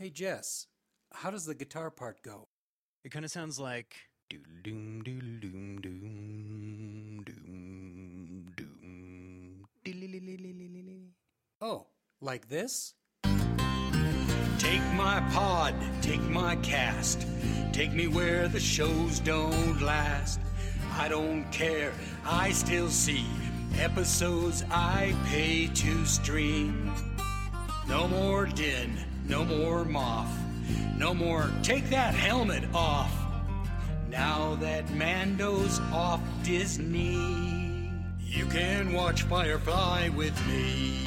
Hey Jess, how does the guitar part go? It kind of sounds like doom doom doom doom doom doom doom. Oh, like this? Take my pod, take my cast, take me where the shows don't last. I don't care, I still see episodes I pay to stream. No more din, no more moth, no more take that helmet off. Now that Mando's off Disney, you can watch Firefly with me.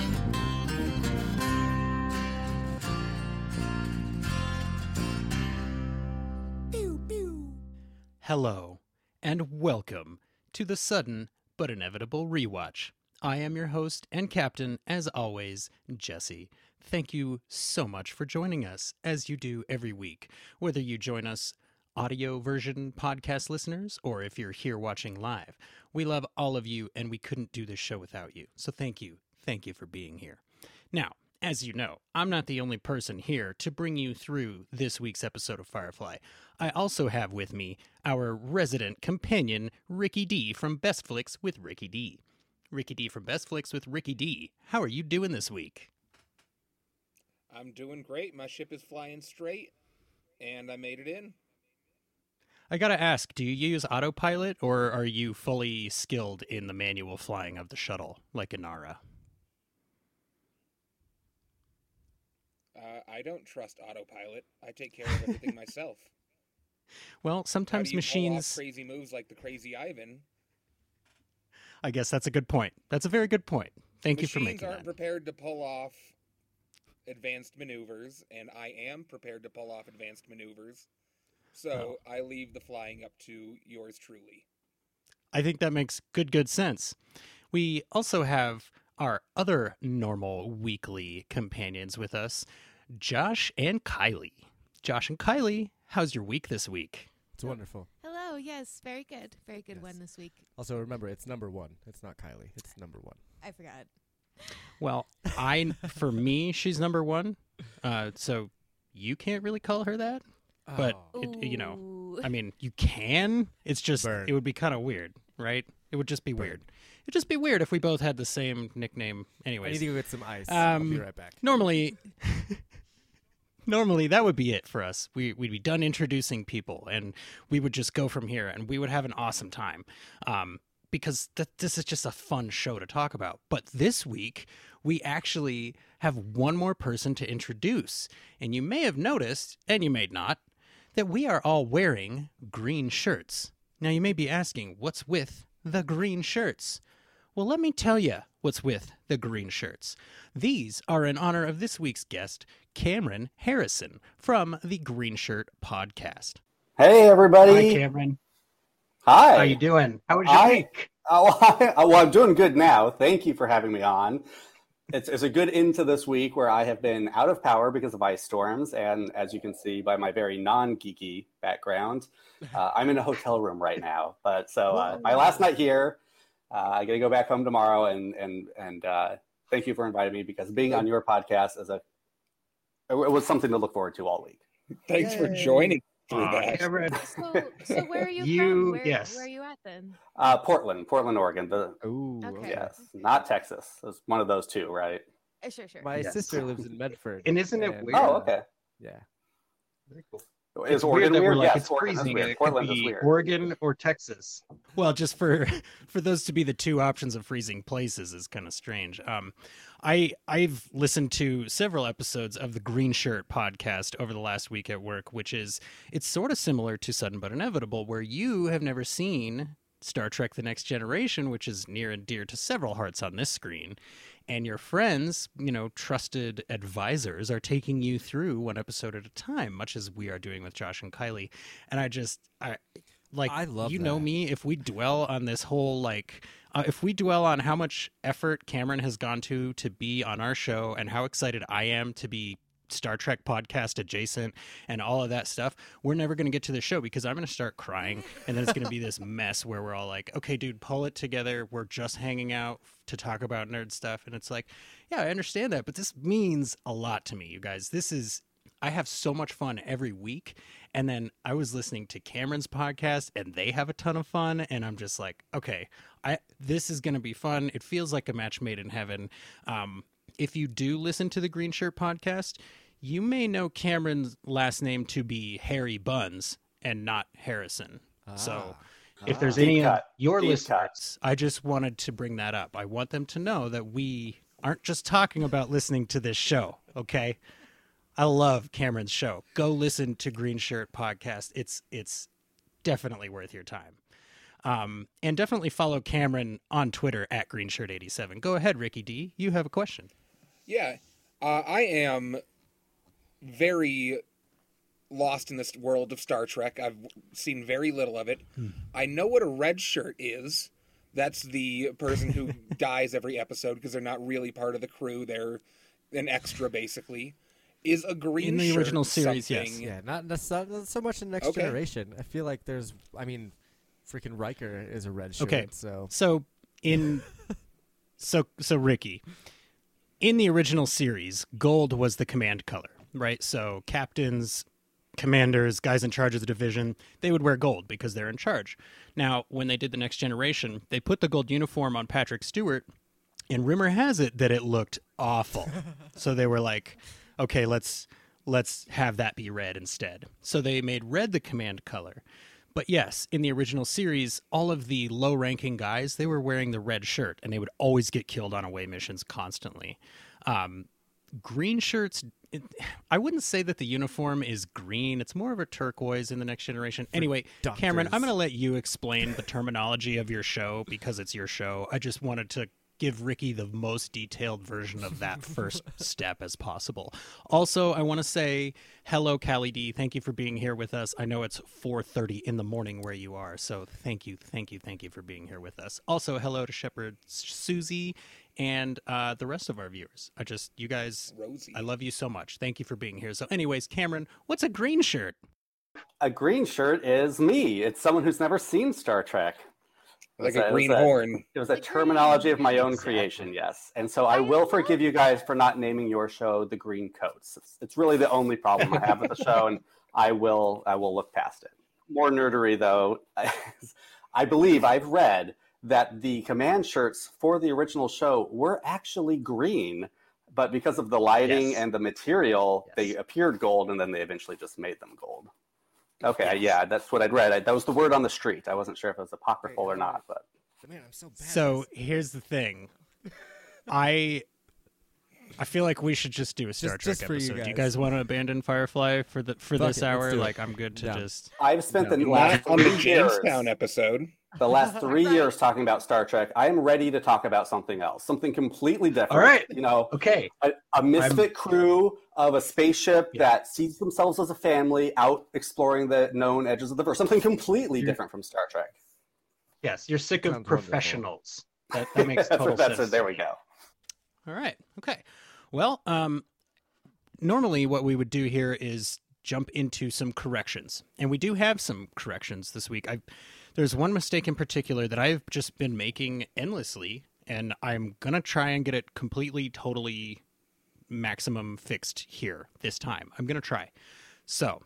Hello, and welcome to the sudden but inevitable rewatch. I am your host and captain, as always, Jesse. Thank you so much for joining us, as you do every week. Whether you join us audio version podcast listeners or if you're here watching live, we love all of you, and we couldn't do this show without you. So thank you. Thank you for being here. Now, as you know, I'm not the only person here to bring you through this week's episode of Firefly. I also have with me our resident companion, Ricky D from Best Flicks with Ricky D. Ricky D from Best Flicks with Ricky D. How are you doing this week? I'm doing great. My ship is flying straight, and I made it in. I gotta ask, do you use autopilot or are you fully skilled in the manual flying of the shuttle, like Inara? Uh, I don't trust autopilot. I take care of everything myself. Well, sometimes do you pull off machines. crazy moves like the crazy Ivan. I guess that's a good point. That's a very good point. Thank you for Machines making aren't that. prepared to pull off advanced maneuvers, and I am prepared to pull off advanced maneuvers. So Oh. I leave the flying up to yours truly. I think that makes good, good sense. We also have our other normal weekly companions with us, Josh and Kylie. Josh and Kylie, how's your week this week? It's wonderful. Hello. Yes, very good. Very good Yes. one this week. Also, remember, it's number one. It's not Kylie. It's number one. I forgot. Well, I for me, she's number one. Uh, so you can't really call her that. But Oh. it, you know, I mean, you can. It's just Burn. it would be kind of weird, right? It would just be Burn. weird. It'd just be weird if we both had the same nickname. I Anyways, need to go get some ice. I'll be Um, right back. normally normally that would be it for us we, we'd be done introducing people and we would just go from here and we would have an awesome time um, because th- this is just a fun show to talk about but this week we actually have one more person to introduce and you may have noticed and you may not that we are all wearing green shirts now you may be asking what's with the green shirts well, let me tell you what's with the green shirts. These are in honor of this week's guest, Cameron Harrison from the Green Shirt Podcast. Hey everybody! Hi, Cameron. Hi. How you doing? How was your I- week? Oh, I, well, I'm doing good now. Thank you for having me on. It's, it's a good into this week where I have been out of power because of ice storms, and as you can see by my very non-geeky background, uh, I'm in a hotel room right now. But so uh, my last night here, uh, I got to go back home tomorrow, and and and uh, thank you for inviting me because being on your podcast is a it was something to look forward to all week. Thanks for joining through Aw, that. Cameron. So, so where are you, You- from? Where, yes. Where are you at then? Uh, Portland, Portland, Oregon. The Ooh. Okay. yes, not Texas. It's one of those two, right? Uh, sure, sure. My Yes. sister lives in Medford. And isn't it and, weird? Oh, uh, okay. Yeah. Is It's Oregon that weird? we're like, yes, it's Portland is freezing. weird. It Portland could is be weird. Oregon or Texas. Well, just for for those to be the two options of freezing places is kind of strange. Um, I I've listened to several episodes of the Green Shirt podcast over the last week at work, which is it's sort of similar to Sudden but Inevitable, where you have never seen Star Trek: The Next Generation, which is near and dear to several hearts on this screen. And your friends, you know, trusted advisors are taking you through one episode at a time, much as we are doing with Josh and Kylie. And I just, I like, I love you know me. If we dwell on this whole like, uh, if we dwell on how much effort Cameron has gone to to be on our show and how excited I am to be Star Trek podcast adjacent and all of that stuff, we're never going to get to the show because I'm going to start crying and then it's going to be this mess where we're all like, okay, dude, pull it together. We're just hanging out to talk about nerd stuff. And it's like, yeah, I understand that, but this means a lot to me, you guys. This is I have so much fun every week. And then I was listening to Cameron's podcast and they have a ton of fun. And I'm just like, okay, I this is going to be fun. It feels like a match made in heaven. Um, if you do listen to the Green Shirt podcast, you may know Cameron's last name to be Harry Buns and not Harrison. So if there's Deep any of your Deep listeners, I just wanted to bring that up. I want them to know that we aren't just talking about listening to this show, okay? I love Cameron's show. Go listen to Green Shirt podcast. It's it's definitely worth your time. Um, and definitely follow Cameron on Twitter at GreenShirt87. Go ahead, Ricky D. You have a question. Yeah, uh, I am very lost in this world of Star Trek. I've seen very little of it. I know what a red shirt is. That's the person who dies every episode because they're not really part of the crew. They're an extra, basically. Is a green In the shirt original series, yes. something- Yeah, not, not, so, not so much in Next Okay. Generation. I feel like there's, I mean, freaking Riker is a red shirt. Okay. So So in so so Ricky, in the original series, gold was the command color, right? So captains, commanders, guys in charge of the division, they would wear gold because they're in charge. Now, when they did the next generation, they put the gold uniform on Patrick Stewart, and rumor has it that it looked awful. so they were like, okay, let's let's have that be red instead. So they made red the command color. But yes, in the original series, all of the low-ranking guys they were wearing the red shirt, and they would always get killed on away missions constantly. Um, green shirts. It, I wouldn't say that the uniform is green. It's more of a turquoise in the next generation. Anyway, Cameron, I'm going to let you explain the terminology of your show because it's your show. I just wanted to give Ricky the most detailed version of that first step as possible. Also, I want to say hello, Callie D. Thank you for being here with us. I know it's 4:30 in the morning where you are, so thank you, thank you, thank you for being here with us. Also, hello to Shepherd Susie and uh, the rest of our viewers. I just, you guys, Rosie. I love you so much. Thank you for being here. So, anyways, Cameron, what's a green shirt? A green shirt is me. It's someone who's never seen Star Trek. It like was a it green was horn. It was a terminology of my own creation, yes. And so I I will forgive you guys for not naming your show the Green Coats. It's, it's really the only problem I have with the show, and I will I will look past it. More nerdery though, I believe I've read that the command shirts for the original show were actually green, but because of the lighting Yes. and the material, Yes. they appeared gold, and then they eventually just made them gold. Okay, yeah, that's what I'd read. I, that was the word on the street. I wasn't sure if it was apocryphal or not, but man, I'm so bad. So here's the thing. I I feel like we should just do a Star Just- Trek just for you episode. Do you guys. guys want to abandon Firefly for the for Fuck this it, let's hour? do it. Like I'm good to No. just I've spent No. the Not last on the three years, Jamestown episode. The last three Right. years talking about Star Trek. I am ready to talk about something else, something completely different. All right. you know, Okay. a, a misfit crew of a spaceship Yeah. that sees themselves as a family out exploring the known edges of the verse. Something completely You're- different from Star Trek. Yes, you're sick of Sounds professionals. that, that makes total what, that's sense. it. There we go. All right. Okay. Well, um, normally what we would do here is jump into some corrections, and we do have some corrections this week. I there's one mistake in particular that I've just been making endlessly, and I'm gonna try and get it completely, totally, maximum fixed here this time. I'm gonna try. So,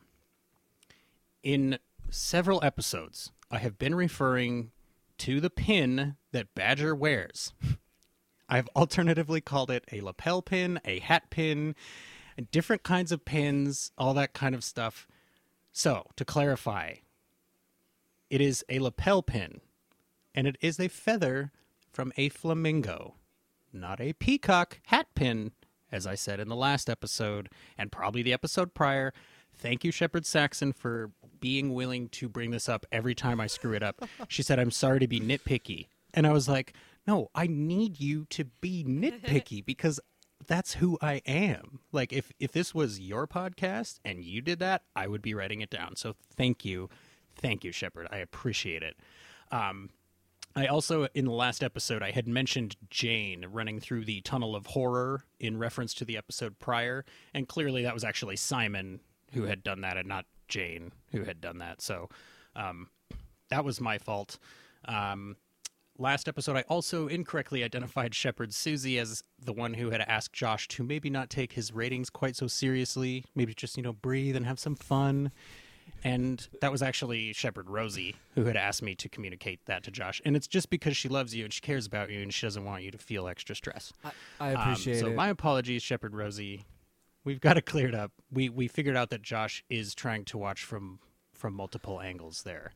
in several episodes, I have been referring to the pin that Badger wears. I've alternatively called it a lapel pin, a hat pin, different kinds of pins, all that kind of stuff. So, to clarify, it is a lapel pin, and it is a feather from a flamingo, not a peacock hat pin, as I said in the last episode, and probably the episode prior. Thank you, Shepard Saxon, for being willing to bring this up every time I screw it up. She said, I'm sorry to be nitpicky. And I was like, no, I need you to be nitpicky because that's who I am. Like if if this was your podcast and you did that, I would be writing it down. So thank you. Thank you, Shepard. I appreciate it. Um I also in the last episode I had mentioned Jayne running through the tunnel of horror in reference to the episode prior, and clearly that was actually Simon who had done that and not Jayne who had done that. So um that was my fault. Um last episode, I also incorrectly identified Shepard Susie as the one who had asked Josh to maybe not take his ratings quite so seriously, maybe just, you know, breathe and have some fun. And that was actually Shepherd Rosie who had asked me to communicate that to Josh. And it's just because she loves you and she cares about you and she doesn't want you to feel extra stress. I, I Um, appreciate so it. So my apologies, Shepherd Rosie. We've got it cleared up. We we figured out that Josh is trying to watch from from multiple angles there.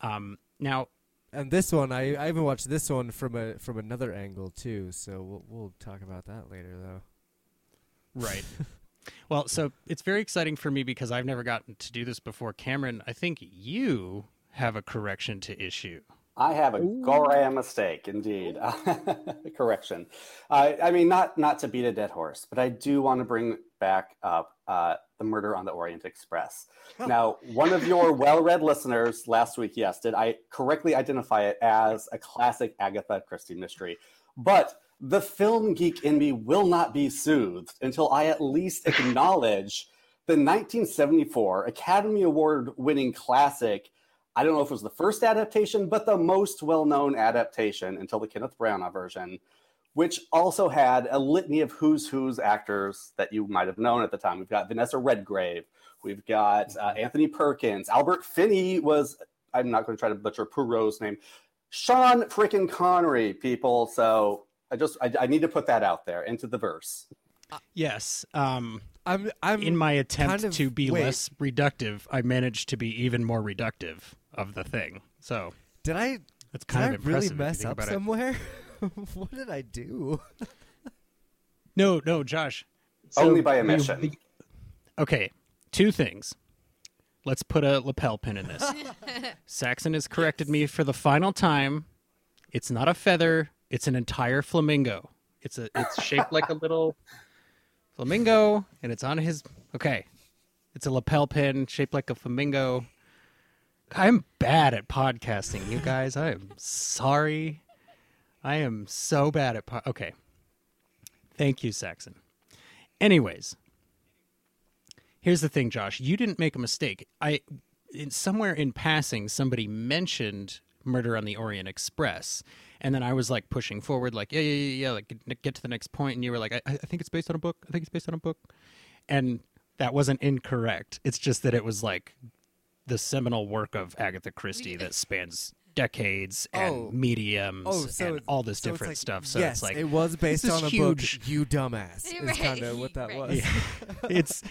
Um, now, and this one, I, I even watched this one from a from another angle too. So we'll we'll talk about that later, though. right. well, so it's very exciting for me because I've never gotten to do this before. Cameron, I think you have a correction to issue. I have a Gorram mistake, indeed. Correction. Uh, I mean, not not to beat a dead horse, but I do want to bring back up uh, the murder on the Orient Express. Now, one of your well-read listeners last week, yes, did I correctly identify it as a classic Agatha Christie mystery? But the film geek in me will not be soothed until I at least acknowledge the 1974 Academy Award winning classic. I don't know if it was the first adaptation, but the most well known adaptation until the Kenneth Branagh version, which also had a litany of who's who's actors that you might have known at the time. We've got Vanessa Redgrave, we've got uh, Anthony Perkins, Albert Finney was, I'm not going to try to butcher Poirot's name, Sean frickin' Connery, people. So I just, I, I need to put that out there into the verse. Yes. Um, I'm I'm in my attempt kind of- to be wait. less reductive, I managed to be even more reductive of the thing. So Did I it's did kind I of impressive. really mess up somewhere? what did I do? No, no, Josh. Only by the- omission. the- Okay, two things. Let's put a lapel pin in this. Saxon has corrected me for the final time. It's not a feather; it's an entire flamingo. It's a it's shaped like a little flamingo, and it's on his. Okay, it's a lapel pin shaped like a flamingo. I'm bad at podcasting, you guys. I am sorry. I am so bad at. Po- okay, thank you, Saxon. Anyways, here's the thing, Josh. You didn't make a mistake. I in, somewhere in passing, somebody mentioned Murder on the Orient Express, and then I was like pushing forward, like yeah, yeah, yeah, yeah, like get- get to the next point. point, and you were like, I, I think it's based on a book. I think it's based on a book, and that wasn't incorrect. It's just that it was like the seminal work of Agatha Christie that spans decades and Oh. mediums Oh, so and all this so different like- stuff. So yes, it's like it was based on a huge. book. You dumbass is kind of what that right. was. Yeah. it's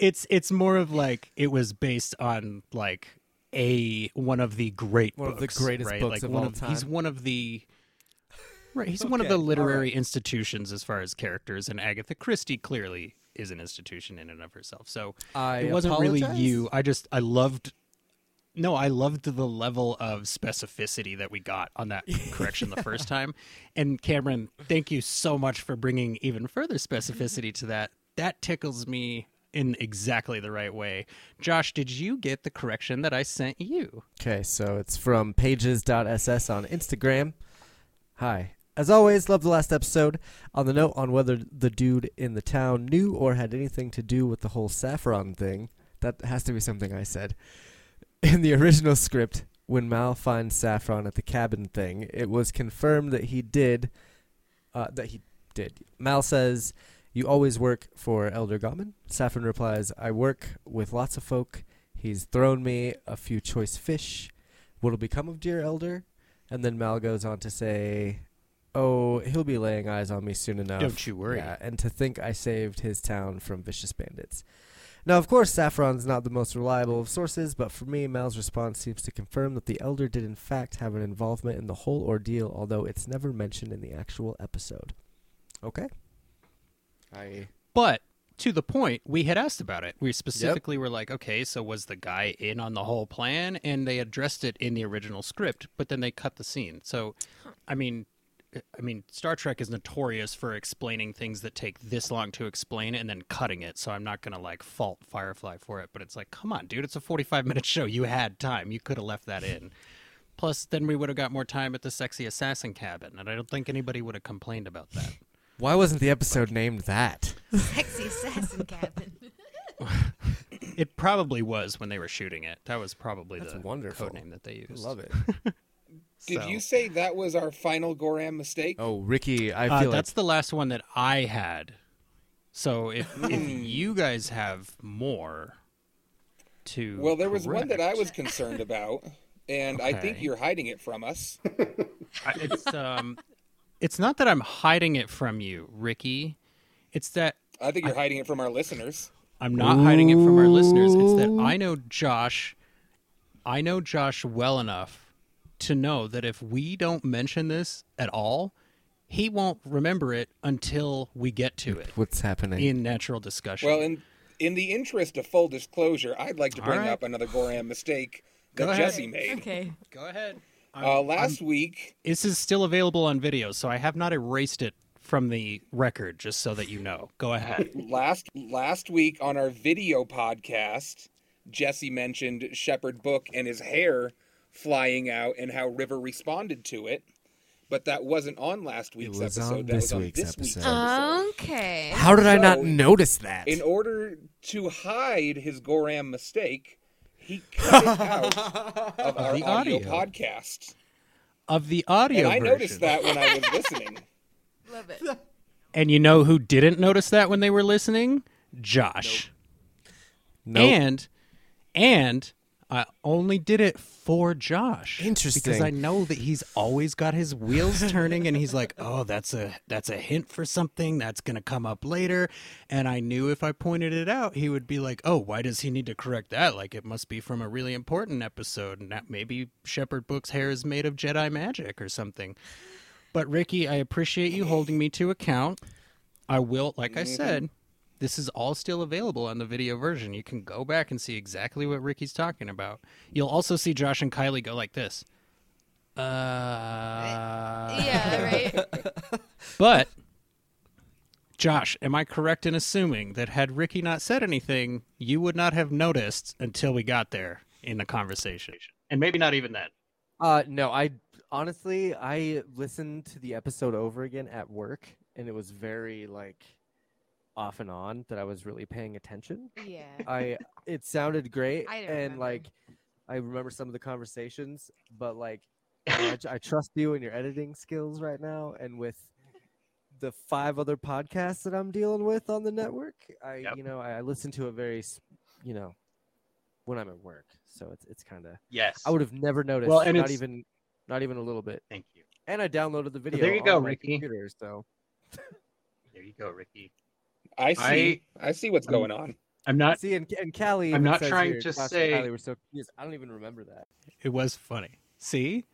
it's it's more of like it was based on like a one of the great One of the greatest right? books like of one all of he's one of the right he's one of the literary right. institutions as far as characters and Agatha Christie clearly is an institution in and of herself so I it wasn't really you I just I loved no, I loved the level of specificity that we got on that correction the first time. And Cameron, thank you so much for bringing even further specificity to that. That tickles me in exactly the right way. Josh, did you get the correction that I sent you? Okay, so it's from pages.ss on Instagram. Hi. As always, love the last episode. On the note on whether the dude in the town knew or had anything to do with the whole saffron thing, that has to be something I said. In the original script, when Mal finds saffron at the cabin thing, it was confirmed that he did. Uh, that he did. Mal says, "You always work for Elder Gottman." Saffron replies, "I work with lots of folk. He's thrown me a few choice fish. What'll become of dear Elder?" And then Mal goes on to say, "Oh, he'll be laying eyes on me soon enough." Don't you worry. Yeah, and to think I saved his town from vicious bandits. Now, of course, Saffron's not the most reliable of sources, but for me, Mal's response seems to confirm that the Elder did in fact have an involvement in the whole ordeal, although it's never mentioned in the actual episode. Okay. I But to the point, we had asked about it. We specifically were like, okay, so was the guy in on the whole plan? And they addressed it in the original script, but then they cut the scene. So, I mean, I mean, Star Trek is notorious for explaining things that take this long to explain and then cutting it. So I'm not gonna like fault Firefly for it, but it's like, come on, dude, it's a 45 minute show. You had time. You could have left that in. Plus, then we would have got more time at the sexy assassin cabin, and I don't think anybody would have complained about that. Why wasn't the episode named that? Sexy assassin cabin. It probably was when they were shooting it. That was probably That's the wonderful. code name that they I used. love it. Did So- you say that was our final Gorram mistake? Oh, Ricky, I Uh, feel like that's the last one that I had. So if if you guys have more to Well, there was one that I was concerned about, and I think you're hiding it from us. It's um it's not that I'm hiding it from you, Ricky. It's that I think you're hiding it from our listeners. I'm not hiding it from our listeners. It's that I know Josh. I know Josh well enough to know that if we don't mention this at all, he won't remember it until we get to it what's happening. in natural discussion. Well, in in the interest of full disclosure, I'd like to bring right. up another Gorram mistake that Jesse made. Okay. Go ahead. Uh, last week, This is still available on video, so I have not erased it from the record, just so that you know. Go ahead. last last week on our video podcast, Jesse mentioned Shepherd Book and his hair flying out and how River responded to it. But that wasn't on last week's was episode. on that this was on week's this week's episode. episode. Okay. How did I not notice that? In order to hide his Gorram mistake, he cut it out of our the audio, audio. podcast. Of the audio And I version. noticed that when I was listening. Love it. And you know who didn't notice that when they were listening? Josh. Nope. And and I only did it for Josh. Interesting. Because I know that he's always got his wheels turning and he's like, "Oh, that's a that's a hint for something that's going to come up later." And I knew if I pointed it out, he would be like, "Oh, why does he need to correct that? Like it must be from a really important episode and that maybe Shepherd Book's hair is made of Jedi magic or something." But Ricky, I appreciate you holding me to account. I will, like I mm-hmm. said, this is all still available on the video version. You can go back and see exactly what Ricky's talking about. You'll also see Josh and Kylie go like this. Uh, Yeah, right? but Josh, am I correct in assuming that had Ricky not said anything, you would not have noticed until we got there in the conversation, and maybe not even then. Uh, no, I honestly I listened to the episode over again at work, and it was very like off and on that I was really paying attention. Yeah. I it sounded great, I and remember. like I remember some of the conversations, but like I, I trust you and your editing skills right now, and with the five other podcasts that I'm dealing with on the network, I Yep. you know I, I listen to a very you know when I'm at work, so it's it's kind of Yes. I would have never noticed. Well, and not it's- even not even a little bit. Thank you. And I downloaded the video. there you on go, my Ricky. Computer, so There you go, Ricky. I see. I, see what's going on. I'm not. see, and, and Callie. I'm not trying here, to Josh say- Kylie were so confused. I don't even remember that. It was funny. See?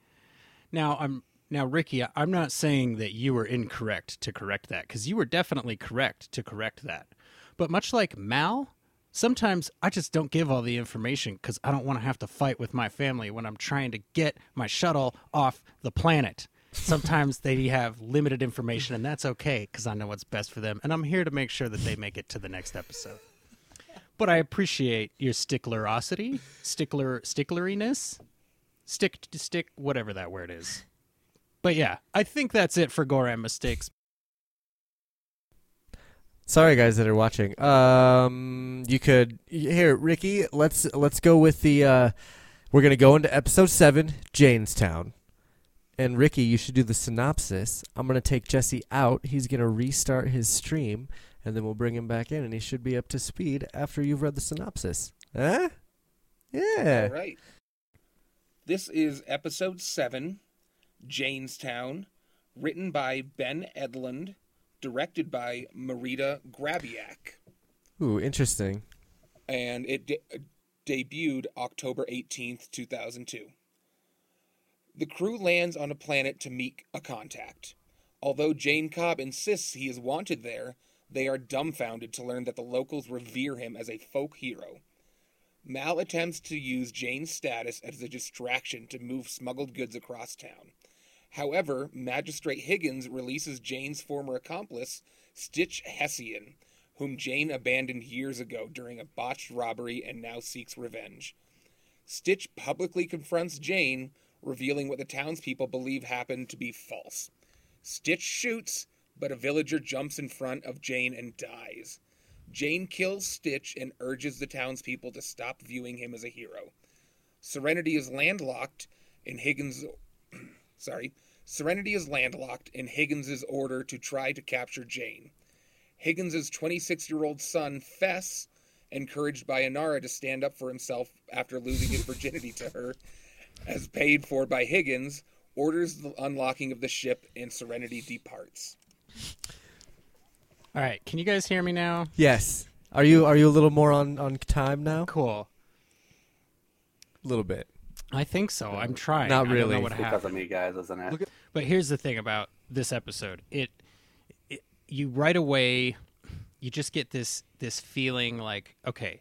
Now I'm now Ricky, I'm not saying that you were incorrect to correct that cuz you were definitely correct to correct that. But much like Mal, sometimes I just don't give all the information cuz I don't want to have to fight with my family when I'm trying to get my shuttle off the planet. Sometimes they have limited information and that's okay cuz I know what's best for them and I'm here to make sure that they make it to the next episode. But I appreciate your sticklerosity, stickler stickleriness, stick to stick, whatever that word is. But yeah, I think that's it for Gorram mistakes. Sorry, guys that are watching. Um, you could here, Ricky. Let's let's go with the. Uh, we're gonna go into episode seven, Jaynestown. And Ricky, you should do the synopsis. I'm gonna take Jesse out. He's gonna restart his stream, and then we'll bring him back in, and he should be up to speed after you've read the synopsis. Huh? Yeah. All right. This is episode seven, Jaynestown, written by Ben Edlund, directed by Marita Grabiak, Ooh, interesting. and it de- debuted October 18th, 2002. The crew lands on a planet to meet a contact. Although Jayne Cobb insists he is wanted there, they are dumbfounded to learn that the locals revere him as a folk hero. Mal attempts to use Jayne's status as a distraction to move smuggled goods across town. However, Magistrate Higgins releases Jayne's former accomplice, Stitch Hessian, whom Jayne abandoned years ago during a botched robbery and now seeks revenge. Stitch publicly confronts Jayne, revealing what the townspeople believe happened to be false. Stitch shoots, but a villager jumps in front of Jayne and dies. Jayne kills Stitch and urges the townspeople to stop viewing him as a hero. Serenity is landlocked, and Higgins sorry, Serenity is landlocked in Higgins's order to try to capture Jayne. Higgins's 26 year old son, Fess, encouraged by Inara to stand up for himself after losing his virginity to her, as paid for by Higgins, orders the unlocking of the ship and Serenity departs. All right, can you guys hear me now? Yes. Are you are you a little more on on time now? Cool. A little bit. I think so. I'm trying. Not I don't really. know what because happened. of me, guys, isn't it? At- But here's the thing about this episode. It, it you right away you just get this this feeling like okay,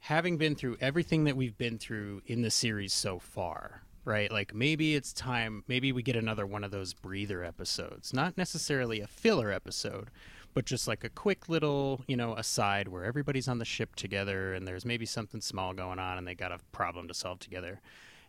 having been through everything that we've been through in the series so far, right? Like maybe it's time maybe we get another one of those breather episodes. Not necessarily a filler episode, but just like a quick little, you know, aside where everybody's on the ship together and there's maybe something small going on and they got a problem to solve together.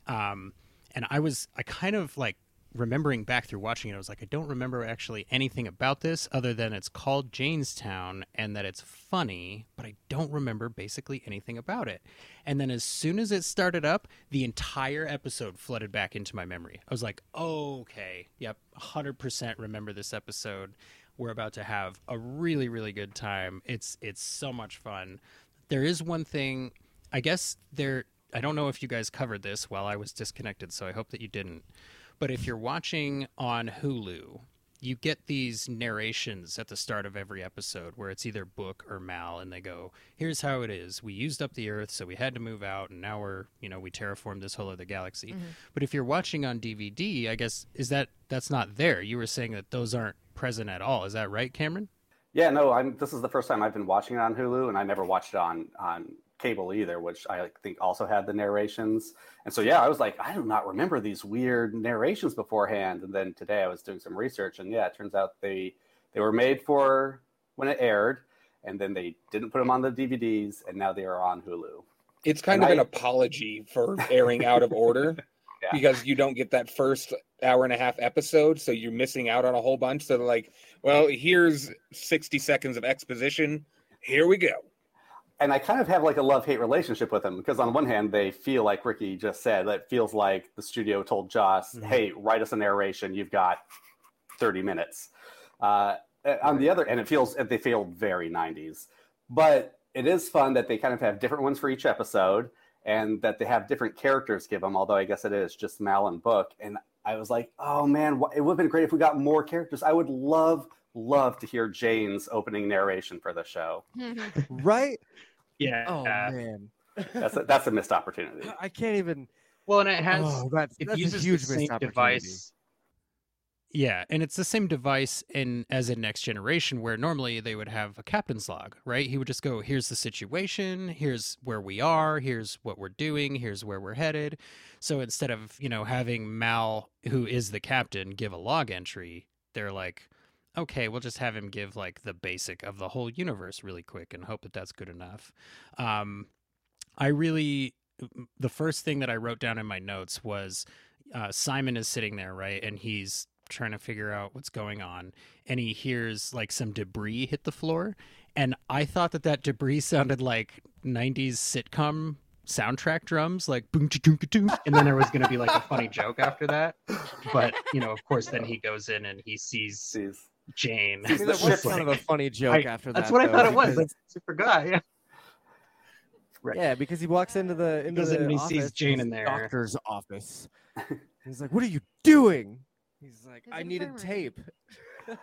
Um, and I was, I kind of like remembering back through watching it, I was like, I don't remember actually anything about this other than it's called Jaynestown and that it's funny, but I don't remember basically anything about it. And then as soon as it started up, the entire episode flooded back into my memory. I was like, oh, okay, yep, 100% remember this episode. We're about to have a really, really good time. It's it's so much fun. There is one thing, I guess there. I don't know if you guys covered this while I was disconnected, so I hope that you didn't. But if you're watching on Hulu, you get these narrations at the start of every episode where it's either Book or Mal, and they go, "Here's how it is. We used up the Earth, so we had to move out, and now we're, you know, we terraformed this whole other galaxy." Mm-hmm. But if you're watching on DVD, I guess is that that's not there. You were saying that those aren't present at all. Is that right, Cameron? Yeah, no, I'm. This is the first time I've been watching it on Hulu, and I never watched it on on cable either, which I think also had the narrations. And so, yeah, I was like, I do not remember these weird narrations beforehand. And then today I was doing some research, and yeah, it turns out they they were made for when it aired, and then they didn't put them on the DVDs, and now they are on Hulu. It's kind And of an apology for airing out of order Yeah. because you don't get that first hour and a half episode, so you're missing out on a whole bunch. So they're like, well, here's 60 seconds of exposition. Here we go. And I kind of have like a love hate relationship with them because on one hand they feel like Ricky just said that it feels like the studio told Joss, Mhm. "Hey, write us a narration. You've got thirty minutes." Uh, on the other, and it feels they feel very '90s, but it is fun that they kind of have different ones for each episode and that they have different characters give them. Although I guess it is just Mal and Book, and I was like, "Oh man, it would have been great if we got more characters." I would love love to hear Jayne's opening narration for the show. Right? Yeah. Oh man. That's a, that's a missed opportunity. I can't even well, and it has Oh, that's, it that's a huge the missed same opportunity. device. Yeah, and it's the same device in as in Next Generation, where normally they would have a captain's log, right? He would just go, "Here's the situation. Here's where we are. Here's what we're doing. Here's where we're headed." So instead of you know having Mal, who is the captain, give a log entry, they're like, "Okay, we'll just have him give like the basic of the whole universe really quick, and hope that that's good enough." Um, I really, the first thing that I wrote down in my notes was uh, Simon is sitting there, right, and he's trying to figure out what's going on, and he hears like some debris hit the floor, and I thought that that debris sounded like '90s sitcom soundtrack drums, like boom boom boom, and then there was going to be like a funny joke after that, but you know, of course, then he goes in and he sees Sees- Jayne. I mean, that was kind of a funny joke I- after that. That's that. what I though, thought it was. because- I forgot. Yeah. Right. Yeah, because he walks into the into in the and he office, sees Jayne in there. doctor's office. He's like, "What are you doing?" He's like, "I needed infirmary. tape."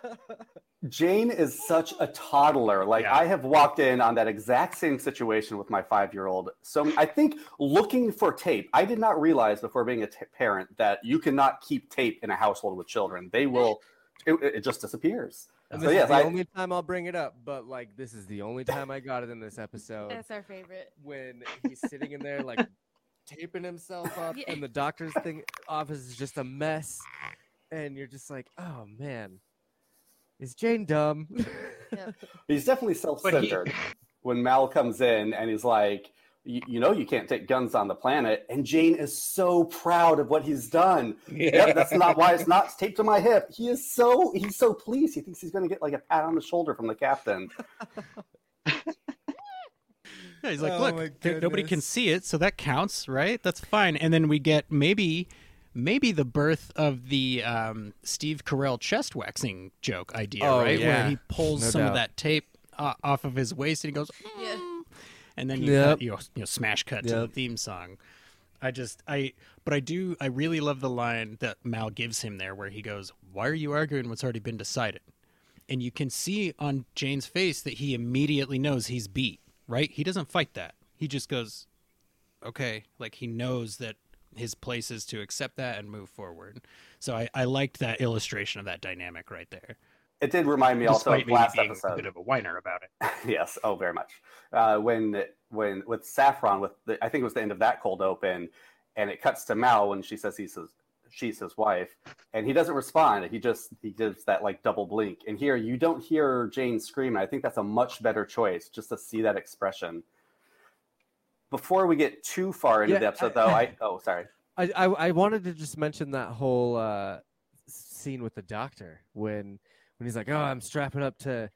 Jayne is such a toddler. Like Yeah. I have walked in on that exact same situation with my five-year-old. So I think looking for tape. I did not realize before being a t- parent that you cannot keep tape in a household with children. They will. It, it just disappears. And So this yes, is the I- only time I'll bring it up, but like this is the only time I got it in this episode That's our favorite. when he's sitting in there like taping himself up, Yeah. and the doctor's thing office is just a mess, and you're just like, "Oh man, is Jayne dumb?" He's definitely self-centered. when Mal comes in and he's like, "You you know, you can't take guns on the planet," and Jayne is so proud of what he's done. Yep, that's not why it's not taped to my hip. He is so he's so pleased. He thinks he's going to get like a pat on the shoulder from the captain. Yeah, he's like, Oh look, my there- nobody can see it, so that counts, right? That's fine. And then we get maybe maybe the birth of the um, Steve Carell chest waxing joke idea, Oh, right? yeah. Where he pulls No some of that tape uh, off of his waist and he goes, Yeah. And then you, Yep. cut, you, know, you know smash cut to the theme song. I just I but I do I really love the line that Mal gives him there where he goes, "Why are you arguing what's already been decided?" And you can see on Jayne's face that he immediately knows he's beat, right? He doesn't fight that. He just goes, "Okay," like he knows that his place is to accept that and move forward. So I, I liked that illustration of that dynamic right there. It did remind me also of maybe last being episode. a bit of a whiner about it. yes, oh, very much. Uh, when when with Saffron, with the, I think it was the end of that cold open, and it cuts to Mal when she says he's his, she's his wife, and he doesn't respond. He just he gives that like double blink. And here you don't hear Jayne scream. I think that's a much better choice just to see that expression. Before we get too far into Yeah, the episode, I- though, I oh sorry. I, I I wanted to just mention that whole uh, scene with the doctor when when he's like, "Oh, I'm strapping up to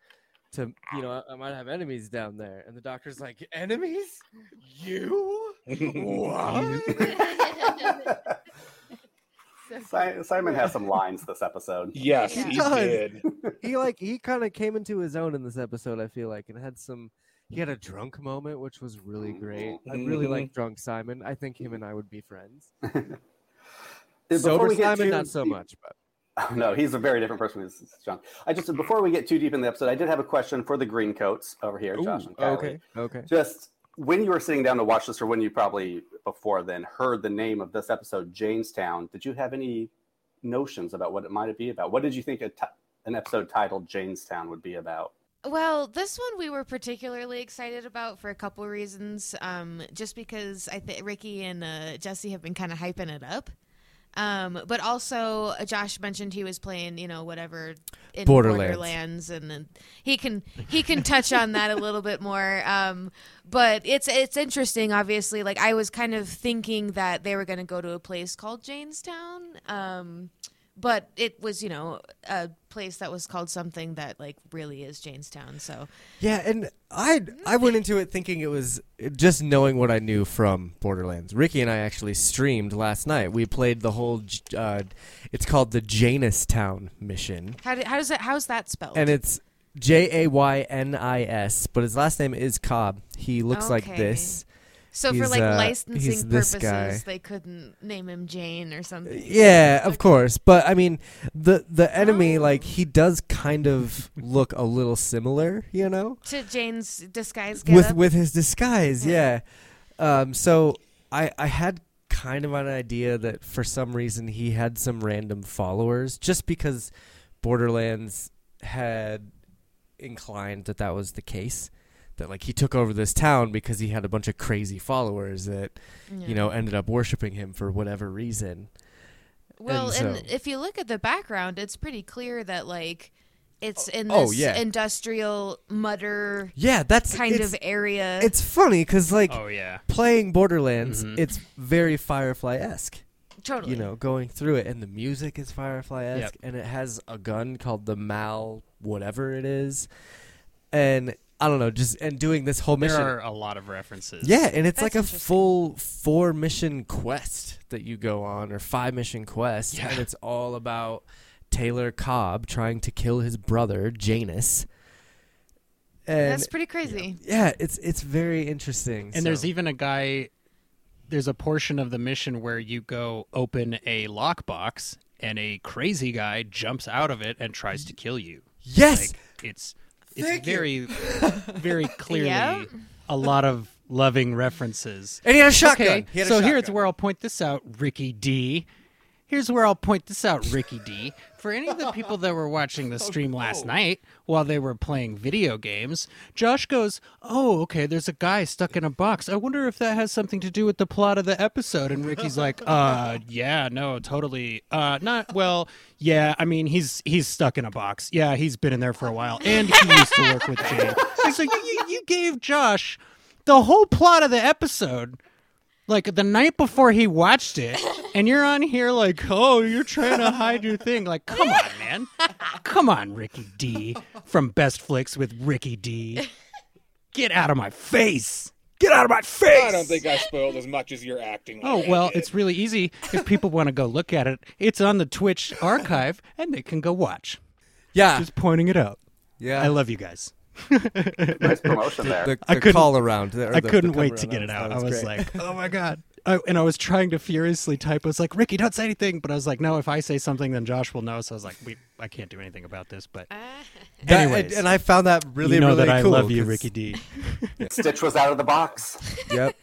to you know I, I might have enemies down there," and the doctor's like, "Enemies? You? what?" Simon has some lines this episode. Yes, Yeah. he did. he like he kind of came into his own in this episode. I feel like and had some. He had a drunk moment, which was really great. I really Mhm. like drunk Simon. I think him and I would be friends. Sober Simon, too not so much, but Oh, no, he's a very different person. This is John. I just before we get too deep in the episode, I did have a question for the green coats over here, Josh and Kylie. okay, okay. Just when you were sitting down to watch this, or when you probably before then heard the name of this episode, Jamestown, did you have any notions about what it might be about? What did you think a an episode titled Jamestown would be about? Well, this one we were particularly excited about for a couple reasons. Um, just because I think Ricky and uh, Jesse have been kind of hyping it up. Um, but also, uh, Josh mentioned he was playing, you know, whatever in Borderlands. Borderlands, and then he can he can touch on that a little bit more. Um, but it's it's interesting. Obviously, like I was kind of thinking that they were going to go to a place called Jaynestown. Um, but it was, you know, a place that was called something that like really is Jaynestown. So Yeah, and I I went into it thinking it was just knowing what I knew from Borderlands. Ricky and I actually streamed last night. We played the whole. Uh, it's called the Janestown mission, how did, how does that how's that spelled? and it's J A Y N I S, but his last name is Cobb. He looks like this. So for like uh, licensing he's purposes, they couldn't name him Jayne or something. Yeah, of course. But I mean, the the enemy, Oh. like he does kind of look a little similar, you know. To Jayne's disguise with getup. with his disguise Yeah. yeah um so i i had kind of an idea that for some reason he had some random followers just because borderlands had inclined that that was the case that like he took over this town because he had a bunch of crazy followers that Yeah. you know ended up worshiping him for whatever reason Well, and, and if you look at the background, it's pretty clear that like it's in Oh, this yeah. industrial mutter yeah that's kind of area. it's funny because like Oh yeah. playing borderlands Mhm. it's very firefly-esque totally you know, going through it, and the music is Firefly esque, Yep. and it has a gun called the Mal, whatever it is, and I don't know, just and doing this whole mission. There are a lot of references. yeah, and it's That's like a full four mission quest that you go on, or five mission quest, Yeah. and it's all about Taylor Cobb trying to kill his brother Jaynis. And That's pretty crazy. yeah, it's it's very interesting. And there's even a guy. There's a portion of the mission where you go open a lockbox, and a crazy guy jumps out of it and tries to kill you. yes, Like it's it's Thank you. very very clearly Yep. a lot of loving references. and he had a shotgun. He had a so here's shotgun. where I'll point this out, Ricky D. Here's where I'll point this out, Ricky D. For any of the people that were watching the stream last night while they were playing video games, Josh goes, "Oh, okay, there's a guy stuck in a box. I wonder if that has something to do with the plot of the episode." And Ricky's like, "Uh, yeah, no, totally. Uh, not well. Yeah, I mean, he's he's stuck in a box. Yeah, he's been in there for a while, and he used to work with Jayne." Like, "You, you gave Josh the whole plot of the episode." Like the night before he watched it and you're on here like oh you're trying to hide your thing like come on man come on ricky d from best flicks with ricky d get out of my face Get out of my face! I don't think I spoiled as much as you're acting. Like Oh well, it's really easy if people want to go look at it. It's on the Twitch archive, and they can go watch. Yeah, Just pointing it out. yeah. I love you guys. Nice promotion there. the, I the couldn't- call around. or I the- the couldn't come wait to get it out. that I was great. like, oh my god. I, and I was trying to furiously type. I was like, Ricky, don't say anything. But I was like, no, if I say something, then Josh will know. So I was like, we, I can't do anything about this. But ah. That- anyways, and I found that really, you know really that I love you, 'cause- Ricky D. Stitch was out of the box. Yep.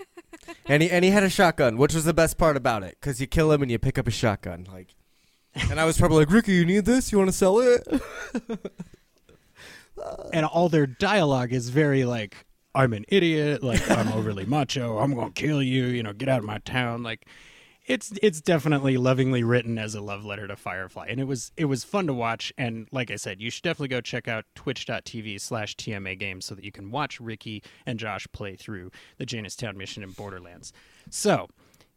And he and he had a shotgun, which was the best part about it, because you kill him and you pick up a shotgun. Like, and I was probably like, Ricky, you need this? You want to sell it? And all their dialogue is very like i'm an idiot like i'm overly macho i'm gonna kill you you know get out of my town. Like it's it's definitely lovingly written as a love letter to firefly. And it was it was fun to watch. And like i said you should definitely go check out twitch.tv slash tma games so that you can watch ricky and josh play through the Jaynestown mission in borderlands. So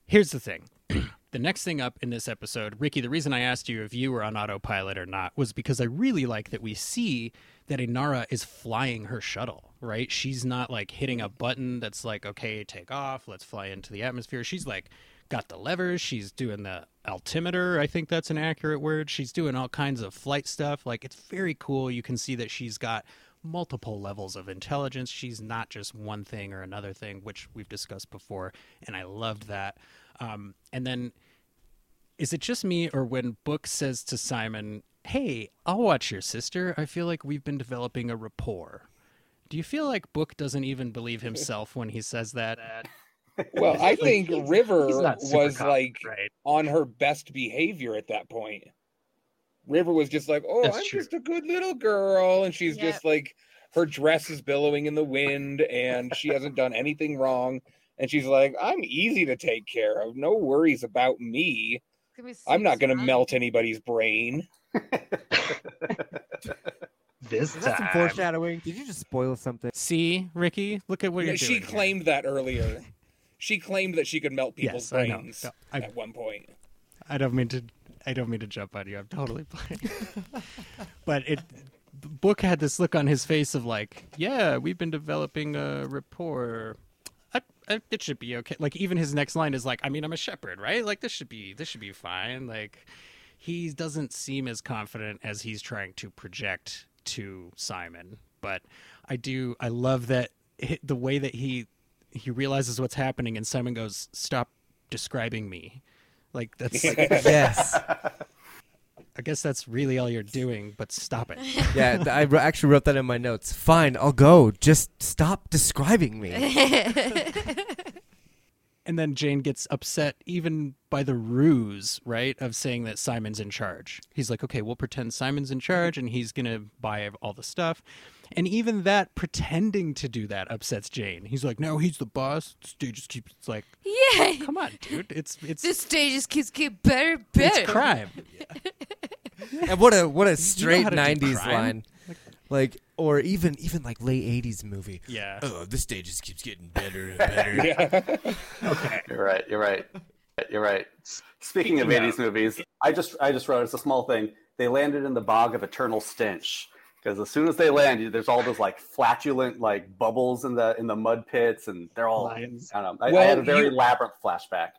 here's the thing the next thing up in this episode, Ricky, the reason I asked you if you were on autopilot or not was because I really like that we see that Inara is flying her shuttle, right? She's not like hitting a button that's like, okay, take off, let's fly into the atmosphere. She's like got the levers, she's doing the altimeter, I think that's an accurate word. She's doing all kinds of flight stuff. Like it's very cool. You can see that she's got multiple levels of intelligence. She's not just one thing or another thing, which we've discussed before, and I loved that. Um, and then, is it just me, or when Book says to Simon, "Hey, I'll watch your sister," I feel like we've been developing a rapport. Do you feel like Book doesn't even believe himself when he says that? well, I think River He's not super was like right. on her best behavior at that point. River was just like, "Oh, That's I'm true. just a good little girl," and she's Yep. just like, her dress is billowing in the wind, and she hasn't done anything wrong. And she's like, "I'm easy to take care of. No worries about me. I'm not going to melt anybody's brain." This Is that some foreshadowing? Did you just spoil something? See, Ricky, look at what you're she doing. here. claimed that earlier. She claimed that she could melt people's Yes, brains No, I- at one point. I don't mean to. I don't mean to jump on you. I'm totally playing. but it. Book had this look on his face of like, yeah, we've been developing a rapport. I, it should be okay. Like even his next line is like, I mean, I'm a shepherd, right? Like this should be this should be fine. Like he doesn't seem as confident as he's trying to project to Simon. But I do. I love that the way that he he realizes what's happening, and Simon goes, "Stop describing me." Like that's. yes. I guess that's really all you're doing, but stop it. Yeah, I actually wrote that in my notes. Fine, I'll go. Just stop describing me. And then Jayne gets upset even by the ruse, right, of saying that Simon's in charge. He's like, okay, we'll pretend Simon's in charge and he's going to buy all the stuff. And even that, pretending to do that, upsets Jayne. He's like, no, he's the boss. Dude just keeps, it's like, Yeah. come on, dude. It's, it's, This stage just keeps getting better, and better. it's crime. and what a what a straight how to do '90s crime? line, like or even even like late '80s movie. Yeah. Oh, this day just keeps getting better and better. Yeah. You're right. You're right. You're right. Speaking of Speaking 80s movies, I just I just wrote it's a small thing. They landed in the bog of eternal stench because as soon as they land, there's all those like flatulent like bubbles in the in the mud pits, and they're all Lions. I don't know. I, I had a very you- labyrinth flashback.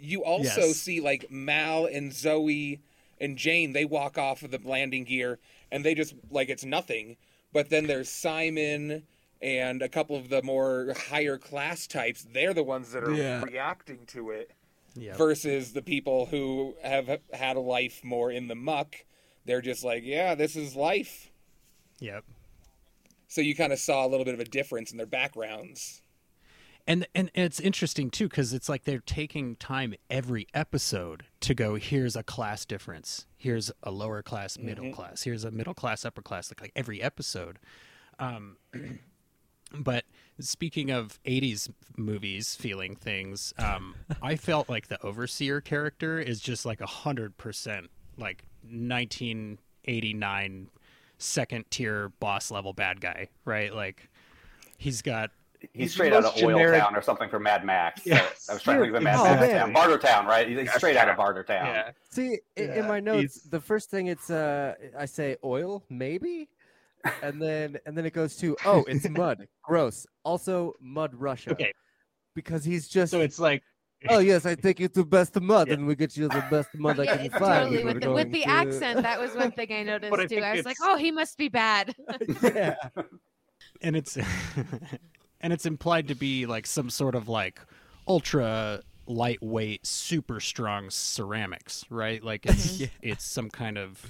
You also Yes. see like Mal and Zoe and Jayne, they walk off of the landing gear and they just like it's nothing. But then there's Simon and a couple of the more higher class types. They're the ones that are Yeah. reacting to it Yeah. versus the people who have had a life more in the muck. They're just like, yeah, this is life. Yep. So you kind of saw a little bit of a difference in their backgrounds. And and it's interesting too because it's like they're taking time every episode to go here's a class difference. Here's a lower class middle class. Here's a middle class upper class like, like every episode. Um but speaking of 80s movies feeling things um i felt like the overseer character is just like a hundred percent like 1989 second tier boss level bad guy right? Like he's got He's, He's straight out of most Oil Town or something from Mad Max. Yeah. I was trying to think of Mad Oh, Max man. town. Barter Town, right? He's Yes, straight out of Town. Barter Town. Yeah. See, i in my notes, he's- the first thing it's uh, I say oil maybe, and then and then it goes to oh, it's mud. Gross. Also mud Russia. Okay, Because he's just so it's like oh yes, I think it's the best mud, Yeah. and we get you the best mud I can it's find. totally with the, with the to- accent. That was one thing I noticed I too. think I was like, oh, he must be bad. yeah. and it's and it's implied to be like some sort of like ultra lightweight super strong ceramics right like it's Yeah. it's some kind of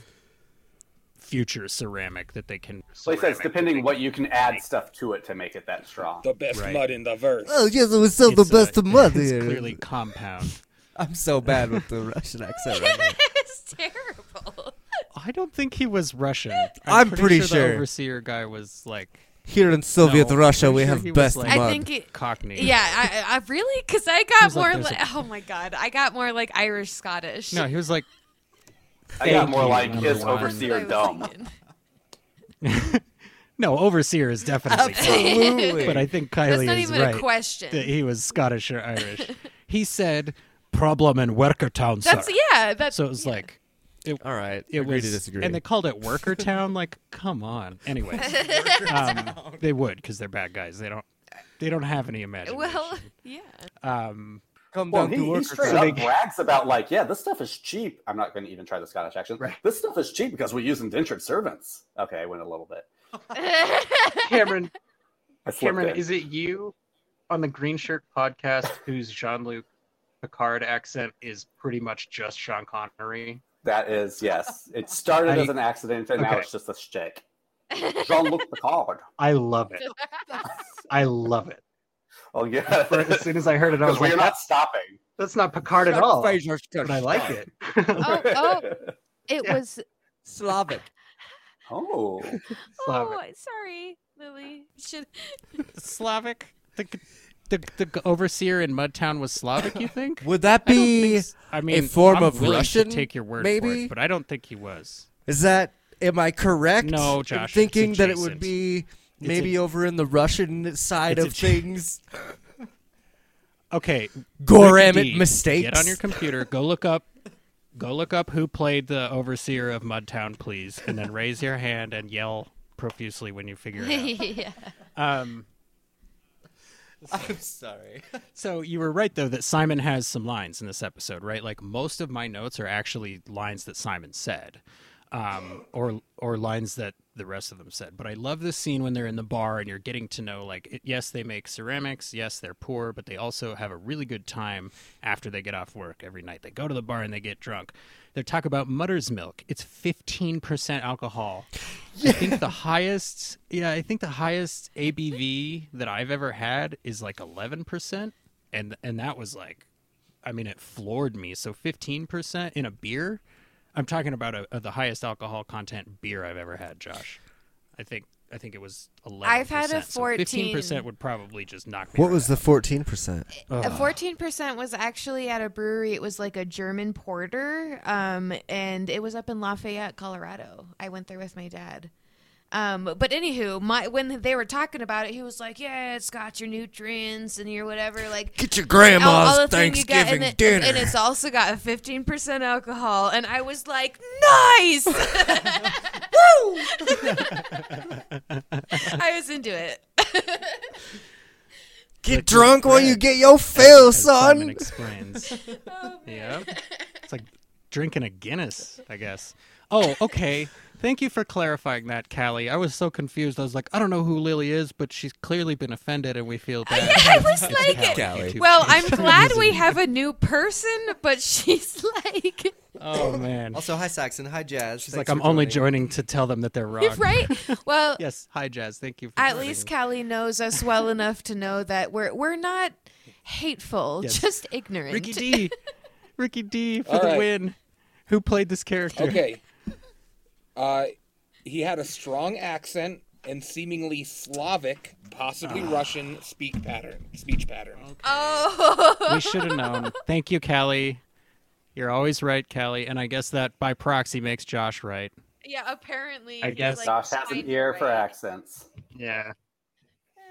future ceramic that they can So he says, depending what you can add stuff to it to make it that strong. The best Right. mud in the verse. Oh yes, it was still the it's, uh, best of mud it's here. clearly compound I'm so bad with the Russian accent right it's terrible. i don't think he was russian I'm pretty, pretty sure, sure. the overseer guy was like Here in Soviet No, Russia, pretty we sure have best like- mud. I think it. cockney Yeah, I, I I- really because I got was like, more there's like, oh my god, I got more like Irish Scottish. no he was like I got more like his overseer dumb. no overseer is definitely Absolutely. but i think Kylie That's kylie not is even right a question. that he was Scottish or Irish. he said problem in Werkertown, sir. That's yeah. That's so it was yeah. like All right, it agree was, to disagree. and they called it Worker Town. Like, come on. Anyway, um, they would because they're bad guys. They don't. They don't have any imagination. well, yeah. um, Come Well, down he, to he work. straight So up brags about like, yeah, this stuff is cheap. I'm not going to even try the Scottish accent. Right. This stuff is cheap because we use indentured servants. Okay, I went a little bit. Cameron, Cameron, in. is it you on the Green Shirt podcast whose Jean-Luc Picard accent is pretty much just Sean Connery? That is yes. It started I- as an accident, and now it's just a shtick. Jean-Luc Picard. I love it. I love it. Oh yeah. For- as soon as I heard it, I was like, we're not that's, stopping. that's not Picard at all. But I like it. Oh, oh, it Yeah. was. Slavic. Oh. Slavic. Oh, sorry, Lily. Should Slavic. The, the the overseer in Mudtown was Slavic. You think? Would that I don't be? think s- I mean, form I'm of willing to Russian, take your word for maybe? it, but I don't think he was. Is that? Am I correct? No, in Josh, it's thinking that it would be maybe a- over in the Russian side of things. Okay, Goramit Ricky D, mistakes. Get on your computer. Go look up. Go look up who played the overseer of Mudtown, please, and then raise your hand and yell profusely when you figure it yeah. out. Um, I'm sorry. so you were right though that Simon has some lines in this episode, right? Like most of my notes are actually lines that Simon said, um, or or lines that the rest of them said. But I love this scene when they're in the bar and you're getting to know like yes they make ceramics, yes they're poor, but they also have a really good time after they get off work every night. They go to the bar and they get drunk. They talk about Mudder's milk. It's 15% alcohol. I think the highest, yeah, I think the highest ABV that I've ever had is like 11%, and and that was like, I mean, it floored me. So 15% in a beer. I'm talking about a, a- the highest alcohol content beer I've ever had, Josh. I think I think it was 11%. I've had a so 14. 15% would probably just knock me. What right was the fourteen percent? A fourteen percent was actually at a brewery. It was like a German porter, um, and it was up in Lafayette, Colorado. I went there with my dad. Um, but anywho, my when they were talking about it, he was like, "Yeah, it's got your nutrients and your whatever." Like Get your grandma's all the thing you got, Thanksgiving and, it- dinner. and it's also got a fifteen percent alcohol. And I was like, "Nice, woo!" I was into it. Get Lick drunk while you get your fill, As Simon son. explains. Oh, Yeah. It's like drinking a Guinness, I guess. Oh, okay. Thank you for clarifying that, Callie. I was so confused. I was like, I don't know who Lily is, but she's clearly been offended and we feel bad. yeah, I was like- Callie. Well. I'm glad we have a new person, but she's like, Oh, man. Also, hi Saxon, hi Jazz. She's like, I'm only joining to tell them that they're wrong. right? Well, Yes. Hi, Jazz. Thank you for at joining. least Callie knows us well enough to know that we're we're not hateful, Yes. just ignorant. Ricky D. Ricky D for All the right. win. Who played this character? Okay. Uh, he had a strong accent and seemingly Slavic, possibly Ah. Russian speak pattern, speech pattern. Oh, we should have known. Thank you, Callie. You're always right, Callie. And I guess that by proxy makes Josh right. yeah. Apparently, I guess like, Josh has an kinda ear for accents. Yeah.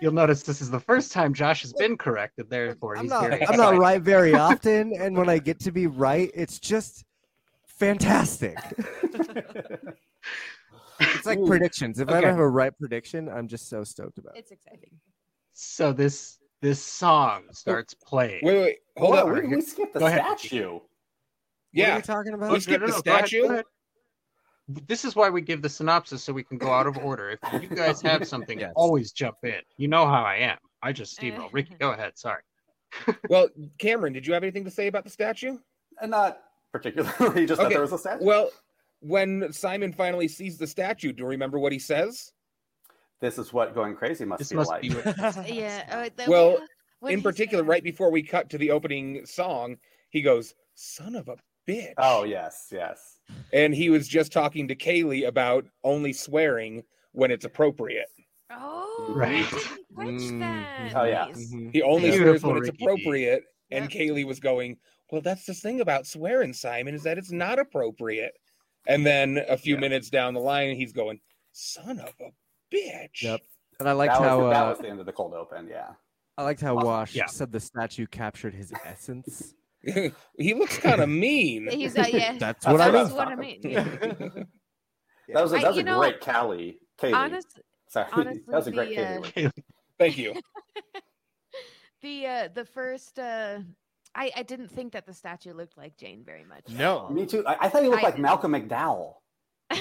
You'll notice this is the first time Josh has been corrected, therefore I'm he's not. very I'm not right very often, and when I get to be right, it's just fantastic. it's like Ooh. predictions. If I Okay. ever have a right prediction, I'm just so stoked about it. It's exciting. So this this song starts oh. playing. Wait, wait, hold Hold on, we, we skipped the Go ahead. statue. What are Yeah, we talking about? We skipped the go ahead, statue? ahead. This is why we give the synopsis so we can go out of order. If you guys have something, Yes. always jump in. You know how I am. I just eh. steamroll. Ricky, go ahead. Sorry. well, Cameron, did you have anything to say about the statue? And not particularly, just that there was a statue. Well, when Simon finally sees the statue, do you remember what he says? this is what going crazy must This feel must like. be Yeah. uh, Well, what In particular, said. right before we cut to the opening song, he goes, "Son of a bitch." Oh yes, yes. And he was just talking to Kaylee about only swearing when it's appropriate. Oh, Right. I didn't Mm. Oh, yeah. Nice. Mhm. He only Beautiful, swears when it's Ricky appropriate. And Yep. Kaylee was going, Well, that's the thing about swearing, Simon, is that it's not appropriate. And then a few Yeah. minutes down the line, he's going, Son of a bitch. Yep. And I liked that, was, how the- that uh, was the end of the cold open. Yeah. I liked how Awesome. Wash Yeah. said the statue captured his essence. he looks kind of mean. He's uh, yeah. That's That's what I I mean. What I mean. Yeah. That was a, I- that was you a know, great Callie. Kaylee. Honest, Sorry. honestly, that was a great the, uh, Kaylee. word. Thank you. the uh, the first uh, I I didn't think that the statue looked like Jayne very much. No. Me too. I, I thought he looked I like didn't. Malcolm McDowell.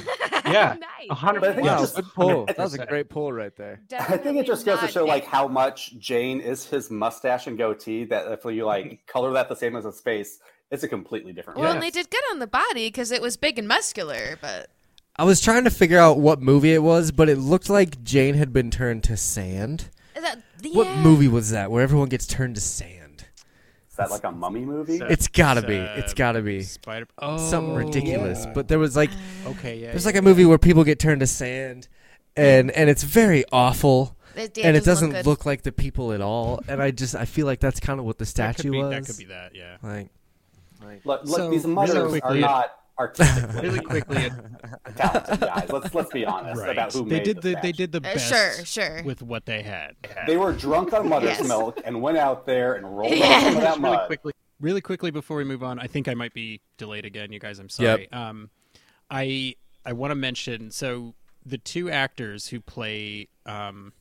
Yeah, a hundred But I think Wow, just- good pull. it's- That was a great pull right there. I think it just goes to not show like how much Jayne is his mustache and goatee. That if you like color that the same as his face, it's a completely different. Well, look. and they did good on the body because it was big and muscular, but I was trying to figure out what movie it was, but it looked like Jayne had been turned to sand. that, What movie was that where everyone gets turned to sand? Is that like a mummy movie? So- It's gotta It's, be. It's gotta be Spider. Oh, something ridiculous. yeah. But there was like Okay, yeah. there's yeah, like a yeah. movie where people get turned to sand, and and it's very awful, It, yeah, and it doesn't good. look, like the people at all. And I just I feel like that's kind of what the That statue could be, was. That could be that. Yeah. Like, Look, look So, these really mothers are quickly- not artistically Really quickly, talented guys. Let's let's be honest Right. about who they made did the, the, they did the Uh, best sure, sure. with what they had. They were drunk on mother's Yes. milk and went out there and rolled Yeah. on some of that just really mud. quickly. Really quickly before we move on, I think I might be delayed again. You guys, I'm Yep. sorry. Um, I I want to mention so the two actors who play um,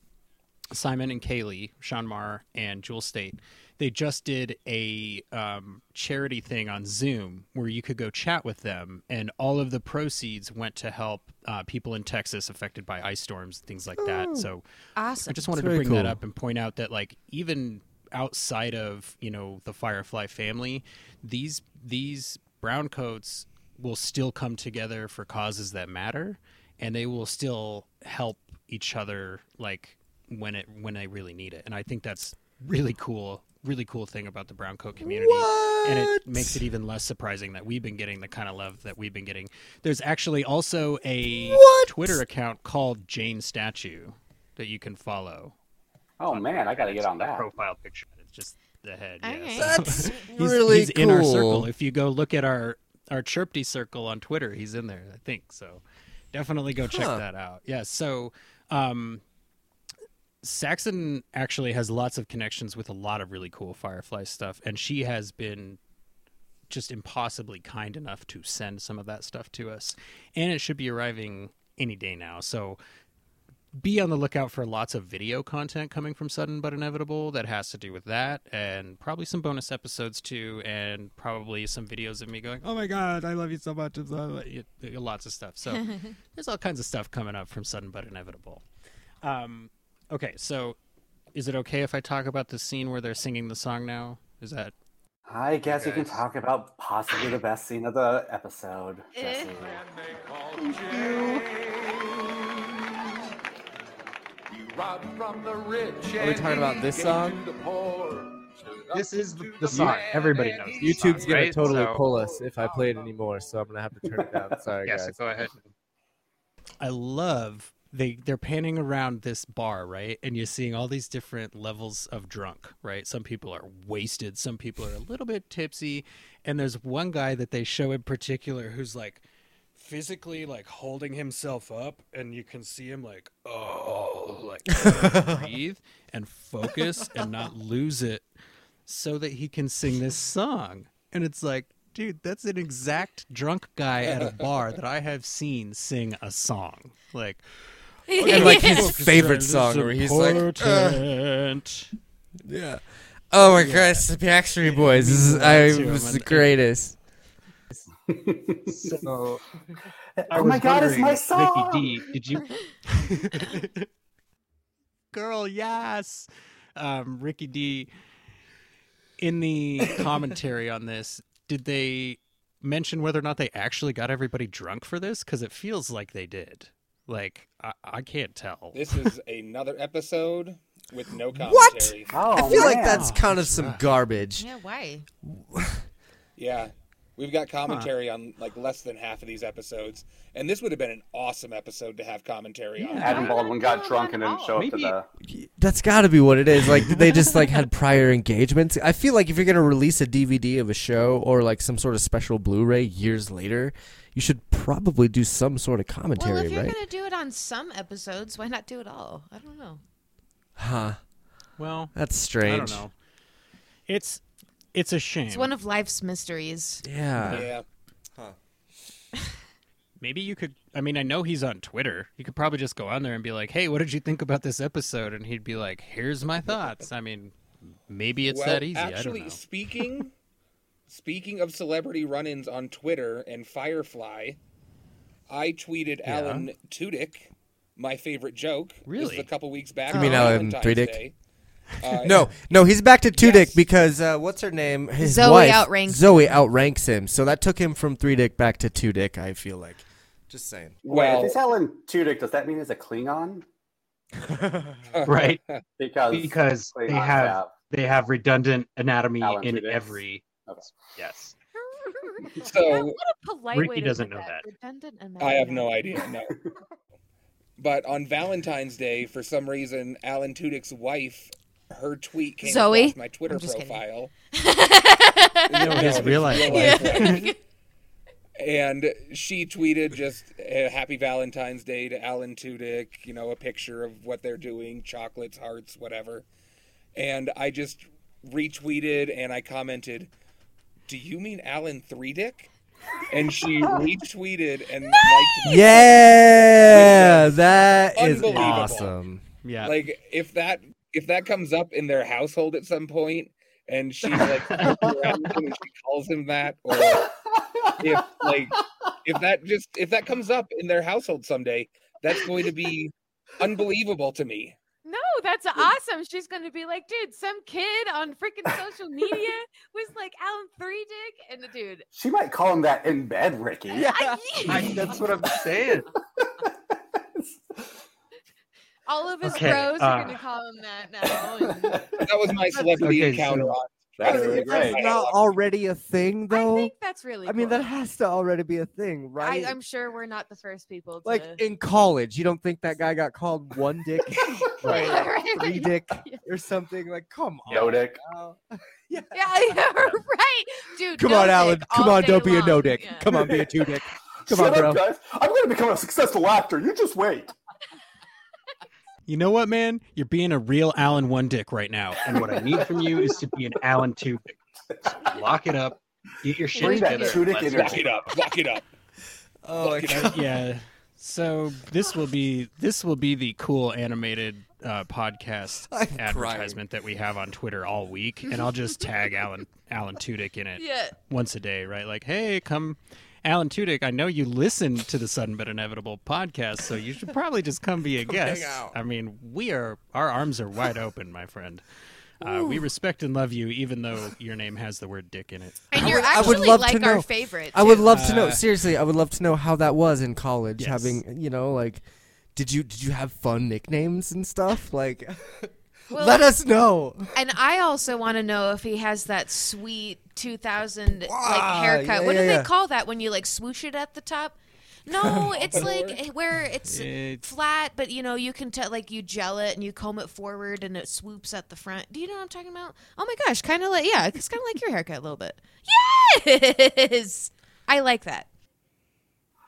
Simon and Kaylee, Sean Maher and Jewel Staite, they just did a um, charity thing on Zoom where you could go chat with them, and all of the proceeds went to help uh, people in Texas affected by ice storms, things like that. So awesome. I just wanted That's to very bring that up and point out that like even outside of you know the Firefly family, these these brown coats will still come together for causes that matter, and they will still help each other like when it when they really need it. And I think that's really cool. Really cool thing about the brown coat community, and it makes it even less surprising that we've been getting the kind of love that we've been getting. There's actually also a What? Twitter account called Jayne Statue that you can follow. Oh man, I got to get on that. Profile picture. It's just the head. Okay. Yeah. So That's he's, really he's in our circle. If you go look at our our Chirpty circle on Twitter, he's in there. I think so. Definitely go check Huh. that out. Yeah. So, um, Saxon actually has lots of connections with a lot of really cool Firefly stuff, and she has been just impossibly kind enough to send some of that stuff to us, and it should be arriving any day now. So be on the lookout for lots of video content coming from Sudden But Inevitable that has to do with that, and probably some bonus episodes too, and probably some videos of me going, "Oh my god, I love you so much!" It's, it- it- lots of stuff. So there's all kinds of stuff coming up from Sudden But Inevitable. Um, okay, so is it okay if I talk about the scene where they're singing the song now? Is that I guess you can talk about possibly the best scene of the episode. Eh. Jesse. Are we talking about this song? This is the, the song. Everybody knows. YouTube's song, gonna right? totally So- pull us if I play it anymore, so I'm gonna have to turn it down. Sorry, Yeah, so guys. go ahead. I love they they're panning around this bar, right? And you're seeing all these different levels of drunk, right? Some people are wasted, some people are a little bit tipsy, and there's one guy that they show in particular who's like physically like holding himself up and you can see him like oh like breathe and focus and not lose it so that he can sing this song. And it's like Dude, that's an exact drunk guy at a bar that I have seen sing a song. Like, and like his favorite song where he's like, "Ugh." yeah. Oh my gosh, it's the Backstreet Boys. This is, I to was the and- greatest. So, I Oh was my God, it's wondering, my song! Ricky D, did you? Girl, yes. Um, Ricky D. In the commentary on this, did they mention whether or not they actually got everybody drunk for this? Because it feels like they did. Like I, I can't tell. This is another episode with no What? commentary. Oh, I feel like that's kind of some garbage. Yeah, why? Yeah. We've got commentary on like less than half of these episodes, and this would have been an awesome episode to have commentary on. Adam Baldwin got drunk and didn't show up to the. That's got to be what it is. Like they just like had prior engagements. I feel like if you're gonna release a DVD of a show or like some sort of special Blu-ray years later, you should probably do some sort of commentary, well, if you're right? gonna do it on some episodes, why not do it all? I don't know. Huh? Well, That's strange. I don't know. It's it's a shame. It's one of life's mysteries. Yeah. Yeah. Huh. Maybe you could. I mean, I know he's on Twitter. You could probably just go on there and be like, "Hey, what did you think about this episode?" And he'd be like, "Here's my thoughts." I mean, maybe it's well, that easy. Actually, I don't know. speaking speaking of celebrity run-ins on Twitter and Firefly, I tweeted Yeah. Alan Tudyk, my favorite joke. This Really? was a couple weeks back. You on mean Alan Valentine's Tudyk? Day. Uh, No, no, he's back to two Yes. dick because uh, what's her name? His Zoe wife, outranks Zoe outranks him. So that took him from three dick back to two dick. I feel like. Just saying. Wait, if Well, he's Alan Tudyk, does that mean he's a Klingon? Right. Because Because they Klingons have they have redundant anatomy Alan in Tudyk. every. Okay. Yes. So- what a polite Ricky way to doesn't know that. Redundant I have no idea. No. But on Valentine's Day, for some reason, Alan Tudyk's wife, her tweet came Zoe? across my Twitter I'm just profile. No, his real life Yeah. and she tweeted just a happy Valentine's Day to Alan Tudyk, you know, a picture of what they're doing, chocolates, hearts, whatever. And I just retweeted and I commented, "Do you mean Alan Three Dick?" And she retweeted and liked Yeah, that is awesome. Yeah. like if that if that comes up in their household at some point and she's like and she calls him that or if like if that just if that comes up in their household someday that's going to be unbelievable to me No, that's awesome. She's gonna be like, dude, some kid on freaking social media was like Alan Three Dick, and the dude. She might call him that in bed, Ricky. I, that's what I'm saying. All of his Okay, bros uh, are gonna call him that now. and- that was my celebrity Okay, encounter so- That's Twitter. great. I- not already a thing, I though. think that's really. I mean, cool. that has to already be a thing, right? I'm sure we're not the first people to. like in college, you don't think that guy got called one dick, Right. Right. three dick, Yeah. or something? Like, come on, No dick. now. yeah, yeah, right, dude. Come no on, Alan. Come on, don't be a no dick. Yeah. Come on, be a two dick. Come Shut on, bro. up, guys. I'm going to become a successful actor. You just wait. You know what, man? You're being a real Alan One Dick right now. And what I need from you is to be an Alan Tudyk. Just Lock it up. Get your shit Bring that together. Tudyk Let's energy. lock it up lock it up Oh, Lock it up. yeah. So this will be this will be the cool animated uh, podcast I'm advertisement that we have on Twitter all week, and I'll just tag Alan Alan Tudyk in it Yeah. once a day, right? Like, hey, come, Alan Tudyk. I know you listen to the Sudden but Inevitable podcast, so you should probably just come be a hang guest. out. I mean, we are our arms are wide open, my friend. Uh, we respect and love you, even though your name has the word "dick" in it. And I you're would- I would actually love to like our know. favorite. I would too. love to know. Uh, Seriously, I would love to know how that was in college. Yes. Having you know, like, did you did you have fun nicknames and stuff? Like, Well- let us know. And I also want to know if he has that sweet 2000 like haircut. yeah, what do yeah, they call that when you like swoosh it at the top? No, it's like where it's It's- flat, but you know you can tell like you gel it and you comb it forward and it swoops at the front. Do you know what I'm talking about? Oh my gosh, kind of like yeah, it's kind of like your haircut a little bit. Yes, I like that.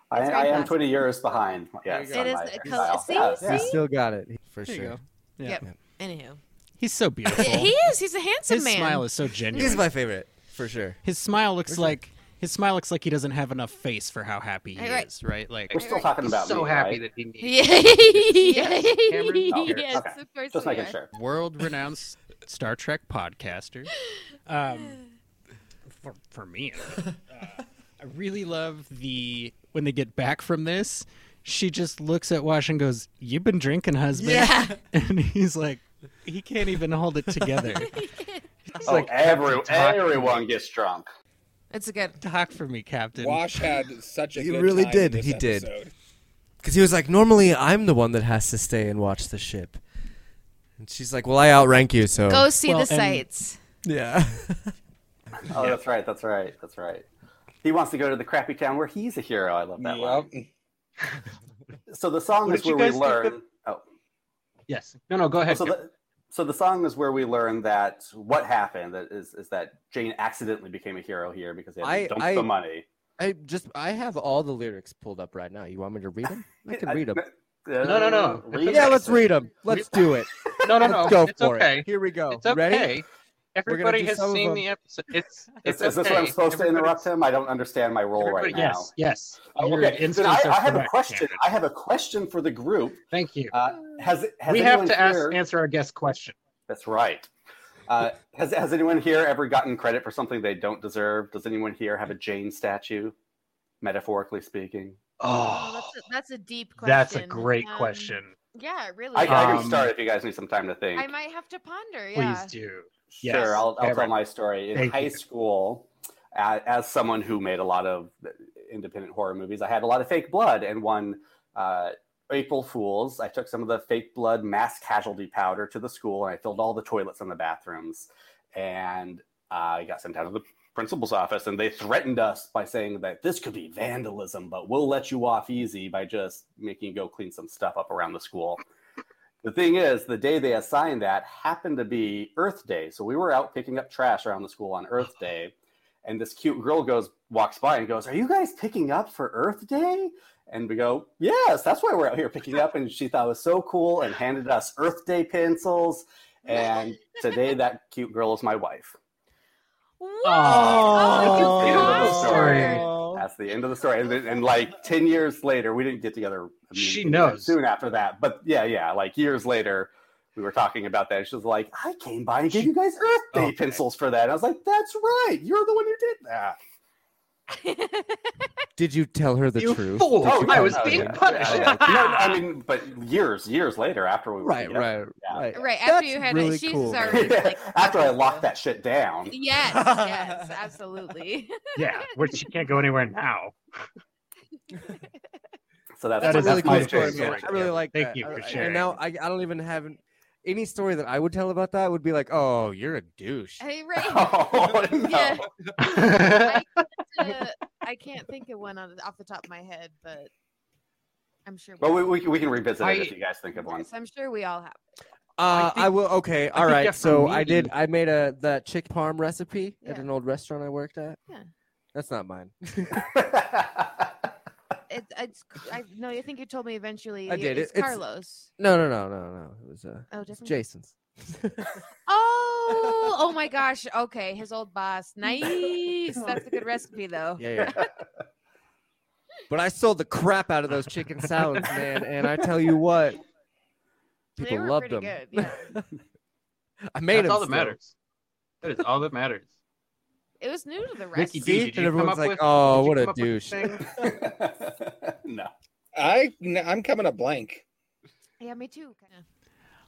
I, I am classic. 20 years behind. Yes, It on is my the hairstyle. color- see, Yes, see? yes. You still got it for There sure. go. Yeah. Yep. Anywho, He's so beautiful. he is. He's a handsome man. His man. smile is so genuine. He's my favorite for sure. His smile looks like his smile looks like he doesn't have enough face for how happy he Right. is, right? Like We're still talking He's about so me, happy right? that he needs. Yeah. Cameron? Oh, yes, okay. of course Just we making are. sure. world-renowned Star Trek podcaster. Um, for for me, uh, I really love the when they get back from this. She just looks at Wash and goes, "You've been drinking, husband." Yeah. and he's like, he can't even hold it together. He's Oh, like, every, "Captain, talk to everyone gets drunk. It's a good. Talk for me, Captain. Wash had such a He good really time did, in this he did. Because he was like, normally I'm the one that has to stay and watch the ship. And she's like, well, I outrank you, so. Go see Well, the and- sights. Yeah. Oh, that's right. That's right. That's right. He wants to go to the crappy town where he's a hero. I love that line. Yep. So the song What is did you where we guys think learn. Of- Yes. No, no. Go ahead. so the so the song is where we learn that what happened that is is that Jayne accidentally became a hero here because they had I- to dump I- the money. I just, I have all the lyrics pulled up right now. You want me to read them? I can read them. No, no, no. Read Yeah, it. let's read them. Let's do it. no, no, no. Let's go it's for okay. it. Here we go. It's okay. Ready? Everybody has seen the episode. It's Is, it's is this okay. what I'm supposed to interrupt him? I don't understand my role right everybody- now. Yes, yes. Oh, okay, then I, I have a question. Cameron. I have a question for the group. Thank you. Uh, has has we have anyone to ask, answer our guest question. That's right. Uh, has has anyone here ever gotten credit for something they don't deserve? Does anyone here have a Jayne statue, metaphorically speaking? Oh, that's a, that's a deep question. that's a great Um, question. Yeah, really. I, I Um, can start if you guys need some time to think. I might have to ponder. Please Yeah. Do. Sure, I'll, I'll tell my story. In Thank high you. school, uh, as someone who made a lot of independent horror movies, I had a lot of fake blood. And one uh, April Fools, I took some of the fake blood mass casualty powder to the school and I filled all the toilets in the bathrooms. And I got sent out of the principal's office and they threatened us by saying that this could be vandalism, but we'll let you off easy by just making you go clean some stuff up around the school. The thing is, the day they assigned that happened to be Earth Day. So we were out picking up trash around the school on Earth uh-huh. Day, and this cute girl goes walks by and goes, "Are you guys picking up for Earth Day?" And we go, "Yes, that's why we're out here picking up." And she thought it was so cool and handed us Earth Day pencils. And today, that cute girl is my wife. What? Oh, Oh, beautiful story. That's the end of the story. And, and like ten years later, we didn't get together. She knows. soon after that. But yeah, yeah, like years later, we were talking about that. She was like, "I came by and gave you guys Earth oh. Day Okay. pencils for that." And I was like, "That's right. You're the one who did that." Did you tell her the you truth? fool! Did you oh, I was being yeah. punished. Yeah, yeah. No, no, I mean, but years, years later, after we were Right, together. right, Yeah. right. Right after That's you had really it, she's cool, already like after I locked that shit down. Yes, yes, absolutely. yeah, which she can't go anywhere now. So that's, That That's is a really my cool story, story, man. I really like Thank that. you for I- sharing. And now I, I don't even have an- any story that I would tell about that would be like, oh, you're a douche. Hey, right. Oh, no. Yeah. I can't, uh, I can't think of one on, off the top of my head, but I'm sure. Well, we, we, we can revisit I- it if you guys think of one. Yes, I'm sure we all have. Uh, I, think- will. Okay, all think, right. so I did. I made a that chick parm recipe at an old restaurant I worked at. Yeah. That's not mine. It, it's. I no. I think you told me eventually. I did. It's It- it's- Carlos. no, no, no, no, no. It was uh, Oh, it's different. Jason's. Oh, oh my gosh. Okay, his old boss. Nice. That's a good recipe, though. Yeah, yeah. but I sold the crap out of those chicken salads, man. And I tell you what, They people were loved pretty them. good. Yeah. I made it. That's them. all that still. matters. That is all that matters. It was new to the rest. recipe. D, See? did And come everyone's like, with? "Oh, what a come up with douche." no. I I'm coming up blank. Yeah, me too. Kind of.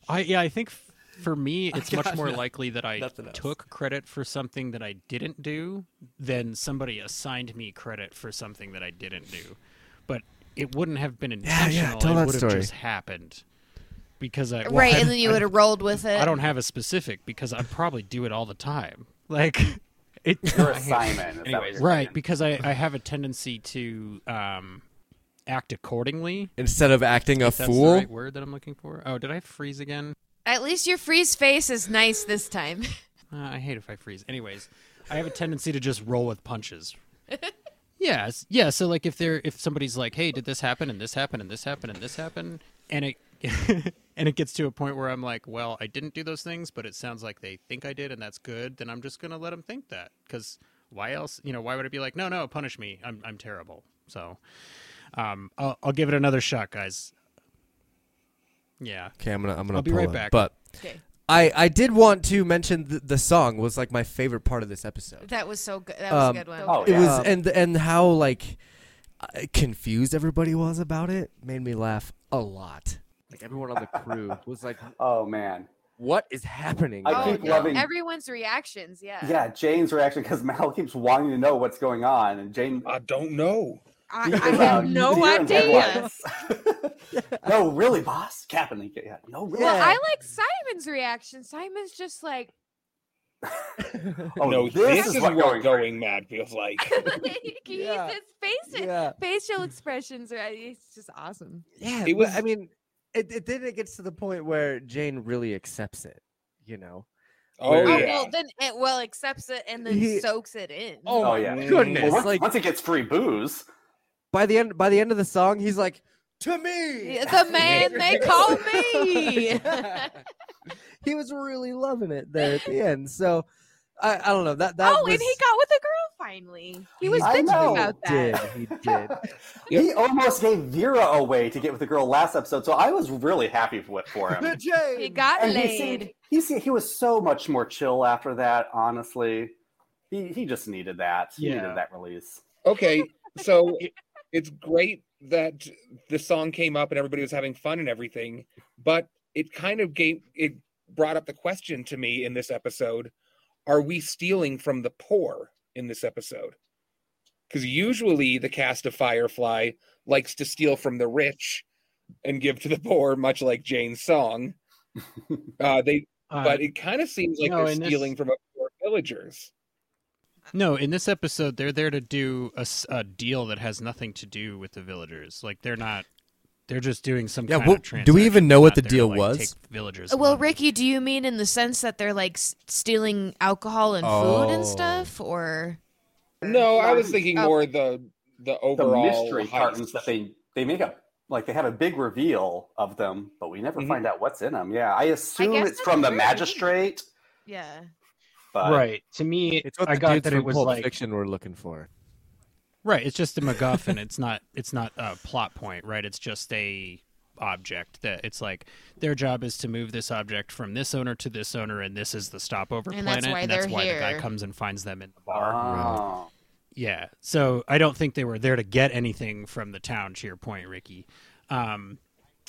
I yeah, I think for me, oh, it's much more no- likely that I took credit for something that I didn't do than somebody assigned me credit for something that I didn't do. But it wouldn't have been yeah, intentional. tell it that would have just happened because I well, right, I- and then you would have rolled with it. I don't have a specific because I probably do it all the time. Like it. You're I- a Simon. Is that what Anyways, you're right, saying? because I, I have a tendency to um, act accordingly. Instead of acting a that's fool. the right word that I'm looking for. Oh, did I freeze again? At least your freeze face is nice this time. Uh, I hate if I freeze. Anyways, I have a tendency to just roll with punches. Yes, yeah. So like, if they're if somebody's like, "Hey, did this happen and this happen and this happen and this happen," and it and it gets to a point where I'm like, "Well, I didn't do those things, but it sounds like they think I did, and that's good." Then I'm just gonna let them think that because why else? You know, why would it be like, no, no, punish me. I'm I'm terrible. So, um, I'll I'll give it another shot, guys. Yeah. Okay, I'm gonna I'm gonna I'll be pull right it. back. But Okay. I I did want to mention the, the song was like my favorite part of this episode. That was so good. That was Um, a good one. Oh, It was and and how like uh, confused everybody was about it made me laugh a lot. Like everyone on the crew was like, Oh man. "What is happening?" I oh, keep no. loving- everyone's reactions. Yeah. Yeah, Jayne's reaction because Mal keeps wanting to know what's going on, and Jayne. I don't know. I, I uh, have no idea. no, really, boss, Captain. Yeah, no, really. Well, I like Simon's reaction. Simon's just like, Oh, no, this this, is is what what going going mad feels like. he, Yeah. his face, Yeah. facial expressions are it's just awesome. Yeah, It it was. was- I mean, it, it then it gets to the point where Jayne really accepts it. You know. Oh, Oh, Oh yeah. well, then it well accepts it and then He- soaks it in. Oh, Oh, my yeah. goodness! Well, once, like once it gets free booze, by the end, by the end of the song, he's like, "To me." the man they call me. he was really loving it there at the end. So I, I don't know that that oh, was, and he got with a girl finally. He was I bitching know. about did that. he did he almost gave Vera away to get with the girl last episode, so I was really happy with for him. He got and he laid. seemed, he se- he was so much more chill after that. Honestly, he he just needed that. He Yeah. needed that release. Okay, so it's great that the song came up and everybody was having fun and everything, but it kind of gave it brought up the question to me in this episode: Are we stealing from the poor in this episode? Because usually the cast of Firefly likes to steal from the rich and give to the poor, much like Jayne's song. Uh, they, Uh, but it kind of seems like no, they're in this- stealing from poor villagers. No, in this episode, they're there to do a deal that has nothing to do with the villagers. Like they're not. They're just doing some Yeah, kind what- of do we even know what the there to, deal like, was? take Villagers. Well, money. Ricky, do you mean in the sense that they're like s- stealing alcohol and food Oh. and stuff, or No, I was thinking Oh. more the the The overall mystery heist. cartons that they they make up. like they have a big reveal of them, but we never Mhm. find out what's in them. Yeah, I assume guess it's from the true. magistrate. yeah? But right. To me, It's what I the got dudes that it was Pulp like Fiction we're looking for. Right? It's just a MacGuffin. it's not. It's not a plot point, right? It's just a object that it's like their job is to move this object from this owner to this owner, and this is the stopover And planet, that's why and that's they're why the guy comes and finds them in the bar. Oh. Yeah. So I don't think they were there to get anything from the town. To your point, Ricky. Um,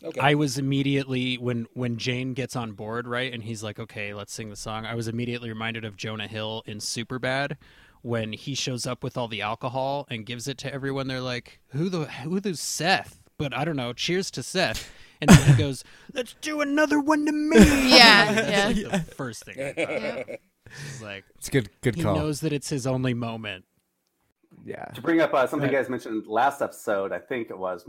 Okay. I was immediately when when Jayne gets on board, right, and he's like, "Okay, let's sing the song." I was immediately reminded of Jonah Hill in Superbad when he shows up with all the alcohol and gives it to everyone. They're like, "Who the who the Seth?" But I don't know. Cheers to Seth. And then he goes, "Let's do another one to me." Yeah, That's yeah. like the first thing. I thought. Yeah. It's like It's good. Good he call. knows that it's his only moment. yeah. To bring up uh, something Right. you guys mentioned last episode, I think it was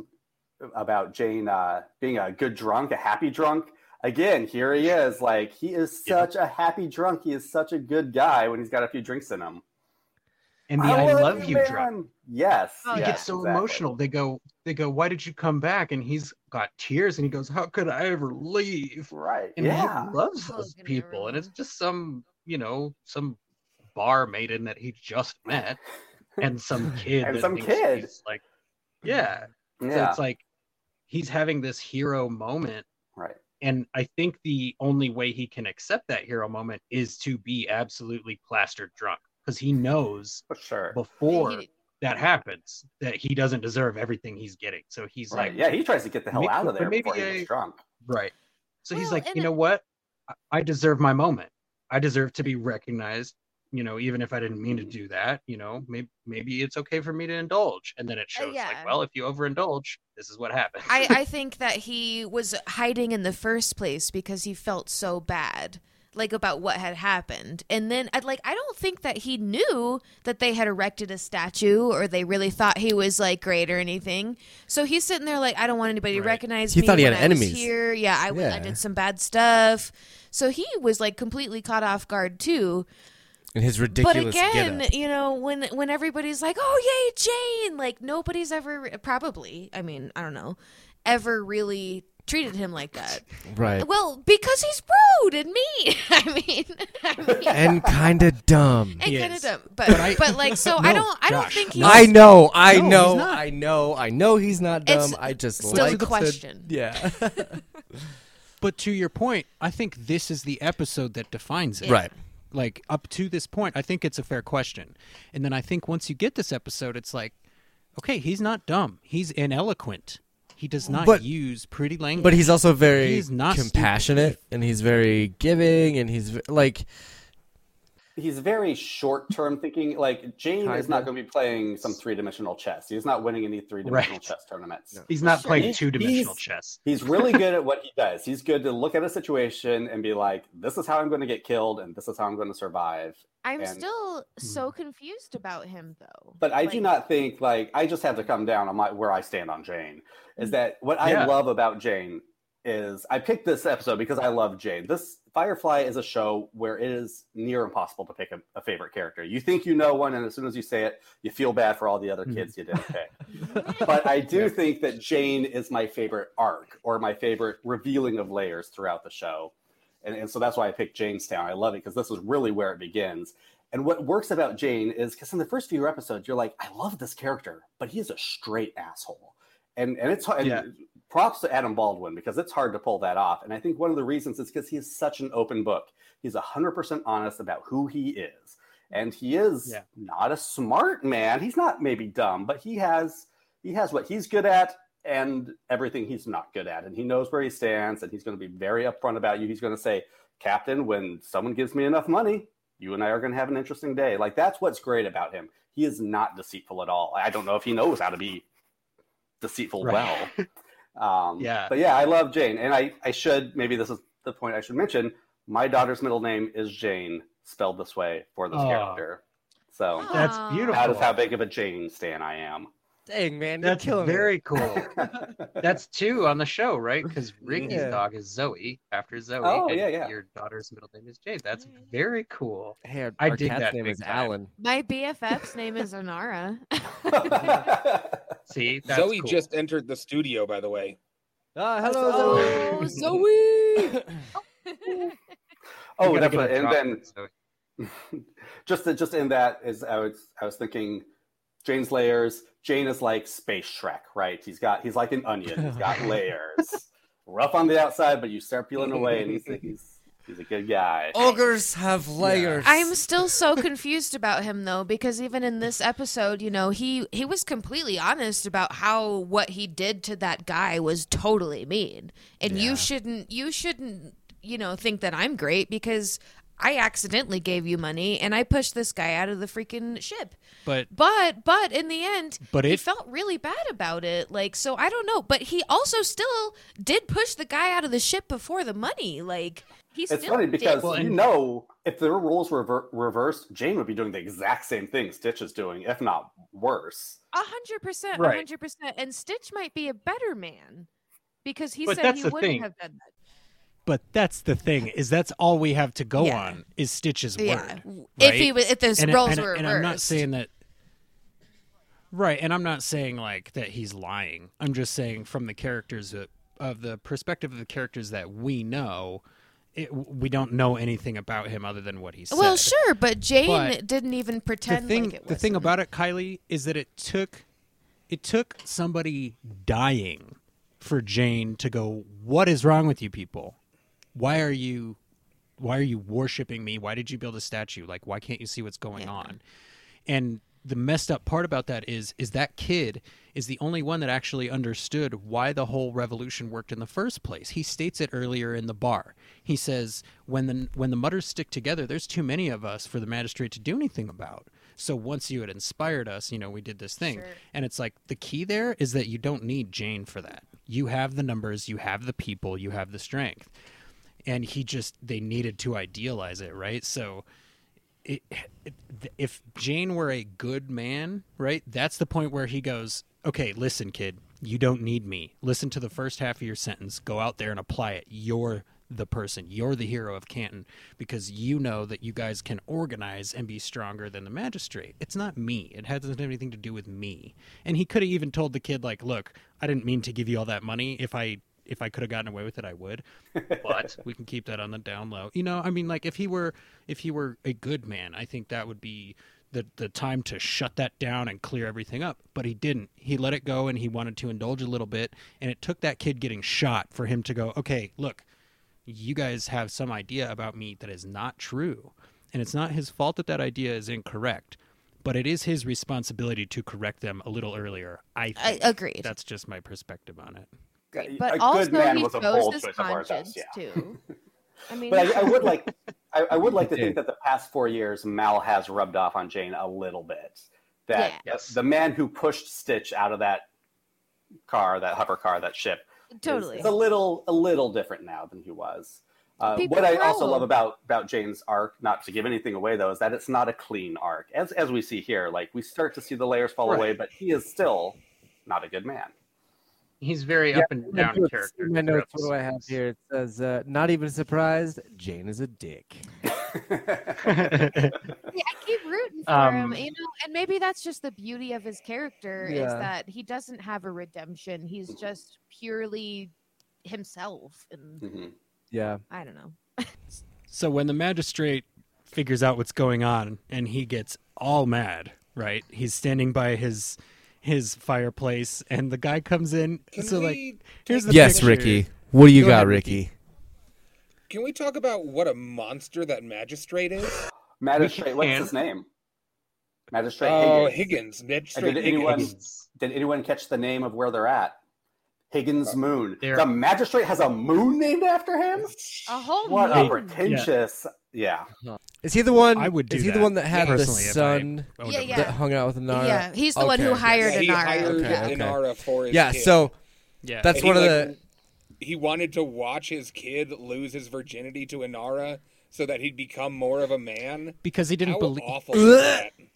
about Jayne uh, being a good drunk, a happy drunk. Again, here he is. Like he is such a happy drunk. He is such a good guy when he's got a few drinks in him. And the I, love you man. drunk. Yes, Oh, He yes, gets so exactly. emotional. They go, they go, why did you come back? And he's got tears, and he goes, how could I ever leave? Right? And yeah. he loves Oh, those can you people, and it's just some, you know, some bar maiden that he just met, and some kid, And some thinks kid. like, yeah. So yeah. it's like he's having this hero moment right. and I think the only way he can accept that hero moment is to be absolutely plastered drunk because he knows For sure. before He- that happens that he doesn't deserve everything he's getting. So he's Right. like, Yeah, he tries to get the hell May- out of there maybe before he I- gets drunk. right. So he's like, and you it- know what? I- I deserve my moment. I deserve to be recognized. You know, even if I didn't mean to do that, you know, maybe maybe it's okay for me to indulge. And then it shows Uh, yeah. like, well, if you overindulge, this is what happens. I, I think that he was hiding in the first place because he felt so bad like about what had happened and then I'd like i don't think that he knew that they had erected a statue or they really thought he was like great or anything so he's sitting there like i don't want anybody to Right. recognize He me thought he when had I was enemies. here yeah I, w- I Yeah. did some bad stuff so he was like completely caught off guard too And his ridiculous but again, getup. you know, when when everybody's like, "Oh yay, Jayne!" Like nobody's ever probably, I mean, I don't know, ever really treated him like that. Right. Well, because he's rude and mean. I mean, I mean And kind of dumb. and kind of dumb. But But I- but like so I don't I don't Josh, think he's. I know, I No, know. I know, I know he's not dumb. It's I just still like a to- question. yeah. But to your point, I think this is the episode that defines it. Yeah. right. Like up to this point, I think it's a fair question. And then I think once you get this episode, it's like, okay, he's not dumb. He's ineloquent. He does not But- use pretty language. But he's also very He's not compassionate and he's very giving and he's v- like He's very short-term thinking. Like Jayne is Kinda. not going to be playing some three-dimensional chess. He's not winning any three-dimensional Right. chess tournaments. He's not playing two dimensional chess. He's really good at what he does. He's good to look at a situation and be like, "This is how I'm going to get killed, and this is how I'm going to survive." I'm And- still so hmm. confused about him though. But I do not think like I just have to come down on my where I stand on Jayne. Is hmm. that what I love about Jayne is I picked this episode because I love Jayne. This Firefly is a show where it is near impossible to pick a, a favorite character. You think you know one, and as soon as you say it, you feel bad for all the other kids you didn't pick. but I do think that Jayne is my favorite arc or my favorite revealing of layers throughout the show. And, and so that's why I picked Jaynestown. I love it because this is really where it begins. And what works about Jayne is because in the first few episodes, you're like, I love this character, but he is a straight asshole. And and it's hard. Yeah. Props to Adam Baldwin because it's hard to pull that off. And I think one of the reasons is because he is such an open book. He's 100% honest about who he is. And he is Yeah. not a smart man. He's not maybe dumb, but he has he has what he's good at and everything he's not good at. And he knows where he stands and he's going to be very upfront about you. He's going to say, Captain, when someone gives me enough money, you and I are going to have an interesting day. Like that's what's great about him. He is not deceitful at all. I don't know if he knows how to be deceitful Right. well. Um, Yeah. But yeah, I love Jayne. And I, I should, maybe this is the point I should mention. My daughter's middle name is Jayne, spelled this way for this Aw. character. So That's beautiful. that is how big of a Jayne stan I am. dang man, That's you're killing me. very cool. That's two on the show, right? Because Ricky's Yeah. dog is Zoe after Zoe. Oh, and yeah, yeah. Your daughter's middle name is Jayne. That's very cool. Hey, our, I our dig cat's that name big is time. Alan. My BFF's name is Inara. See, that's Zoe cool. just entered the studio, by the way. Ah, hello, oh, Zoe. Zoe. Oh, gotta definitely. And then in, just to, just in that is I was I was thinking Jayne's layers. Jayne is like space Shrek, right? He's got he's like an onion. He's got layers. Rough on the outside, but you start peeling away, and he's he's he's a good guy. Ogres have layers. I'm still so confused about him though because even in this episode, you know, he he was completely honest about how what he did to that guy was totally mean. And Yeah. you shouldn't you shouldn't, you know, think that I'm great because I accidentally gave you money and I pushed this guy out of the freaking ship. but But but in the end, But he it- felt really bad about it. Like so I don't know, but he also still did push the guy out of the ship before the money. Like he It's still funny because Well, you know if the roles were rever- reversed, Jayne would be doing the exact same thing Stitch is doing, if not worse. A hundred percent, a Right. hundred percent. And Stitch might be a better man because he But said he wouldn't thing. have done that. but that's the thing is that's all we have to go Yeah. on is Stitch's Yeah, word. w- if he was, if those and, roles and, were and I'm not saying that right and i'm not saying like that he's lying i'm just saying from the characters of, of the perspective of the characters that we know it, we don't know anything about him other than what he said. Well, sure, but Jayne But didn't even the pretend thing like it the thing about it kylie is that it took it took somebody dying for jayne to go what is wrong with you people? Why are you why are you worshiping me? Why did you build a statue? Like why can't you see what's going Yeah. on? And the messed up part about that is is that kid is the only one that actually understood why the whole revolution worked in the first place. He states it earlier in the bar. He says when the when the mudders stick together, there's too many of us for the magistrate to do anything about. So once you had inspired us, you know, we did this thing. Sure. And it's like the key there is that you don't need Jayne for that. You have the numbers, you have the people, you have the strength. And he just they needed to idealize it, right? So it, it, if Jayne were a good man, right? That's the point where he goes, "Okay, listen, kid, you don't need me. Listen to the first half of your sentence. Go out there and apply it. You're the person. You're the hero of Canton because you know that you guys can organize and be stronger than the magistrate. It's not me. It hasn't anything to do with me." And he could have even told the kid like, "Look, I didn't mean to give you all that money. If I if I could have gotten away with it, I would. But we can keep that on the down low. You know, I mean, like if he were if he were a good man, I think that would be the the time to shut that down and clear everything up. But he didn't. He let it go, and he wanted to indulge a little bit. And it took that kid getting shot for him to go, okay, look, you guys have some idea about me that is not true. And it's not his fault that that idea is incorrect, but it is his responsibility to correct them a little earlier. I I think. agreed. That's just my perspective on it. but a also good man he was a chose bold his choice of ours, conscience yeah. too. I mean, But I, I would like, I, I would like to think that the past four years, Mal has rubbed off on Jayne a little bit. That Yeah. Yes. the man who pushed Stitch out of that car, that hover car, that ship, totally, is, a little, a little different now than he was. Uh, what I also love about about Jayne's arc, not to give anything away though, is that it's not a clean arc, as as we see here. Like we start to see the layers fall Right. away, but he is still not a good man. He's very Yeah, up and down In my character. notes, in my notes, what do I have here? It says, uh, "Not even surprised. Jayne is a dick." Yeah, I keep rooting for Um, him, you know, and maybe that's just the beauty of his character is that he doesn't have a redemption. He's just purely himself, and Mhm. Yeah, I don't know. So when the magistrate figures out what's going on and he gets all mad, right? He's standing by his his fireplace and the guy comes in. Can so we like here's the yes, picture. Ricky. What do you Go got, ahead, Ricky? Can we talk about what a monster that magistrate is? Magistrate, what's his name? Magistrate Oh, Higgins. Higgins. Magistrate did anyone Higgins. did anyone catch the name of where they're at? Higgins uh, Moon. They're- The magistrate has a moon named after him. A whole What a pretentious! Yeah. Uh-huh. Is he the one? I would do Is he that, the one that had the personally, if I son Yeah, yeah. that hung out with Nara? Yeah, he's the one who hired Yeah, he Inara. hired Okay, okay. Inara for his Yeah. kid. So Yeah. that's And one he, of like, the. he wanted to watch his kid lose his virginity to Inara so that he'd become more of a man. because he didn't How believe awful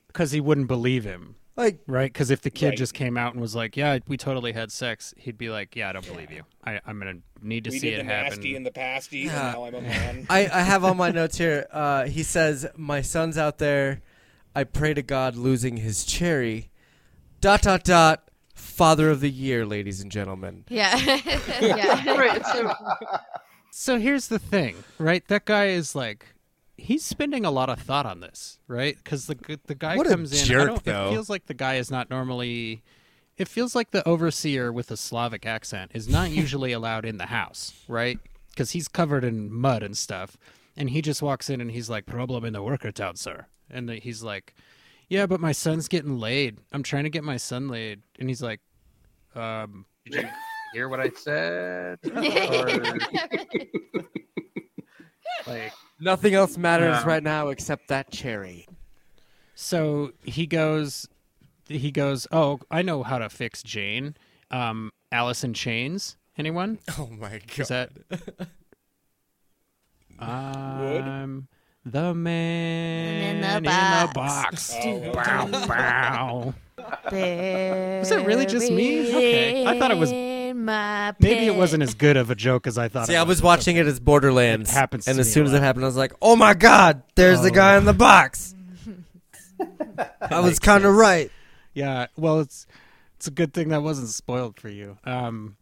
because he wouldn't believe him. Like Right? Because if the kid Right. just came out and was like, "Yeah, we totally had sex," he'd be like, "Yeah, I don't believe you. I, I'm gonna need to We see did it the happen." nasty and the pasty, Yeah. now I'm a man. I, I have on my notes here. Uh, he says, "My son's out there. I pray to God losing his cherry." Dot dot dot. Father of the year, ladies and gentlemen. Yeah, yeah. Right, so- So here's the thing, right? That guy is like, he's spending a lot of thought on this, right? Because the the guy What a comes in. I jerk, don't, though. It feels like the guy is not normally. It feels like the overseer with a Slavic accent is not usually allowed in the house, right? Because he's covered in mud and stuff, and he just walks in and he's like, "Problem in the worker town, sir," and the- he's like, "Yeah, but my son's getting laid. I'm trying to get my son laid," and he's like, um, Did you hear what I said? Or, like, Nothing else matters No. right now except that cherry. So he goes, he goes. Oh, I know how to fix Jayne. Um, Alice in Chains. Anyone? Oh my god. Is that? I'm the man In the in the box. box. Oh, Bow, bow. Was it really just me? Okay. I thought it was- Maybe it wasn't as good of a joke as I thought. See, it I was watching it as Borderlands, It happens and to as me soon a as it lot. happened, I was like, "Oh my God, there's the Oh. guy in the box." I was kind of right. Yeah, well, it's it's a good thing that wasn't spoiled for you. Um,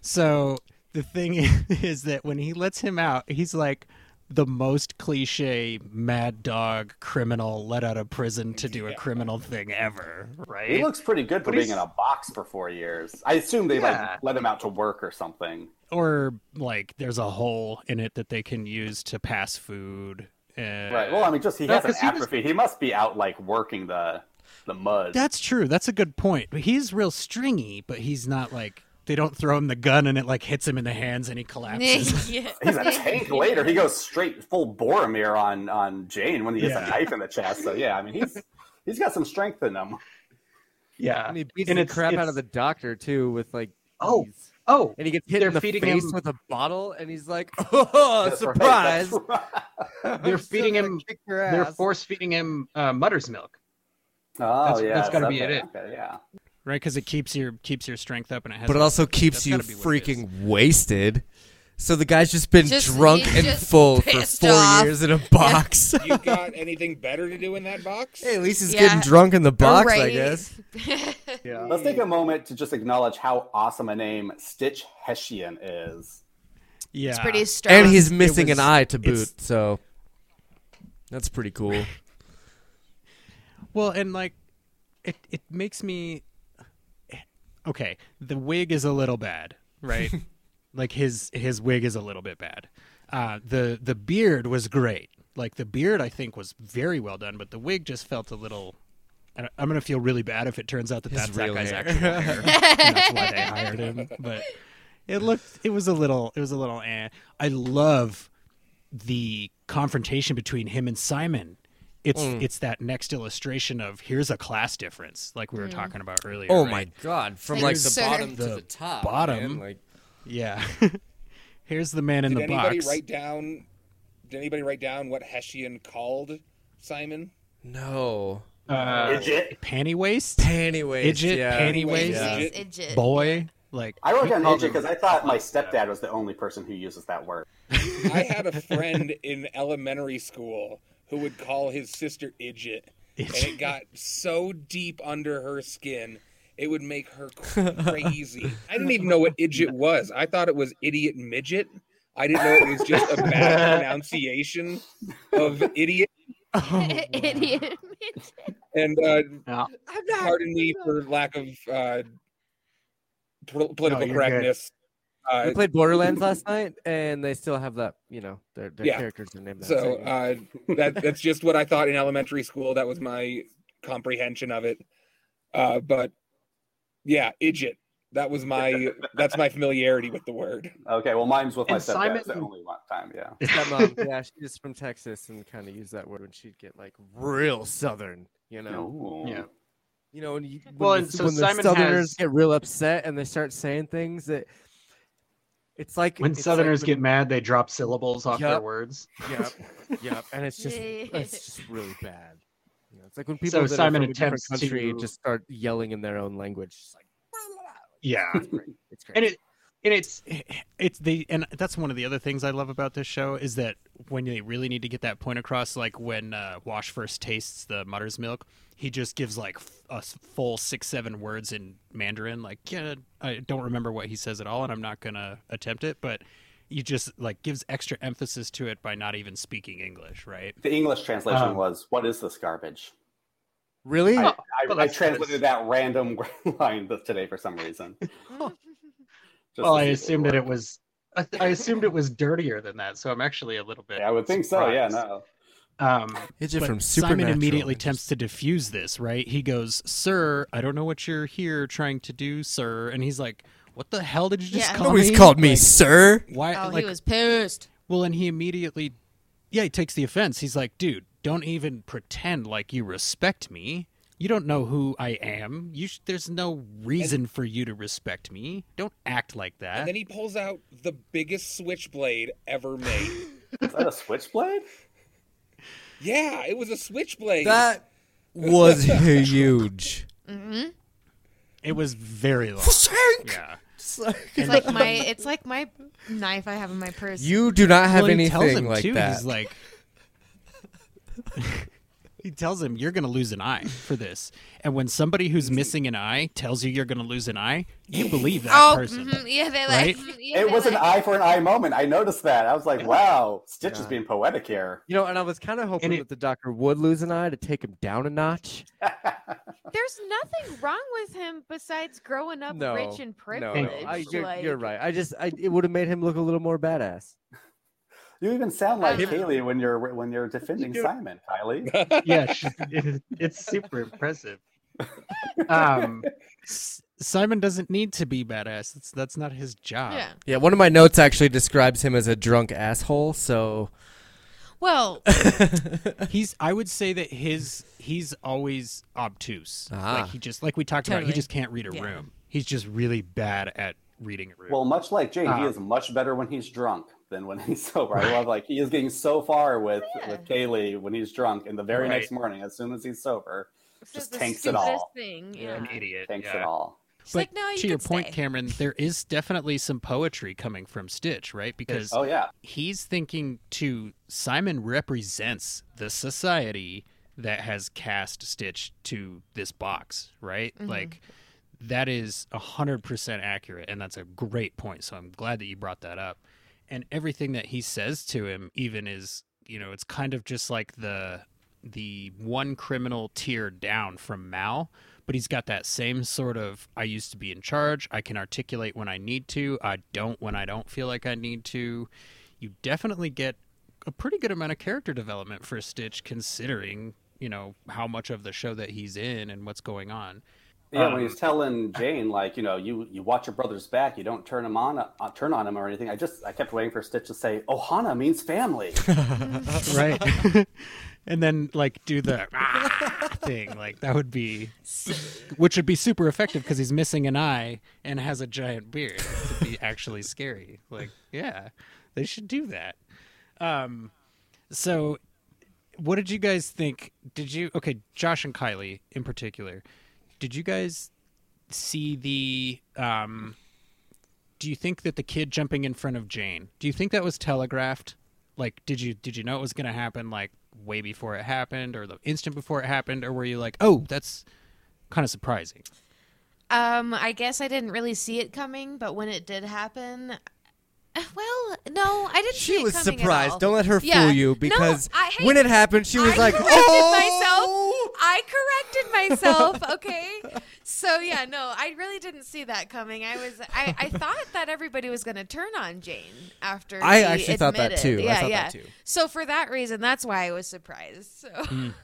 so the thing is that when he lets him out, he's like the most cliche mad dog criminal let out of prison to do a criminal thing ever, right? He looks pretty good for But being he's- in a box for four years. I assume they Yeah. like let him out to work or something. Or like there's a hole in it that they can use to pass food. Uh, Right. Well, I mean, just he No, has an he was- atrophy. He must be out like working the the mud. That's true. That's a good point. He's real stringy, but he's not like they don't throw him the gun and it like hits him in the hands and he collapses. yeah. He's a tank later. He goes straight full Boromir on on Jayne when he gets Yeah. a knife in the chest. So yeah, I mean he's he's got some strength in him. yeah. And he beats And the it's- crap out of the doctor too with like. Oh. ease. Oh, And he gets hit They're in the feeding face him- with a bottle, and he's like, "Oh, That's surprise!" that's right. they're feeding him. They're force feeding him uh, Mudder's milk. Oh That's- yeah, that's gotta okay, be it. okay, yeah. Right? Because it keeps your keeps your strength up and it has. but it also keeps you gotta be what it is. freaking wasted. So the guy's just been Just- drunk he's and just full for pissed four off. years in a box. You got anything better to do in that box? hey, at least he's Yeah. getting drunk in the box, I guess. Yeah. Let's take a moment to just acknowledge how awesome a name Stitch Hessian is. Yeah. It's pretty strong. And he's missing was- an eye to it's- boot, so that's pretty cool. Well, and like, it it makes me. Okay, the wig is a little bad, right? like his his wig is a little bit bad. Uh, the the beard was great. Like the beard, I think was very well done, but the wig just felt a little. I'm gonna feel really bad if it turns out that His that's that guy's hair. actual hair. that's why they hired him. But it looked, it was a little, it was a little. Eh. I love the confrontation between him and Simon. It's Mm. it's that next illustration of here's a class difference, like we were talking about earlier. Oh right? my god! From Like, like the sir. bottom to The the top, bottom. man, Like Yeah. here's the man in Did the anybody box. write down? Did anybody write down what Hessian called Simon? no Uh, Idjit. Panty waist, panty waist. Idjit, yeah. panty waist. waist, Yeah. Idjit. Idjit. boy. Like I wrote down called Idjit because I thought my stepdad was the only person who uses that word. I had a friend in elementary school who would call his sister Idjit, and it got so deep under her skin, it would make her crazy. I didn't even know what Idjit was. I thought it was idiot midget. I didn't know it was just a bad pronunciation of idiot. oh, Idiot. And uh, no. pardon me for lack of uh, political you're correctness. Uh, We played Borderlands last night, and they still have that. You know, their their Yeah. characters are named. That So same. uh, that that's just what I thought in elementary school. That was my comprehension of it. Uh, but yeah, idjit. That was my that's my familiarity with the word. Okay, well, mine's with my And stepdad. Simon- It's the only one time, yeah. Stepmom, yeah, she's from Texas and kind of use that word when she'd get like real southern. You know, Ooh. Yeah. you know, when, you, when Well, the, and so when the Southerners has- get real upset and they start saying things that it's like When it's Southerners like get mad, they drop syllables off their words. Yep, yep, and it's just it's just really bad. You know, it's like when people So that Simon are from a different attempts country to- just start yelling in their own language. Just like Yeah. it's great. It's great. and it and it's it's the and that's one of the other things I love about this show is that when they really need to get that point across, like when uh, Wash first tastes the mother's milk, he just gives like f- a s- full six seven words in Mandarin. Like, yeah, I don't remember what he says at all, and I'm not gonna attempt it, but. He just like gives extra emphasis to it by not even speaking English, right? The English translation Um, was, "What is this garbage?" really? I, well, I, I translated that random line th- today for some reason. Just Well, I see if assumed that it was. I, I assumed it was dirtier than that, so I'm actually a little bit. Yeah, I would think so. Yeah, no. Um, It's just But from Simon immediately It attempts to diffuse this, right? He goes, "Sir, I don't know what you're here trying to do, sir." And he's like, "What the hell did you just Yeah. call Nobody's me?" called me Like, sir. Why? Oh, like, he was pissed. well, and he immediately, yeah, he takes the offense. He's like, "Dude, don't even pretend like you respect me. You don't know who I am. You, sh- there's no reason for you to respect me. Don't act like that." And then he pulls out the biggest switchblade ever made. Is that a switchblade? Yeah, it was a switchblade. That was huge. Mm-hmm. it was very long. yeah. It's like my it's like my knife I have in my purse. You do not have well, he tells anything him like too. that. He's like, he tells him, "You're going to lose an eye for this." And when somebody who's missing an eye tells you you're going to lose an eye, you believe that oh, person. mhm, yeah, they Right? yeah, It they was an eye for an eye moment. I noticed that. I was like, "Wow, Stitch is being poetic here." you know, and I was kind of hoping it- that the doctor would lose an eye to take him down a notch. There's nothing wrong with him besides growing up No, rich and No, privileged. no, I, you're, like, you're right. I just, I, it would have made him look a little more badass. You even sound like Kaylee when you're when you're defending do- Simon, Kylie. yeah, she- it- it's super impressive. Um, Simon doesn't need to be badass. That's that's not his job. Yeah. Yeah, one of my notes actually describes him as a drunk asshole. So Well, He's. I would say that his. He's always obtuse. Ah. Like he just like we talked about. He just can't read a Yeah. room. He's just really bad at reading a room. Well, much like Jayne, he Uh, is much better when he's drunk than when he's sober. I love like he is getting so far with Yeah. with Kaylee when he's drunk, and the very Right. next morning, as soon as he's sober, this just tanks it all. Thing. You're Yeah. an idiot. tanks yeah. it all. She's But like, no, you to your can point, stay." Cameron, there is definitely some poetry coming from Stitch, right? Because Oh yeah. he's thinking to Simon represents the society that has cast Stitch to this box, right? Mm-hmm. Like that is a hundred percent accurate, and that's a great point. So I'm glad that you brought that up. And everything that he says to him, even is you know, it's kind of just like the the one criminal tier down from Mal, but he's got that same sort of I used to be in charge. I can articulate when I need to. I don't when I don't feel like I need to. You definitely get a pretty good amount of character development for Stitch considering, you know, how much of the show that he's in and what's going on. Yeah, Um, when he's telling Jayne, like, you know, you you watch your brother's back, you don't turn him on, uh, turn on him or anything. I just I kept waiting for Stitch to say, "Ohana means family." right. And then like do the ah, thing like that would be which would be super effective because he's missing an eye and has a giant beard. It would be actually scary. Like yeah they should do that. Um so what did you guys think? Did you okay josh and kylie in particular did you guys see the um do you think that the kid jumping in front of jayne do you think that was telegraphed? Like did you did you know it was going to happen like way before it happened or the instant before it happened? Or were you like oh that's kind of surprising Um, I guess I didn't really see it coming, but when it did happen, well, no, I didn't. see She it was at surprised. Don't let her Yeah. fool you No, because I- hey, when it happened, she was I like, corrected "Oh." myself. I corrected myself. Okay, so yeah, no, I really didn't see that coming. I was, I, I thought that everybody was going to turn on Jayne after. I he actually thought that admitted. too. I Yeah, thought yeah. that too. So for that reason, that's why I was surprised. So mm.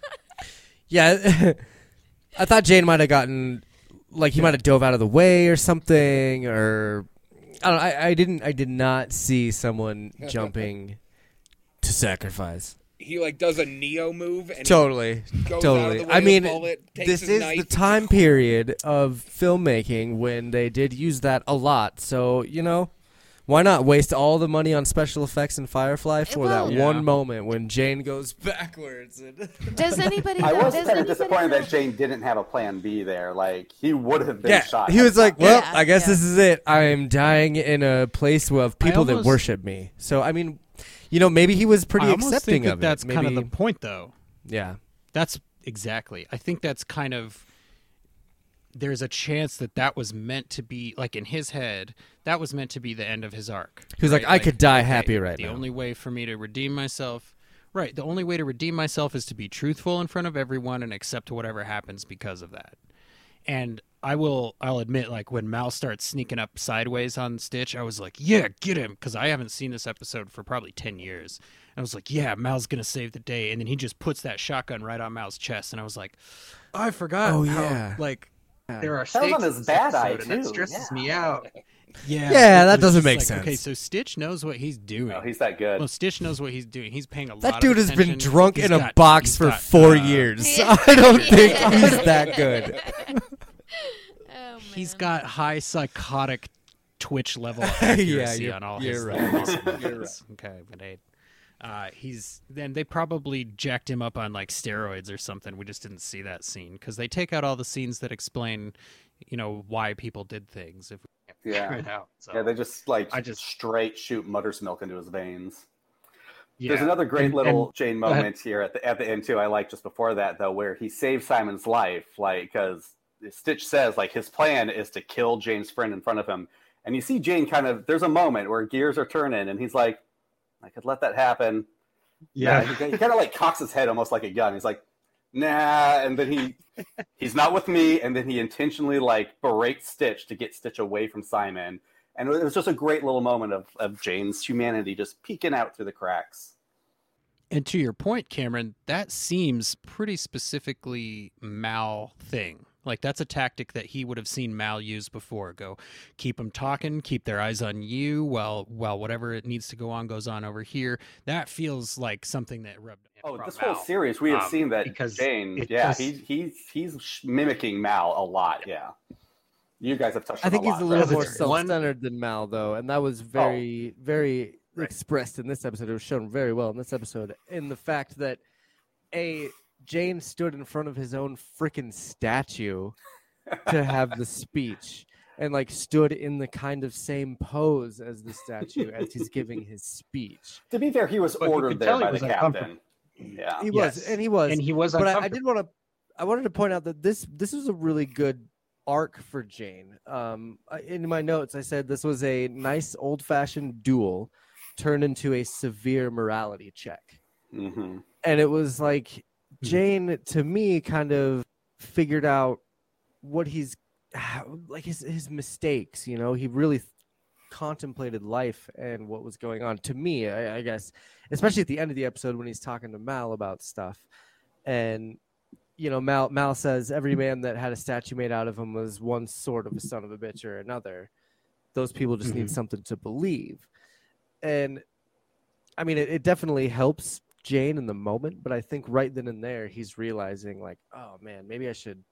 Yeah, I thought Jayne might have gotten like he might have dove out of the way or something, or I know. I, I didn't. I did not see someone jumping to sacrifice. He like does a Neo move and Totally, goes out of totally. the way I of mean, bullet, takes this his is knife. the time period of filmmaking when they did use that a lot. So you know, why not waste all the money on special effects in Firefly for Well- that Yeah. one moment when Jayne goes backwards? And does anybody? I know, was does kind of disappointed know- that Jayne didn't have a plan B there. Like he would have been yeah, shot. he was like, "Well, Yeah, I guess yeah. this is it. I am dying in a place of people that worship me." So I mean, you know, maybe he was pretty I accepting think that of that's it. kind of the point though yeah. That's exactly. I think that's kind of. There's a chance that that was meant to be like in his head. That was meant to be the end of his arc. he's was like, right? "I could die okay, happy right now. the now." only way for me to redeem myself, right? The only way to redeem myself is to be truthful in front of everyone and accept whatever happens because of that. And I will, I'll admit, like when Mal starts sneaking up sideways on Stitch, I was like, "Yeah, get him," because I haven't seen this episode for probably ten years. I was like, "Yeah, Mal's gonna save the day," and then he just puts that shotgun right on Mal's chest, and I was like, "I forgot." Oh, how, yeah. like There are That was on his this bad eye, episode, and that stresses Yeah. me out. yeah, Yeah, that doesn't make like, sense. Okay, so Stitch knows what he's doing. Oh, he's that good. well, Stitch knows what he's doing. He's paying a lot. Of things. That of dude has been drunk He's in a box for got, four uh, years. Yeah. I don't think he's that good. Oh, He's man. got high psychotic twitch level of accuracy you're- on all you're his right. muscle movements. Okay, but hey, uh, he's then they probably jacked him up on like steroids or something. We just didn't see that scene because they take out all the scenes that explain, you know, why people did things. If yeah. Right out. So, Yeah, they just like I just- straight shoot mother's milk into his veins. yeah. There's another great And- little and- Jayne moment here at the at the end too. I like just before that though, where he saves Simon's life, like because Stitch says like his plan is to kill Jayne's friend in front of him, and you see Jayne kind of. There's a moment where gears are turning, and he's like, "I could let that happen." yeah. he, he kind of like cocks his head almost like a gun. He's like, "Nah," and then he he's not with me, and then he intentionally like berates Stitch to get Stitch away from Simon. And it was just a great little moment of, of Jayne's humanity just peeking out through the cracks. And to your point, Cameron, that seems pretty specifically Mal thing. Like that's a tactic that he would have seen Mal use before. Go, keep them talking, keep their eyes on you, while while whatever it needs to go on goes on over here. That feels like something that rubbed. Oh, from this whole Mal. series we have Um, seen that because Jayne, yeah, just- he, he's he's sh- mimicking Mal a lot. Yeah, you guys have touched. I think a he's a little right? more Because self-centered than Mal, though, and that was very, very Right. expressed in this episode. It was shown very well in this episode in the fact that a Jayne stood in front of his own freaking statue to have the speech and like stood in the kind of same pose as the statue as he's giving his speech. To be fair, he was But ordered there by the captain. Yeah. He Yes. was, and he was, and he was but I, I did want to i wanted to point out that this this was a really good arc for jayne um in my notes i said this was a nice old-fashioned duel turned into a severe morality check hmm and it was like jayne to me kind of figured out what he's like his his mistakes you know? He really th- contemplated life and what was going on. To me I, I guess especially at the end of the episode when he's talking to mal about stuff and you know mal mal says every man that had a statue made out of him was one sort of a son of a bitch or another. Those people just need Mhm. something to believe. And i mean it, it definitely helps jayne in the moment but i think right then and there he's realizing like oh man maybe i should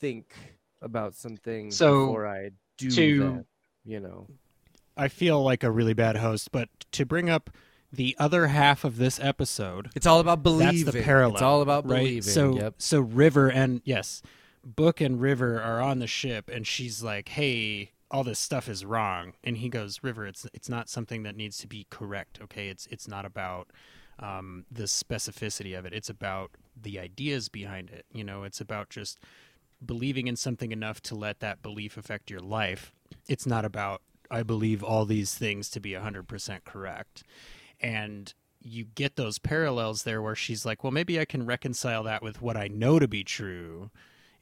think about some things So, before i do to- that you know I feel like a really bad host, but to bring up the other half of this episode, it's all about believing that's the parallel. it's all about right? So, yep so River and yes, Book and River are on the ship, and she's like, "Hey, all this stuff is wrong," and he goes, "River, it's it's not something that needs to be correct. Okay, it's it's not about." Um, the specificity of it. It's about the ideas behind it. You know, it's about just believing in something enough to let that belief affect your life. It's not about I believe all these things to be 100% correct. And you get those parallels there where she's like, well, maybe I can reconcile that with what I know to be true.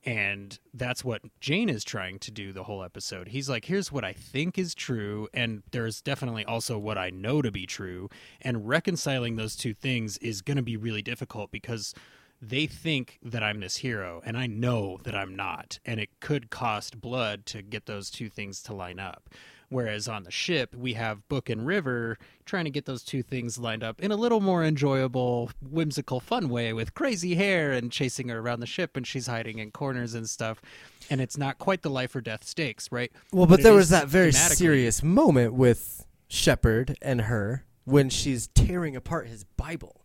And that's what Jayne is trying to do the whole episode. He's like, here's what I think is true. And there's definitely also what I know to be true. And reconciling those two things is going to be really difficult because they think that I'm this hero and I know that I'm not. And it could cost blood to get those two things to line up. Whereas on the ship, we have Book and River trying to get those two things lined up in a little more enjoyable, whimsical, fun way with crazy hair and chasing her around the ship and she's hiding in corners and stuff. And it's not quite the life or death stakes, right? Well, but it there was that very serious moment with Shepard and her when she's tearing apart his Bible.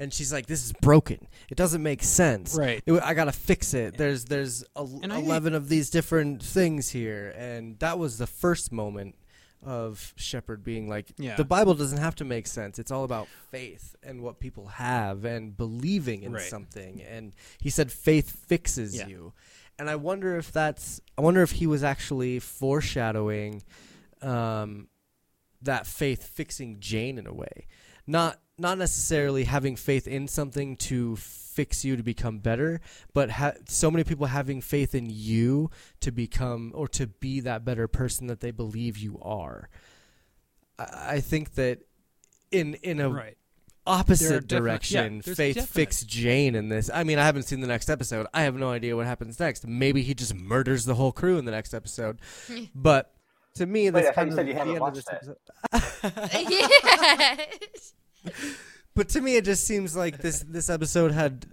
And she's like, "This is broken. It doesn't make sense. Right. It- I gotta fix it. There's there's a, I- eleven of these different things here." And that was the first moment of Shepard being like, Yeah. "The Bible doesn't have to make sense. It's all about faith and what people have and believing in Right. something." And he said, "Faith fixes Yeah. you." And I wonder if that's I wonder if he was actually foreshadowing um, that faith fixing Jayne in a way. Not not necessarily having faith in something to fix you to become better, but ha- so many people having faith in you to become or to be that better person that they believe you are. I, I think that in in a Right. opposite There direction, yeah, faith definite- fixed Jayne in this. I mean, I haven't seen the next episode. I have no idea what happens next. Maybe he just murders the whole crew in the next episode. but to me, Wait, that's I kind you of said you the haven't end of this watched episode. yes. But to me, it just seems like this this episode had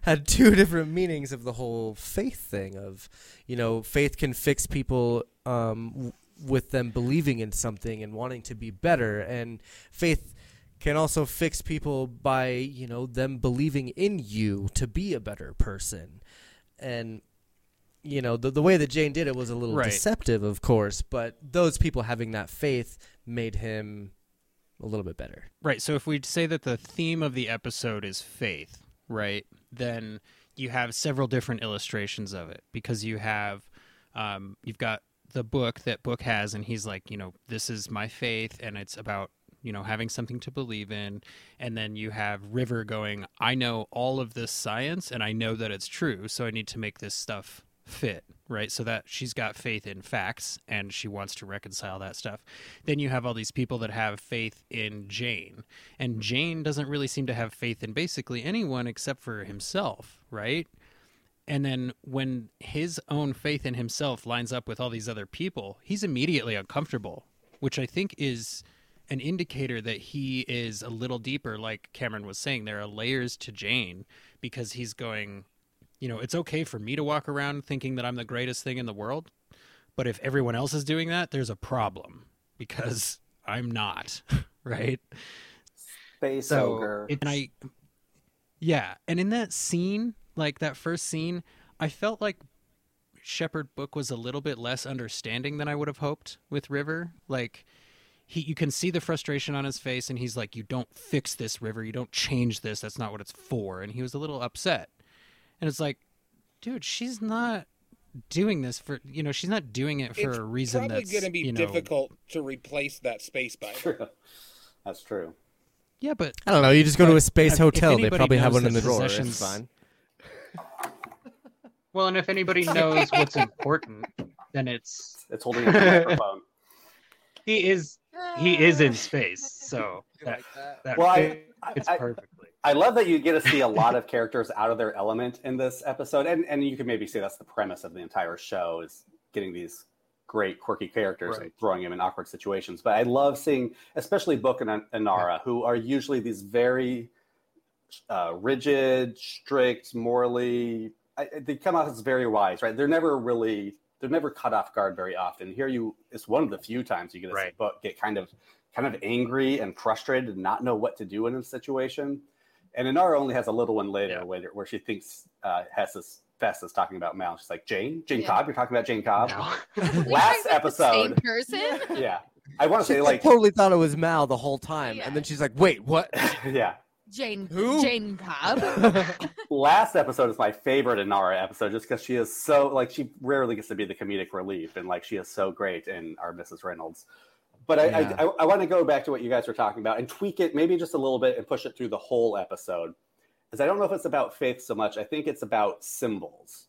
had two different meanings of the whole faith thing. Of you know, faith can fix people um, w- with them believing in something and wanting to be better, and faith can also fix people by you know them believing in you to be a better person. And you know, the the way that Jayne did it was a little Right. deceptive, of course, but those people having that faith made him a little bit better. Right. So if we say that the theme of the episode is faith, right, then you have several different illustrations of it because you have, um, you've got the book that Book has, and he's like, you know, this is my faith, and it's about you know having something to believe in and then you have river going i know all of this science and i know that it's true so i need to make this stuff fit right? So that she's got faith in facts and she wants to reconcile that stuff. Then you have all these people that have faith in jayne. And jayne doesn't really seem to have faith in basically anyone except for himself right? And then when his own faith in himself lines up with all these other people he's immediately uncomfortable which i think is an indicator that he is a little deeper. Like cameron was saying there are layers to jayne because he's going you know it's okay for me to walk around thinking that i'm the greatest thing in the world but if everyone else is doing that there's a problem because i'm not right Space So ogre. and I, yeah, and in that scene, like that first scene, I felt like Shepherd book was a little bit less understanding than I would have hoped with River. Like he you can see the frustration on his face and he's like you don't fix this River, you don't change this. That's not what it's for. And he was a little upset. And it's like dude, she's not doing this for, you know, she's not doing it for it's a reason probably that's going to be you know, difficult to replace that space Bible. True. That's true. Yeah, but I don't know. You just go to a space if hotel. They probably have one in the that drawer. It's fine. Well, and if anybody knows what's important, then it's It's holding up the microphone. he is he is in space, so that, that Well, I, I, fits I, perfectly. I love that you get to see a lot of characters out of their element in this episode, and and you can maybe say that's the premise of the entire show is getting these great quirky characters and throwing them in awkward situations. But I love seeing, especially Book and Inara, who are usually these very uh, rigid, strict, morally. I, they come out as very wise, right? They're never really they're never cut off guard very often. Here, you it's one of the few times you get to Right. Book get kind of kind of angry and frustrated and not know what to do in a situation. And Inara only has a little one later Yeah. where, where she thinks uh, Hess is Fess is talking about Mal. She's like, Jayne? Jayne Yeah. Cobb? You're talking about Jayne Cobb? Now. Last Same episode. person. Yeah. I want to say, like, totally thought it was Mal the whole time, Yeah. and then she's like, "Wait, what?" yeah. Jayne. Who? Jayne Cobb. Last episode is my favorite Inara episode just because she is so, like, she rarely gets to be the comedic relief. And, like, she is so great in our Mrs. Reynolds. But I, Yeah. I, I, I want to go back to what you guys were talking about and tweak it maybe just a little bit and push it through the whole episode. Because I don't know if it's about faith so much. I think it's about symbols.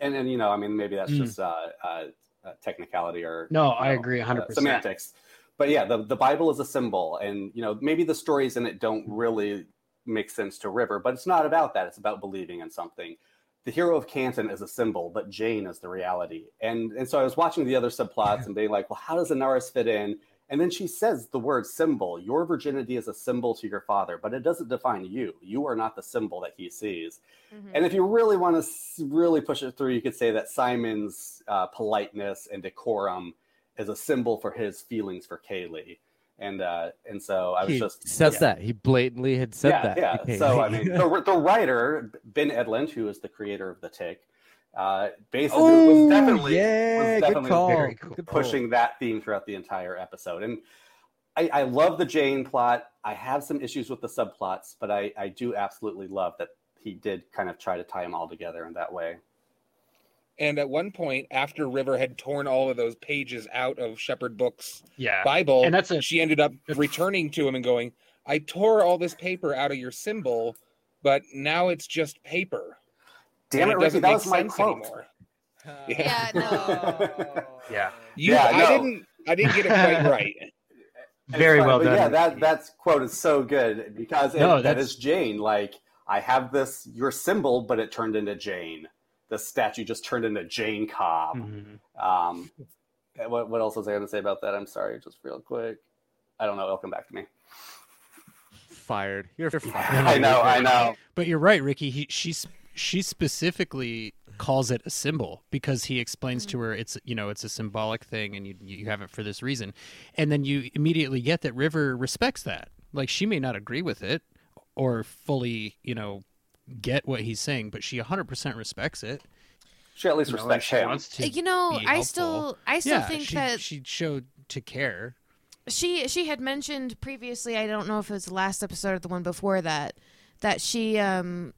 And, and you know, I mean, maybe that's Mm. just uh, uh, uh, technicality or No, you I know, agree uh, 100%. semantics. But yeah, the, the Bible is a symbol, and you know maybe the stories in it don't really make sense to River, but it's not about that. It's about believing in something. The hero of Canton is a symbol, but Jayne is the reality. And and so I was watching the other subplots and being like, well, how does Inara's fit in? And then she says the word symbol. Your virginity is a symbol to your father, but it doesn't define you. You are not the symbol that he sees. Mhm. And if you really want to really push it through, you could say that Simon's uh, politeness and decorum is a symbol for his feelings for Kaylee. And uh, and so I was he just says yeah. that. He blatantly had said yeah, that. Yeah. Okay. So I mean, the, the writer Ben Edlund, who is the creator of the Tick, uh, basically oh, was definitely yeah, was definitely very cool. Pushing that theme throughout the entire episode. And I, I love the Jayne plot. I have some issues with the subplots, but I, I do absolutely love that he did kind of try to tie them all together in that way. And at one point, after River had torn all of those pages out of Shepherd Book's Yeah. Bible, And that's a she ended up good- returning to him and going, I tore all this paper out of your symbol, but now it's just paper. Damn and it, Ricky, doesn't that make was my sense quote. anymore. Yeah, no. yeah. You, Yeah, I no. didn't I didn't get it quite right. Very fine, well but done. Yeah, that Ricky. that's quote is so good because No, that that's- Jayne. Like I have this your symbol, but it turned into Jayne. The statue just turned into Jayne Cobb. Mhm. Um, what what else was I going to say about that? I'm sorry, just real quick. I don't know. It'll come back to me. Fired. You're fired. I know. I know. But you're right, Ricky. He she she specifically calls it a symbol because he explains to her it's you know it's a symbolic thing and you you have it for this reason, and then you immediately get that River respects that. Like she may not agree with it or fully you know get what he's saying, but she 100% respects it. She at least You know, respects she him. wants to you know, I still, I still yeah, think she, that she showed to care. she she had mentioned previously i don't know if it was the last episode or the one before that that she um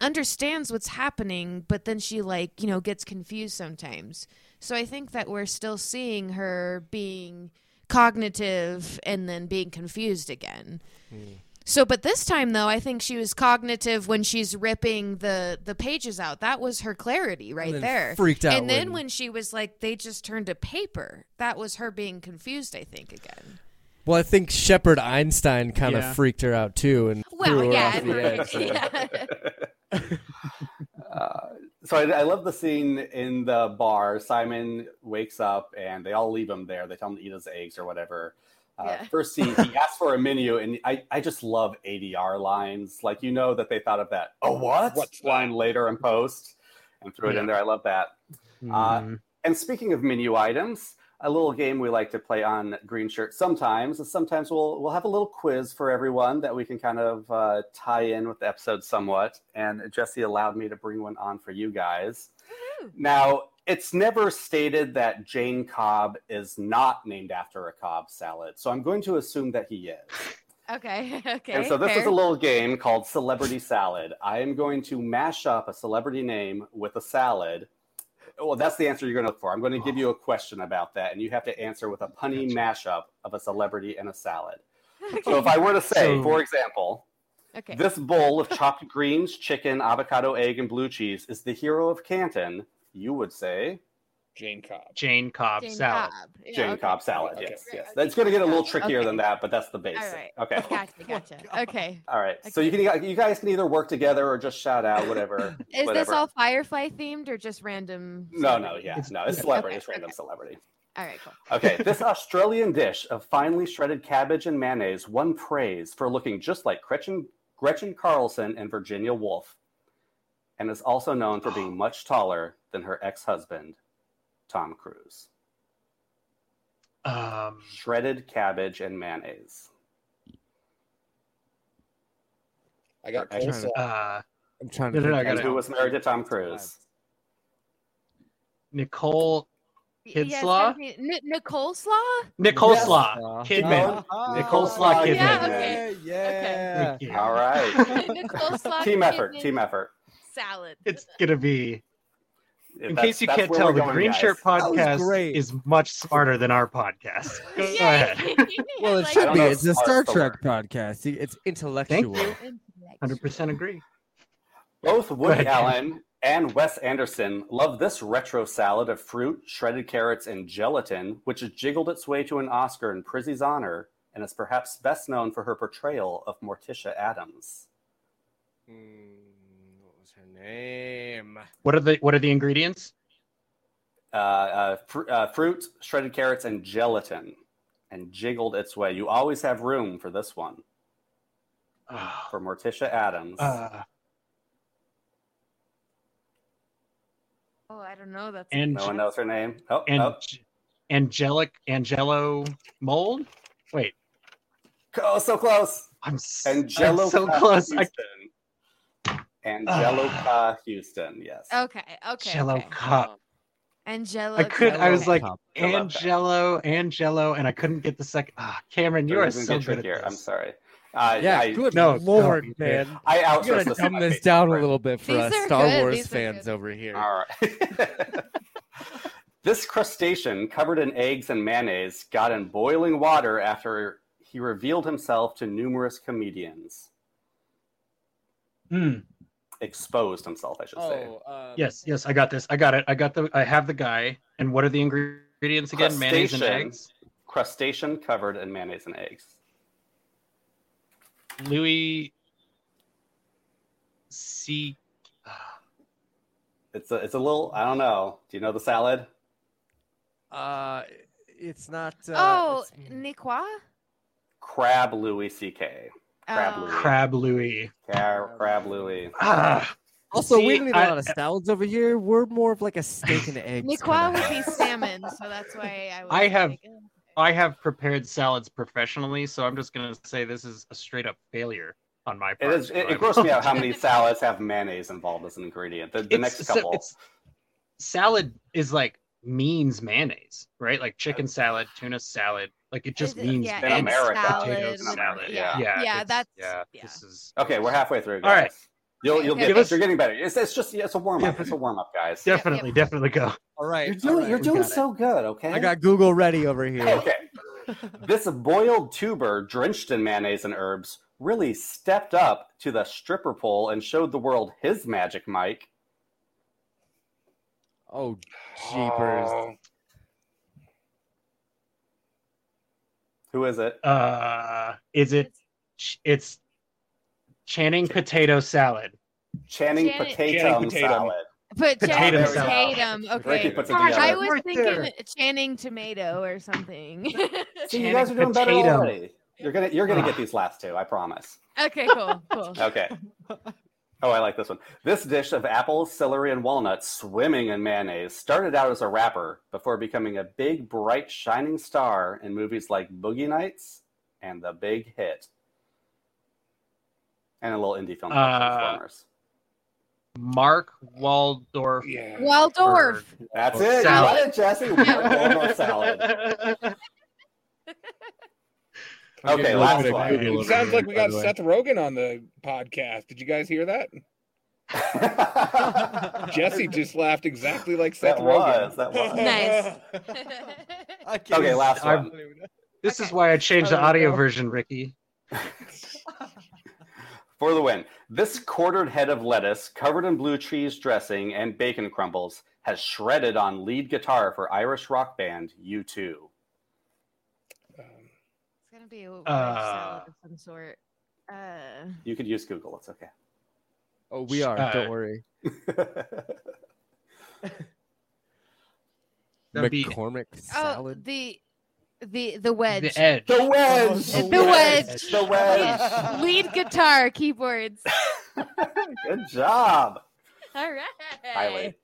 understands what's happening but then she like you know gets confused sometimes so i think that we're still seeing her being cognitive and then being confused again so but this time though i think she was cognitive when she's ripping the the pages out that was her clarity right then there freaked out and then when- when she was like they just turned to paper that was her being confused i think again Well, I think Shepard Einstein kind of Yeah. freaked her out too, and Well, threw her yeah, off and the right, edge. so- yeah. Uh, so I, I love the scene in the bar. Simon wakes up and they all leave him there. They tell him to eat his eggs or whatever. Uh, Yeah. First, he, he asks for a menu, and I, I just love ADR lines. Like, you know, that they thought of that, oh, what? What's line later in post and threw it in there. I love that. Uh, Mhm. And speaking of menu items, a little game we like to play on Green Shirt sometimes is sometimes we'll we'll have a little quiz for everyone that we can kind of uh, tie in with the episode somewhat. And Jesse allowed me to bring one on for you guys. Woo. Now, it's never stated that Jayne Cobb is not named after a Cobb salad, so I'm going to assume that he is. Okay. Okay. and so this fair. is a little game called Celebrity Salad. I am going to mash up a celebrity name with a salad. Well, that's the answer you're going to look for. I'm going to give you a question about that, and you have to answer with a punny mashup of a celebrity and a salad. So if I were to say, So- for example, okay. this bowl of chopped greens, chicken, avocado, egg, and blue cheese is the hero of Canton, you would say Jayne Cobb. Jayne Cobb Jayne salad. Cobb. Yeah, Jayne okay. Cobb salad. Okay. Yes, yes. okay. That's going to get a little trickier Okay. than that, but that's the basic. right. Okay. Gotcha. Gotcha. Okay. All right. So you can you guys can either work together or just shout out whatever. Is whatever. this all Firefly themed or just random? No, no, celebrity? yeah, It's- no. It's celebrity. Okay, It's random okay. celebrity. All right. Cool. Okay, this Australian dish of finely shredded cabbage and mayonnaise won praise for looking just like Gretchen Gretchen Carlson and Virginia Woolf, and is also known for being much taller than her ex-husband, Tom Cruise. Um, Shredded cabbage and mayonnaise. I got Okay. coleslaw. uh, I'm trying to. No, no, no, I think And who was married to Tom Cruise? Nicole Y- Kid yeah, it's Slaw? gotta be Ni- Nicole Slaw. Nicole Yes. Slaw Uh, Kidman. uh, Nicole Slaw Kidman. Yeah, okay. Yeah. Thank you. All right. Nicole Slaw. team effort. Kidman Team effort. Salad. It's gonna be. In case you can't tell, the going, Green guys. Shirt podcast is much smarter than our podcast. Go ahead. Well, it like should be. It's a Star Trek podcast. It's intellectual. Hundred percent agree. Both Woody ahead, Allen and Wes Anderson love this retro salad of fruit, shredded carrots, and gelatin, which has jiggled its way to an Oscar in Prizzi's honor and is perhaps best known for her portrayal of Morticia Addams. Hmm, what was her name? What are the What are the ingredients? Uh, uh, fr- uh, fruit, shredded carrots, and gelatin, and jiggled its way. You always have room for this one Ah, for Morticia Addams. uh, Oh, I don't know. That's and no one knows her name. Oh, and oh. angelic Angelo mold. Wait, oh, so close. I'm, s- Anjelica I'm so close. I, Huston. Anjelica Huston. Yes. okay. Okay. Jello okay. cup. Angela. I could. I was like I love that. Angelo, Angelo, and I couldn't get the second. Ah, Cameron, you Don't are so get good at this. I'm sorry. Uh, Yeah, I, good no, lord, no, man. I You outsourced gotta this. dumb this Facebook down a little bit for These us are Star good. Wars These fans over here. All right. this crustacean, covered in eggs and mayonnaise, got in boiling water after he revealed himself to numerous comedians. Hmm. Exposed himself, I should say. Oh, um, Yes, yes, I got this. I got it. I got the. I have the guy. And what are the ingredients again? Mayonnaise and eggs. Crustacean covered in mayonnaise and eggs. Louis C. It's a, it's a little. I don't know. Do you know the salad? Uh, it's not. Uh, Oh, it's- Niqua. Crab Louis C.K. Crab Oh. Louis. Crab Louis. Car- Crab Louis. Ah, also, we See, don't eat a I- lot of salads over here. We're more of like a steak and eggs. Niqua kinda would be salmon, so that's why I. Was I have- like, oh. I have prepared salads professionally, so I'm just gonna say this is a straight up failure on my It part. is. It, it grosses me out how many salads have mayonnaise involved as an ingredient. The, the next couple. it's- salad is like means mayonnaise, right? Like chicken salad, tuna salad. Like it just it- means yeah, In America. salad, potatoes, salad. Yeah, yeah, yeah, that's yeah. yeah. This is Okay, we're halfway through, guys. All right. You'll you'll Okay, get Give this. us- You're getting better. It's, it's just it's a warm up. It's a warm up, guys. Yep, definitely, definitely go. All right. You're doing right, you're doing got it. so good. Okay. I got Google ready over here. Okay. this boiled tuber drenched in mayonnaise and herbs really stepped up to the stripper pole and showed the world his magic mic. Oh, jeepers. Oh, Who is it? Uh, is it? It's Channing potato salad. Channing Channing- Potato Channing Tatum. salad. But Potato Channing salad. Tatum. Okay. puts it Gosh. I was Right thinking there. Channing Tomato or something. See, you guys are Channing doing better already. You're gonna you're gonna get these last two. I promise. okay, cool, cool. Okay. Oh, I like this one. This dish of apples, celery, and walnuts swimming in mayonnaise started out as a wrapper before becoming a big, bright, shining star in movies like Boogie Nights and The Big Hit. And a little indie film called Uh, Transformers. Mark Waldorf. Yeah. Waldorf. That's Or it. You salad. got it, Jesse. Waldorf salad. I'm Okay, last one. It sounds like we got. Seth Rogen on the podcast. Did you guys hear that? Jesse just laughed exactly like Seth that Rogen. was. That was. Nice. Okay, even- last I- one. This is why I changed the audio know. version, Ricky. For the win. This quartered head of lettuce, covered in blue cheese dressing and bacon crumbles, has shredded on lead guitar for Irish rock band U2. It's gonna be a Uh, salad of some sort. Uh, You could use Google. It's okay. Oh, we are. Uh, don't worry. That'd be McCormick oh, salad. the the the wedge. the edge. the wedge. The wedge. The wedge. Lead guitar keyboards. Good job. All right. Kylie.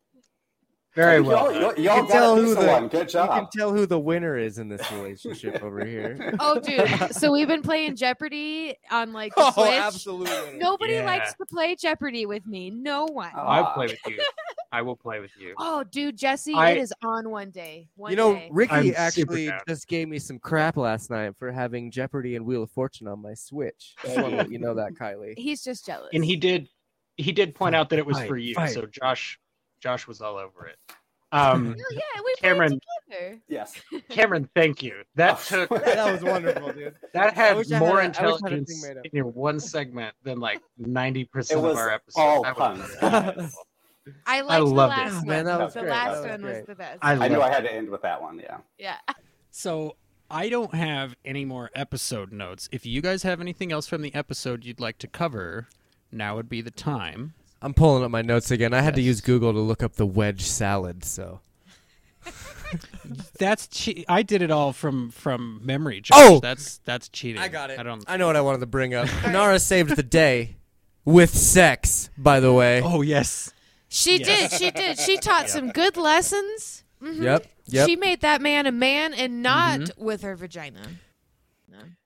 Very Y'all- well. Y'all, y'all can tell who the- one. Good you can tell who the winner is in this relationship over here. Oh, dude. So we've been playing Jeopardy on like the oh, Switch. absolutely. Nobody Yeah. likes to play Jeopardy with me. No one. Oh. I'll play with you. I will play with you. Oh, dude, Jesse, I- it is on one day. One You know, day. Ricky I'm actually just gave me some crap last night for having Jeopardy and Wheel of Fortune on my Switch. Just want to let you know that, Kylie. He's just jealous. And he did he did point out that it was Fight, for you. fight. So Josh Josh was all over it. Um Oh, yeah, we Cameron- together. Yes. Cameron, thank you. That took that was wonderful, dude. that had more had a- I wish I had intelligence in your one segment than like 90% of our episodes. all That puns. was wonderful. I liked the loved it. last Oh, one. man, that was the great. last That was one was the best. I I knew love I had to end with that one. Yeah. yeah. So I don't have any more episode notes. If you guys have anything else from the episode you'd like to cover, now would be the time. I'm pulling up my notes again. I had to use Google to look up the wedge salad, so. That's che- I did it all from from memory. Josh. Oh! that's that's cheating. I got it. I don't. I know what I wanted to bring up. Nara saved the day with sex, by the way. Oh yes. She Yes. did. She did. She taught some good lessons. Mhm. Yep. Yep. She made that man a man and not Mm-hmm. with her vagina.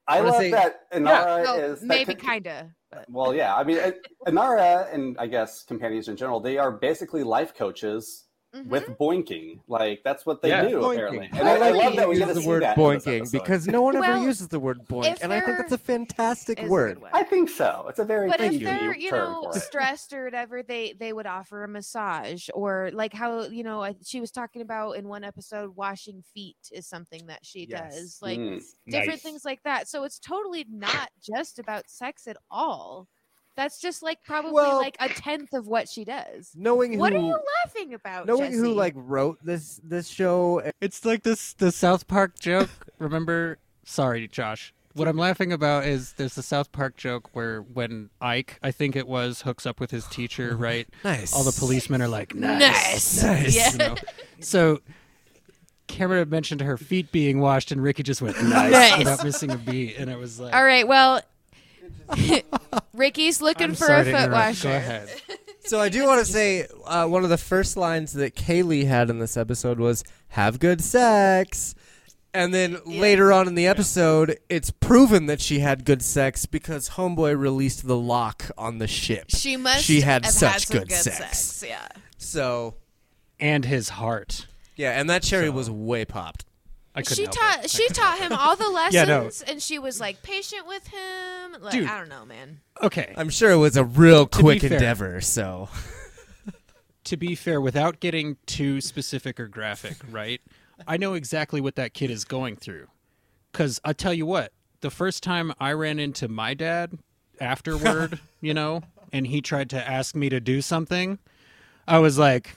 I wanna love say- that Inara Well, is that maybe con- kinda. Well, yeah. I mean, uh, Inara and I guess companions in general, they are basically life coaches Mhm. with boinking. Like that's what they Yeah. do Boinking. apparently. I And I, I love that we use get to the word that in this boinking because no one ever uses the word boink, and I think they're- that's a fantastic is a word. good. I think so. It's a very but if they're you term know stressed or whatever they they would offer a massage or like how you know she was talking about in one episode washing feet is something that she Yes. does like Mm. different Nice. things like that so it's totally not just about sex at all that's just like probably Well- like a tenth of what she does Knowing who what who, are you laughing about knowing who like wrote this this show, It's like this the South Park joke. Remember? Sorry, Josh. What I'm laughing about is there's the South Park joke where when Ike, I think it was, hooks up with his teacher, oh, right? nice. All the policemen are like, Nice. nice, nice. Yeah. you know? So Cameron had mentioned her feet being washed, and Ricky just went nice, Nice. without missing a beat, and it was like, all right well Ricky's looking I'm for sorry a to foot interrupt. washer Go ahead. So I do want to say uh, one of the first lines that Kaylee had in this episode was "Have good sex," and then later on in the episode, it's proven that she had good sex because Homeboy released the lock on the ship. she must She had have such had some good good sex. sex yeah So And his heart. yeah, and that cherry was way popped. I she taught it. she taught him all the lessons Yeah, no. and she was like patient with him like Dude. i don't know man Okay. I'm sure it was a real To be quick fair. endeavor. So to be fair, without getting too specific or graphic, right? I know exactly what that kid is going through. Because I tell you what, the first time I ran into my dad afterward, you know, and he tried to ask me to do something, I was like,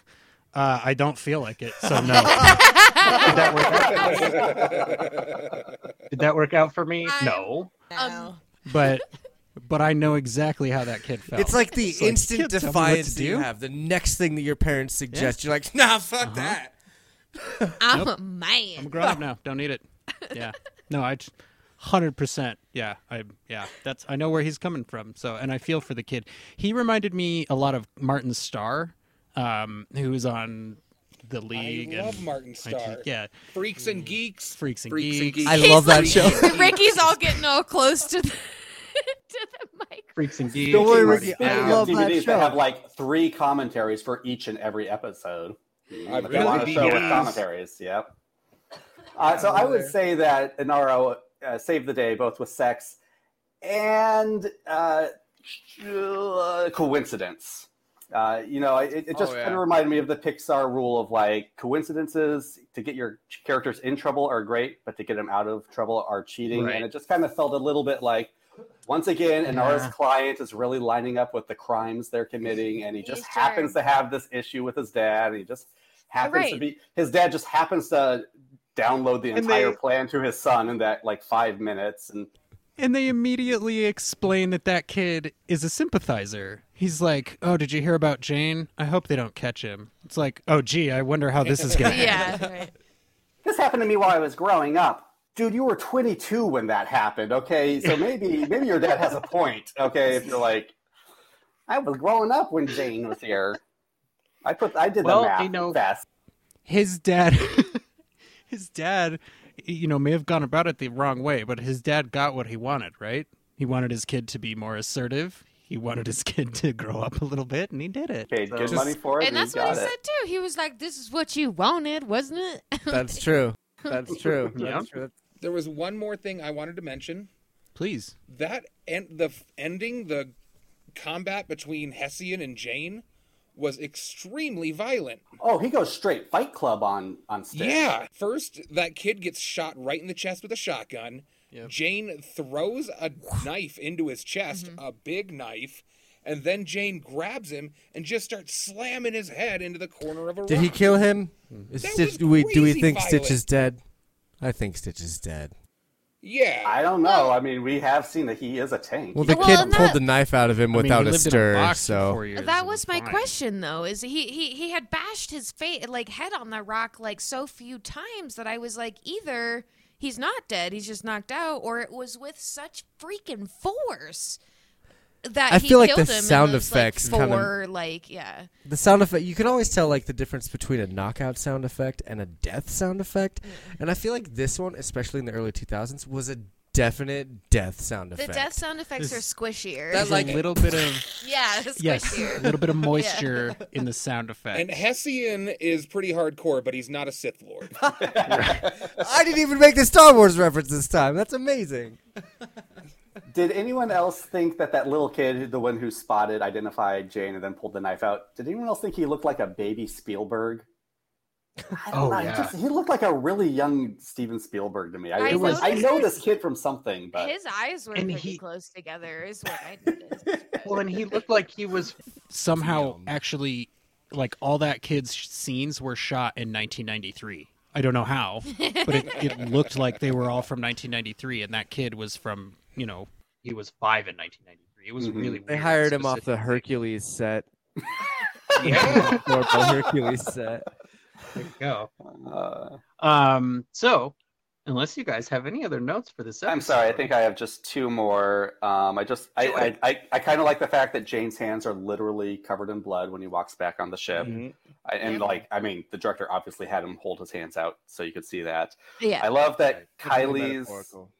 uh, I don't feel like it, so no. Did that work out? Did that work out for me? I'm- No. um, but but I know exactly how that kid felt. it's like the It's instant "You can't tell me what defiance to that you have. The next thing that your parents suggest, you're like, Nah, fuck that. i'm Nope. a man I'm a grown up now. Don't need it. Yeah. No, I hundred percent. Yeah. I yeah. That's I know where he's coming from. So and I feel for the kid. He reminded me a lot of Martin Starr, um, who was on the league. I love and Martin IT Starr. Yeah. Freaks and geeks. Freaks and Freaks and Geeks. geeks. I He's love that like- show. ricky's all getting all close to the, to the microphone Freaks and Geeks. Don't worry, Ricky, I love of that show. that have like three commentaries for each and every episode. I If you want a really show with commentaries, yep. Uh, so I would say that Inara uh, saved the day both with sex and uh, uh, coincidence. Uh, you know, it, it just Oh, yeah. kind of reminded me of the Pixar rule of like coincidences to get your characters in trouble are great, but to get them out of trouble are cheating. Right. And it just kind of felt a little bit like, once again, Inara's Yeah. client is really lining up with the crimes they're committing, and he just He's happens to have this issue with his dad. And he just happens to be his dad just happens to download the And entire they- plan to his son in that like five minutes and And they immediately explain that that kid is a sympathizer. He's like, "Oh, did you hear about Jayne? I hope they don't catch him." It's like, "Oh, gee, I wonder how this is gonna." end." yeah. Right. this happened to me while I was growing up. Dude, you were 22 when that happened. Okay, so maybe maybe your dad has a point. Okay, if you're like, I was growing up when Jayne was here. I put I did Well, the math you know- fast. His dad, his dad, you know, may have gone about it the wrong way, but his dad got what he wanted. Right? He wanted his kid to be more assertive. He wanted his kid to grow up a little bit, and he did it. Paid good Just- money for it. And that's what he it. said too. He was like, "This is what you wanted, wasn't it?" That's true. That's true. Yeah. That's true. There was one more thing I wanted to mention. Please. That and the f- ending the combat between Hessian and Jayne was extremely violent. Oh, he goes straight Fight Club on on stage. Yeah. First, that kid gets shot right in the chest with a shotgun. Yep. Jayne throws a knife into his chest, mm-hmm. a big knife, and then Jayne grabs him and just starts slamming his head into the corner of a Did rock. he kill him? Is That Stitch, do we do we crazy think Stitch is dead? I think Stitch is dead. Yeah. I don't know. I mean, we have seen that he is a tank. Well, the Well, kid pulled that- the knife out of him I mean, without he a lived in stir. box so four years. That was my fine. question, though. Is he he he had bashed his face like head on the rock like so few times that I was like, either he's not dead, he's just knocked out, or it was with such freaking force that I he feel like the sound those, effects like, kinda- like yeah. the sound effect you can always tell like the difference between a knockout sound effect and a death sound effect mm. and i feel like this one especially in the early 2000s was a definite death sound effect. The death sound effects This- are squishier. There's a little bit of yeah, yes, a little bit of moisture in the sound effect. and Hessian is pretty hardcore, but he's not a Sith Lord. i didn't even make the star wars reference this time that's amazing Did anyone else think that that little kid, the one who spotted, identified Jayne, and then pulled the knife out, did anyone else think he looked like a baby Spielberg? I don't Oh, know. He, yeah. just, he looked like a really young Steven Spielberg to me. I, I was- I know his- this kid from something, but His eyes were And pretty he- close together, is what I noticed. Well, and he looked like he was Somehow, actually, like all that kid's scenes were shot in 1993. I don't know how, but it, it looked like they were all from 1993, and that kid was from you know he was five in 1993. It was Mhm. really they weird, hired him off the hercules set Yeah, hercules set there you go. uh, Um, so unless you guys have any other notes for this episode, I'm sorry. I think I have just two more. Um, I just I I, I, I kind of like the fact that Jayne's hands are literally covered in blood when he walks back on the ship. Mhm. I, and Yeah. like I mean, the director obviously had him hold his hands out so you could see that. yeah. I love that Right. Kylie's Metaphorical.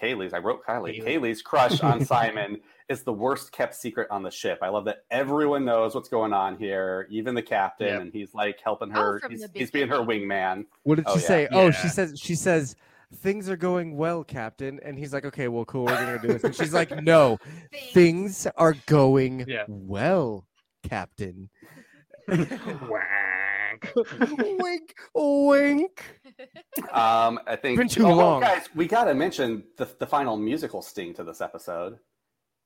Kaylee's, I wrote Kylie. Kaylee. Kaylee's crush on Simon is the worst kept secret on the ship. I love that everyone knows what's going on here, even the captain, Yep. and he's like helping Oh, her. from he's, he's being her beginning. wingman. What did Oh, she yeah. say? Oh, she says she says things are going well, Captain, and he's like, okay, well, cool, we're gonna do this. And she's like, no, things are going Yeah. well, Captain. Wank. wink, wink. Um, I think. Been too oh, oh, long. guys, we got to mention the the final musical sting to this episode.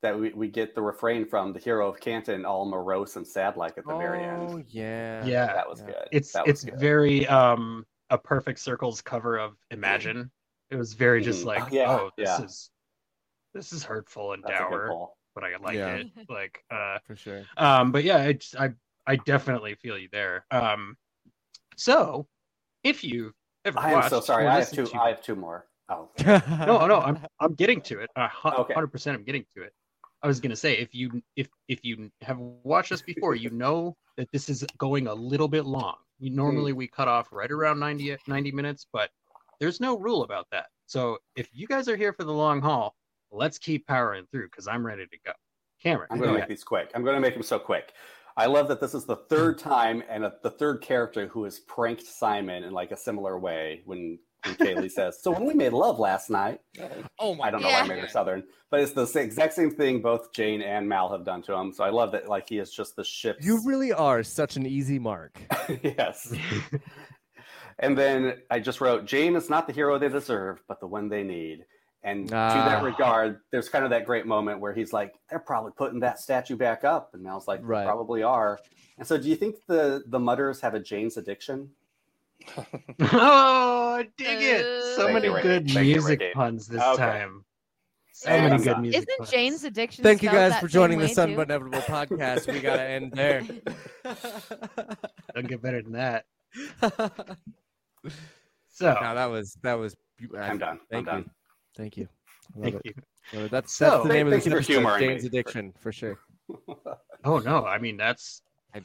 That we, we get the refrain from the hero of Canton, all morose and sad like at the very end. Oh yeah. Yeah, That was Yeah. good. it's was it's good. very um a perfect circles cover of Imagine. It was very just Mhm. like, Oh, yeah, oh, this yeah. is this is hurtful and That's a good dour, but I like Yeah. it. Like, uh, for sure. um, but yeah, I just, I I definitely feel you there. Um, so if you ever I am so sorry. I have two. to- I have two more. Oh, no, no, I'm I'm getting to it. A hu- Okay. hundred percent, I'm getting to it. I was gonna say if you if if you have watched us before, you know that this is going a little bit long. You, normally we cut off right around 90, 90 minutes, but there's no rule about that. So if you guys are here for the long haul, let's keep powering through because I'm ready to go. Cameron. I'm gonna make ahead. these quick. I'm going to make them so quick. I love that this is the third mm. time and a, the third character who has pranked Simon in like a similar way when, when Kaylee says, So when we made love last night, Oh my I don't know Yeah. why I made her Southern, but it's the sa- exact same thing both Jayne and Mal have done to him. So I love that like he is just the ship. You really are such an easy mark. yes. and then I just wrote, Jayne is not the hero they deserve, but the one they need. And to Ah. that regard, there's kind of that great moment where he's like, they're probably putting that statue back up. And Mal's like, Right. probably are. And so do you think the, the Mudders have a Jane's addiction? oh, dig it! So Thank many you, good Thank music Ricky. puns this Okay. time. So And many good done. music Isn't puns. Jane's addiction? Thank you guys for joining the Sun too? But Inevitable podcast. We gotta end there. Don't get better than that. So, now that was that was. I'm done. Thank I'm you. done. Thank you. Love thank it. you. Well, that's So- the name of Thank the you for episode, Jane's. Addiction for sure. Oh no, I mean that's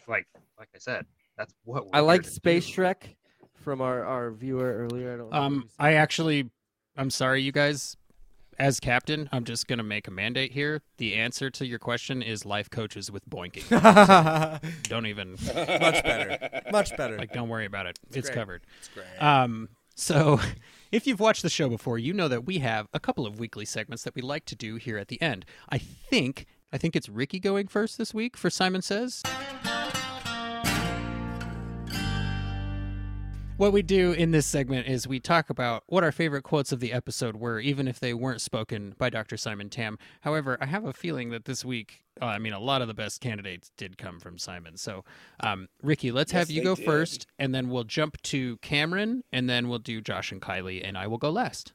like like I said, that's what we're I here liked Space do. Trek from our our viewer earlier. I don't. Um, I actually, I'm sorry, you guys. As captain, I'm just gonna make a mandate here. The answer to your question is life coaches with boinking. said- don't even Much better. Much better. like. Don't worry about it. It's great. covered. It's great. Um, so, if you've watched the show before, you know that we have a couple of weekly segments that we like to do here at the end. I think, I think it's Ricky going first this week for Simon Says. What we do in this segment is we talk about what our favorite quotes of the episode were, even if they weren't spoken by Dr. Simon Tam. However, I have a feeling that this week, uh, I mean, a lot of the best candidates did come from Simon. So, um, Ricky, let's have you go did. first, and then we'll jump to Cameron, and then we'll do Josh and Kylie, and I will go last.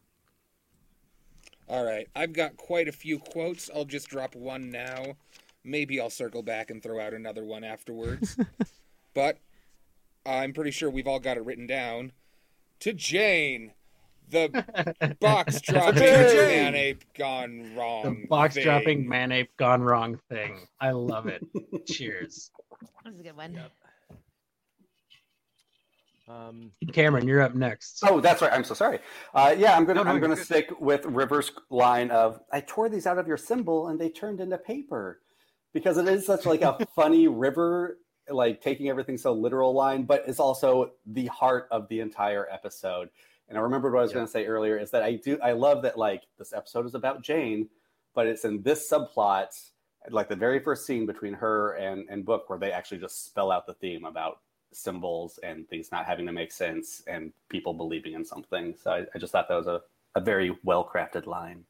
All right, I've got quite a few quotes. I'll just drop one now. Maybe I'll circle back and throw out another one afterwards. but I'm pretty sure we've all got it written down. To Jayne, the box dropping Jayne. man ape gone wrong. The box thing. dropping man ape gone wrong thing. I love it. Cheers. That's a good one. Um, Cameron, you're up next. Oh, that's right. I'm so sorry. Uh, yeah, I'm gonna No, no, I'm gonna good. stick with River's line of I tore these out of your symbol and they turned into paper because it is such like a funny River like taking everything so literal line, but it's also the heart of the entire episode. And I remembered what I was Yeah. going to say earlier is that I do I love that like this episode is about Jayne, but it's in this subplot, like the very first scene between her and and Book, where they actually just spell out the theme about symbols and things not having to make sense and people believing in something. So I, I just thought that was a, a very well crafted line.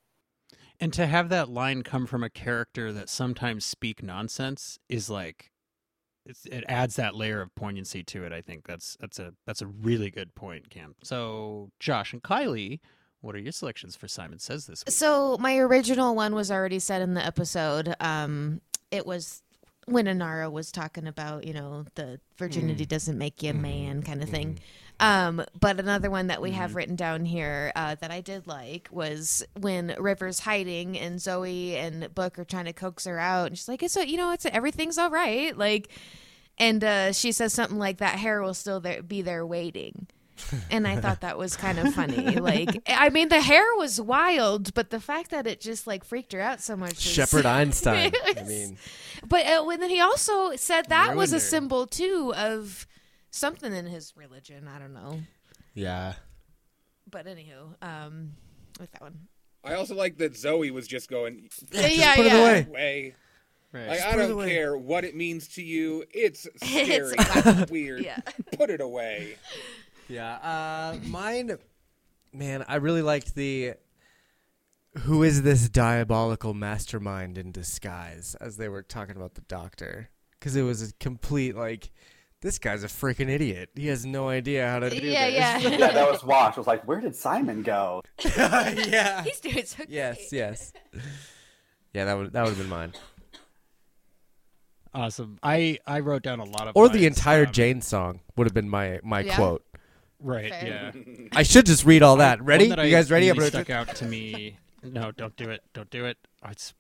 And to have that line come from a character that sometimes speak nonsense is like it adds that layer of poignancy to it. I think that's that's a that's a really good point, Cam. So Josh and Kylie, what are your selections for Simon Says this week? So my original one was already said in the episode. Um, it was when Inara was talking about, you know, the virginity doesn't make you a man kind of thing. Um, but another one that we have written down here uh, that I did like was when River's hiding and Zoe and Book are trying to coax her out, and she's like, "It's a, you know, it's a, everything's all right." Like, and uh, she says something like that hair will still there, be there waiting. And I thought that was kind of funny. Like, I mean, the hair was wild, but the fact that it just like freaked her out so much. is- Shepard Einstein. It I mean, but uh, when he also said that was a her. symbol too of something in his religion. I don't know, yeah. but anywho, um, with that one, I also like that Zoe was just going yeah, yeah, put it yeah. away. way. Right. Like, I don't care what it means to you. It's It's scary. fine. It's weird. Yeah. Put it away. Yeah. Uh, mine, man, I really liked the. Who is this diabolical mastermind in disguise? As they were talking about the doctor, because it was a complete like, this guy's a freaking idiot. He has no idea how to do Yeah, this. yeah. Yeah, that was Wash. I was like, where did Simon go? yeah. He's doing so great. Yes. Yes. Yeah, that would that would have been mine. Awesome. I I wrote down a lot of Or the lines, entire um, Jayne song would have been my my Yeah. quote. Right. Fair. Yeah. I should just read all that. Ready? that You guys ready? I'm really gonna stuck out to me. No, don't do it. Don't do it. It's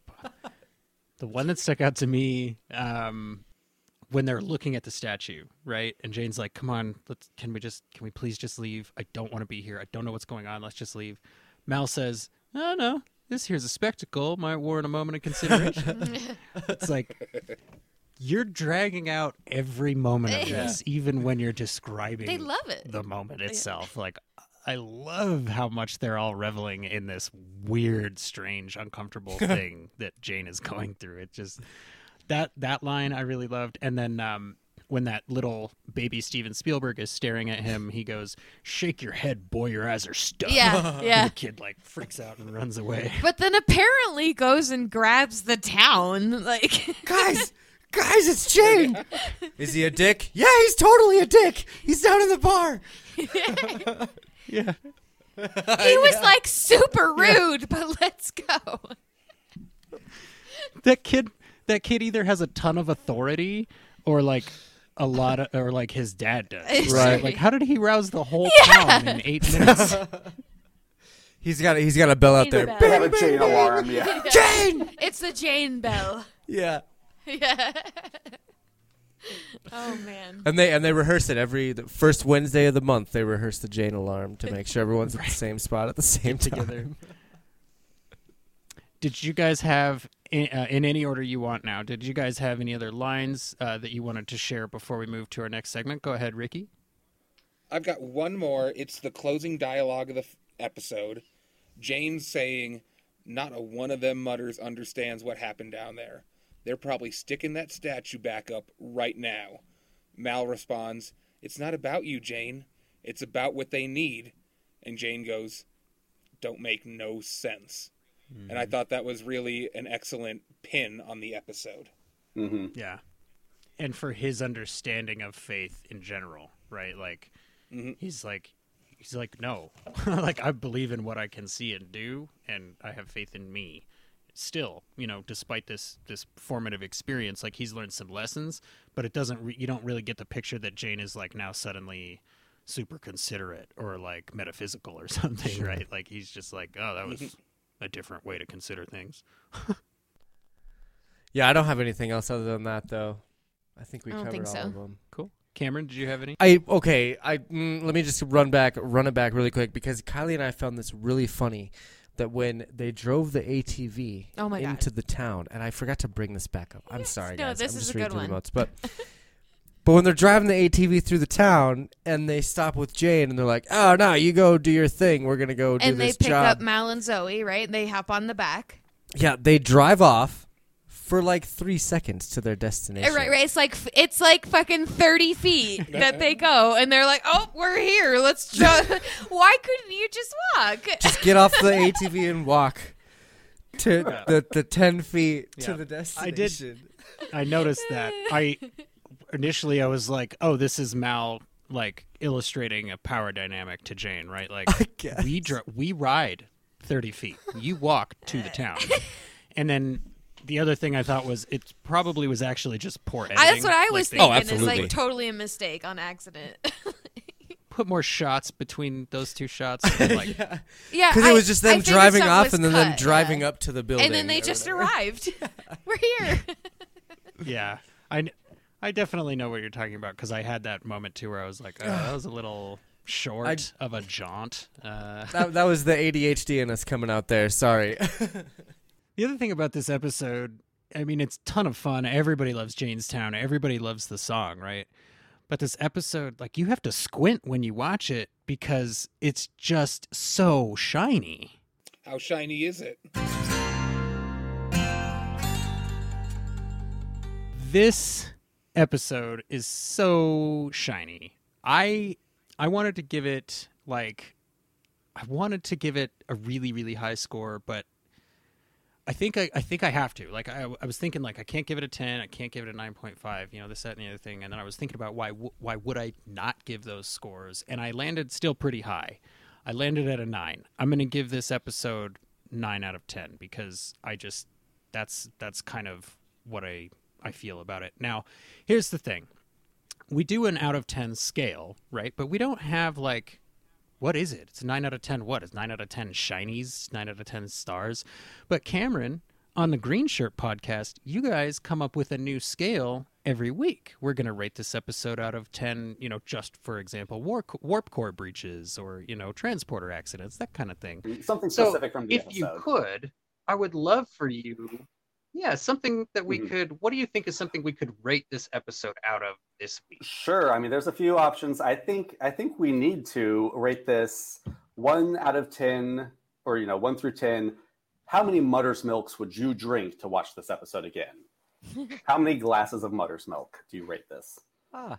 the one that stuck out to me um, when they're looking at the statue, right? And Jayne's like, "Come on, let's. Can we just? Can we please just leave? I don't want to be here. I don't know what's going on. Let's just leave." Mal says, "No, no, this here's a spectacle might warrant a moment of consideration. it's like you're dragging out every moment of Yeah. this, even when you're describing They love it. the moment itself. Like I love how much they're all reveling in this weird, strange, uncomfortable thing that Jayne is going through. It just that that line I really loved, and then um, when that little baby Steven Spielberg is staring at him, he goes, "Shake your head, boy, your eyes are stuck." Yeah, And yeah. the kid like freaks out and runs away. But then apparently goes and grabs the town. Like guys, guys, it's Jayne. Is he a dick? Yeah, he's totally a dick. He's down in the bar. yeah. he was like super rude, but let's go. that kid that kid either has a ton of authority or like a lot of or like his dad does Right. like how did he rouse the whole Yeah. town in eight minutes He's got a, he's got a bell out Jayne there. bell. They have a chain alarm. Yeah. Jayne. It's the Jayne Bell. Yeah. Yeah. oh man. And they and they rehearse it every the first Wednesday of the month. They rehearse the Jayne alarm to make sure everyone's at the same spot at the same time together. did you guys have in, uh, in any order you want now did you guys have any other lines uh, that you wanted to share before we move to our next segment go ahead ricky I've got one more. It's the closing dialogue of the f- episode. James saying, Not a one of them mudders understands what happened down there. They're probably sticking that statue back up right now. Mal responds, It's not about you, Jayne. It's about what they need. And Jayne goes, Don't make no sense. And I thought that was really an excellent pin on the episode. Mm-hmm. yeah and for his understanding of faith in general right like Mhm. he's like he's like no like i believe in what i can see and do and i have faith in me still you know despite this this formative experience like he's learned some lessons but it doesn't re- you don't really get the picture that jayne is like now suddenly super considerate or like metaphysical or something right like he's just like oh that was a different way to consider things Yeah, I don't have anything else other than that though. I think we I covered think all so. of them. cool cameron did you have any I okay. I mm, let me just run back, run it back really quick because Kylie and I found this really funny. That when they drove the ATV Oh my God. into the town, and I forgot to bring this back up. I'm sorry, No, guys. this I'm is just a reading good through the one. notes, but but when they're driving the ATV through the town and they stop with Jayne and they're like, "Oh no, you go do your thing. We're gonna go do and they this pick job." up Mal and Zoe, right? They hop on the back. yeah, they drive off for like three seconds to their destination. Right, right. It's like it's like fucking thirty feet that they go, and they're like, "Oh, we're here. Let's jump." Why couldn't you just walk? Just get off the ATV and walk to the, the ten feet Yeah. to the destination. I did- I noticed that. I initially I was like, "Oh, this is Mal like illustrating a power dynamic to Jayne, right? Like I guess. we dr- we ride 30 feet. You walk to the town." And then the other thing I thought was it probably was actually just poor editing. I, that's what I Like, was they thinking. Oh, It's like totally a mistake on accident. Put more shots between those two shots. and, like, yeah, Because I- it was just them figured driving something off and then them driving yeah. up to the building. and then they just whatever. arrived. we're here. yeah. I I definitely know what you're talking about because I had that moment too where I was like, oh, that was a little short of a jaunt. Uh, That, that was the ADHD in us coming out there. Sorry. The other thing about this episode, I mean, it's ton of fun. Everybody loves Jaynestown. Everybody loves the song, right? But this episode, like, you have to squint when you watch it because it's just so shiny. How shiny is it? This episode is so shiny. I I wanted to give it like I wanted to give it a really really high score, but I think I, I think I have to. Like I, I was thinking like I can't give it a 10, I can't give it a 9.5, you know, this that and the other thing and then I was thinking about why why would I not give those scores and I landed still pretty high. I landed at a 9. I'm going to give this episode 9 out of 10 because I just that's that's kind of what I I feel about it. Now, here's the thing. We do an out of 10 scale, right? But we don't have like what is it? It's 9 out of 10 what? It's 9 out of 10 shinies, 9 out of 10 stars. But Cameron, on the Green Shirt podcast, you guys come up with a new scale every week. We're going to rate this episode out of 10, you know, just for example, war, warp core breaches or, you know, transporter accidents, that kind of thing. Something So, specific from the if episode. you could, I would love for you, yeah, something that we Mhm. could. What do you think is something we could rate this episode out of this week? Sure. I mean, there's a few options. I think I think we need to rate this one out of ten, or you know, one through ten. How many Mudder's milks would you drink to watch this episode again? How many glasses of Mudder's milk do you rate this? Ah,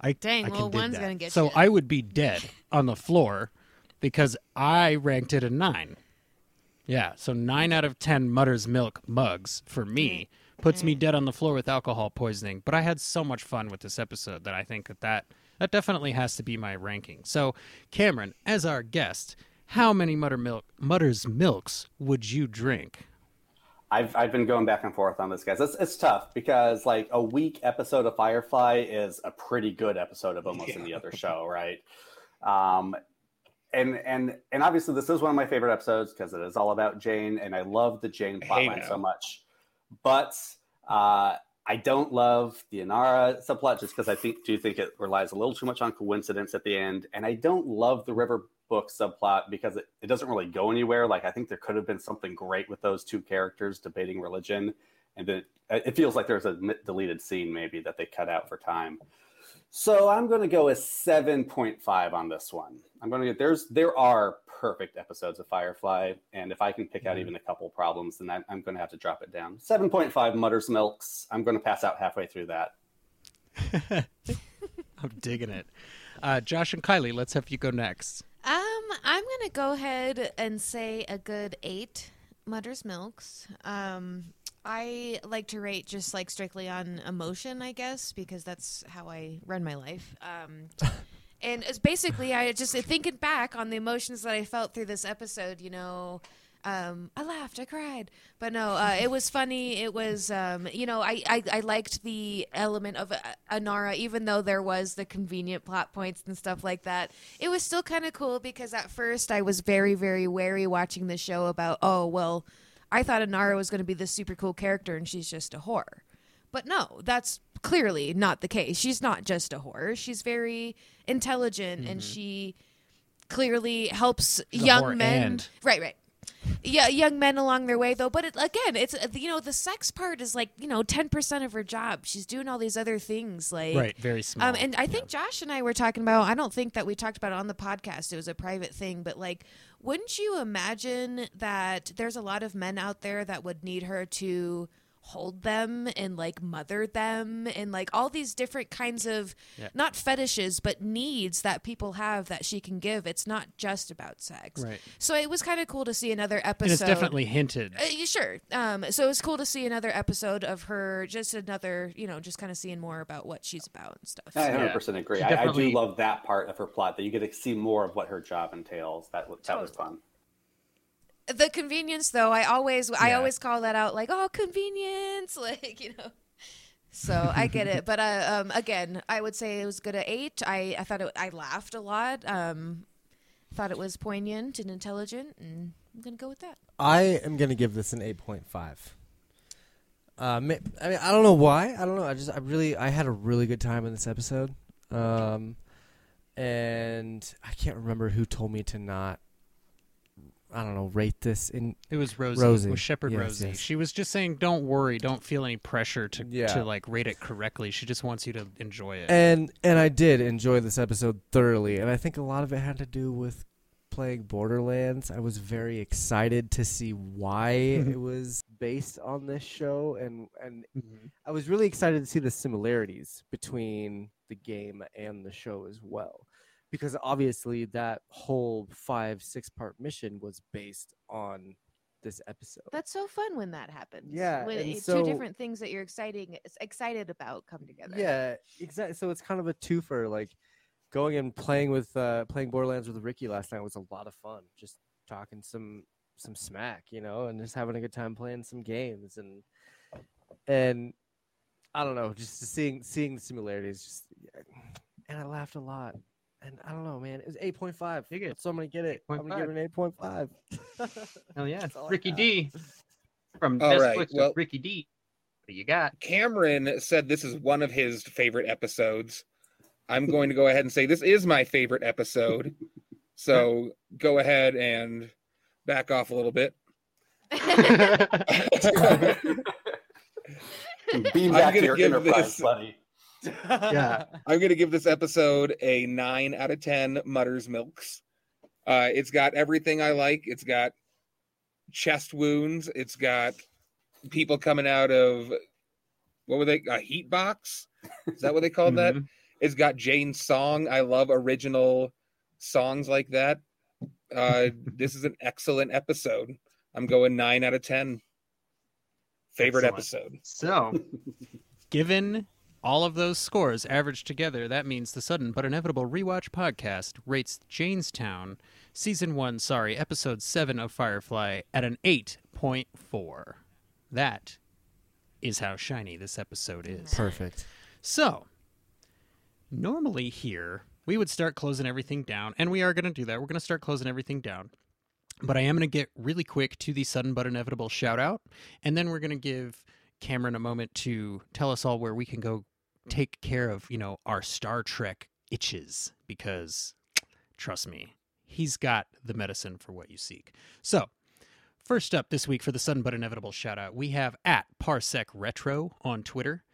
I, Dang, I can well, one's that. gonna get So you. I would be dead on the floor because I ranked it a nine. Yeah, so nine out of ten Mudder's Milk mugs for me puts me dead on the floor with alcohol poisoning. But I had so much fun with this episode that I think that that, that definitely has to be my ranking. So, Cameron, as our guest, how many Mudder milk Mudder's Milks would you drink? I've I've been going back and forth on this, guys. It's it's tough because like a week episode of Firefly is a pretty good episode of almost any other show, right? Um, and and and obviously this is one of my favorite episodes because it is all about Jayne, and I love the Jayne plotline so much. But uh, I don't love the Inara subplot just because I think do think it relies a little too much on coincidence at the end, and I don't love the River Book subplot because it, it doesn't really go anywhere. Like I think there could have been something great with those two characters debating religion, and then it feels like there's a deleted scene maybe that they cut out for time. So I'm going to go with 7.5 on this one. I'm going to get there's there are perfect episodes of Firefly, and if I can pick out even a couple problems, then I'm, I'm going to have to drop it down. 7.5 Mudders Milks. I'm going to pass out halfway through that. I'm digging it. Uh, Josh and Kylie, let's have you go next. Um, I'm gonna go ahead and say a good eight Mudder's Milks. Um, I like to rate just like strictly on emotion, I guess, because that's how I run my life. Um, and it's basically I just thinking back on the emotions that I felt through this episode. You know, um, I laughed, I cried, but no, uh, it was funny. It was, um, you know, I, I, I liked the element of uh, Inara, even though there was the convenient plot points and stuff like that. It was still kind of cool because at first I was very, very wary watching the show about, oh, well, I thought Inara was going to be this super cool character and she's just a whore. But no, that's clearly not the case. She's not just a whore. She's very intelligent and she clearly helps Mm-hmm. A young men. and- Right, right. Yeah, young men along their way though. But it, again, it's uh, you know the sex part is like you know ten percent of her job. She's doing all these other things like Right, very small. um, and I think Josh and I were talking about. I don't think that we talked about it on the podcast. It was a private thing, but like, wouldn't you imagine that there's a lot of men out there that would need her to hold them and like mother them and like all these different kinds of Yeah. not fetishes but needs that people have that she can give. It's not just about sex. Right. So it was kind of cool to see another episode. and it's definitely hinted. Uh, sure. Um, so it was cool to see another episode of her, just another, you know, just kind of seeing more about what she's about and stuff. I 100% agree. She I, I do love that part of her plot that you get to see more of what her job entails. That was that was fun. The convenience, though, I always, I always call that out, like, oh, convenience, like you know. So I get it, but uh, um, again, I would say it was good at eight. I, I thought it, I laughed a lot. Um, thought it was poignant and intelligent, and I'm gonna go with that. I am gonna give this an eight point five. Uh, I mean, I don't know why. I don't know. I just, I really, I had a really good time in this episode. Um, and I can't remember who told me to not. I don't know. Rate this in. It was Rosie. Rosie. It was Shepherd Yes, Rosie. yes. She was just saying, "Don't worry, don't feel any pressure to Yeah. to like rate it correctly. She just wants you to enjoy it." And and I did enjoy this episode thoroughly, and I think a lot of it had to do with playing Borderlands. I was very excited to see why it was based on this show, and and mm-hmm. I was really excited to see the similarities between the game and the show as well, because obviously that whole five six part mission was based on this episode. That's so fun when that happens. Yeah, when it- so- two different things that you're exciting excited about come together. Yeah, exactly. So it's kind of a twofer. Like going and playing with uh playing Borderlands with Ricky last night was a lot of fun. Just talking some some smack, you know, and just having a good time playing some games and and I don't know, just seeing seeing the similarities. Just and I laughed a lot. And I don't know, man. It was eight point five. Dig it. So I'm gonna get it. I'm gonna give it an eight point five. Hell yeah, That's all Ricky. D. from All right, Netflix well- Ricky D. What do you got? Cameron said this is one of his favorite episodes. I'm going to go ahead and say this is my favorite episode. So go ahead and back off a little bit. Beam I'm back to your enterprise, this- buddy. Yeah. I'm going to give this episode a nine out of 10 Mudder's Milks. Uh, it's got everything I like. It's got chest wounds. It's got people coming out of what were they? A heat box? Is that what they called that? Mhm. It's got Jayne's song. I love original songs like that. Uh, this is an excellent episode. I'm going nine out of 10. Favorite Excellent. episode. So, Given all of those scores averaged together, that means the sudden but inevitable rewatch podcast rates Jaynestown season 1, sorry, episode 7 of Firefly at an 8.4. That is how shiny this episode is. Perfect. So, normally here, we would start closing everything down, and we are going to do that. We're going to start closing everything down. But I am going to get really quick to the sudden but inevitable shout out, and then we're going to give Cameron a moment to tell us all where we can go take care of, you know, our Star Trek itches because trust me, he's got the medicine for what you seek. So, first up this week for the sudden but inevitable shout out, we have at Parsec Retro on Twitter.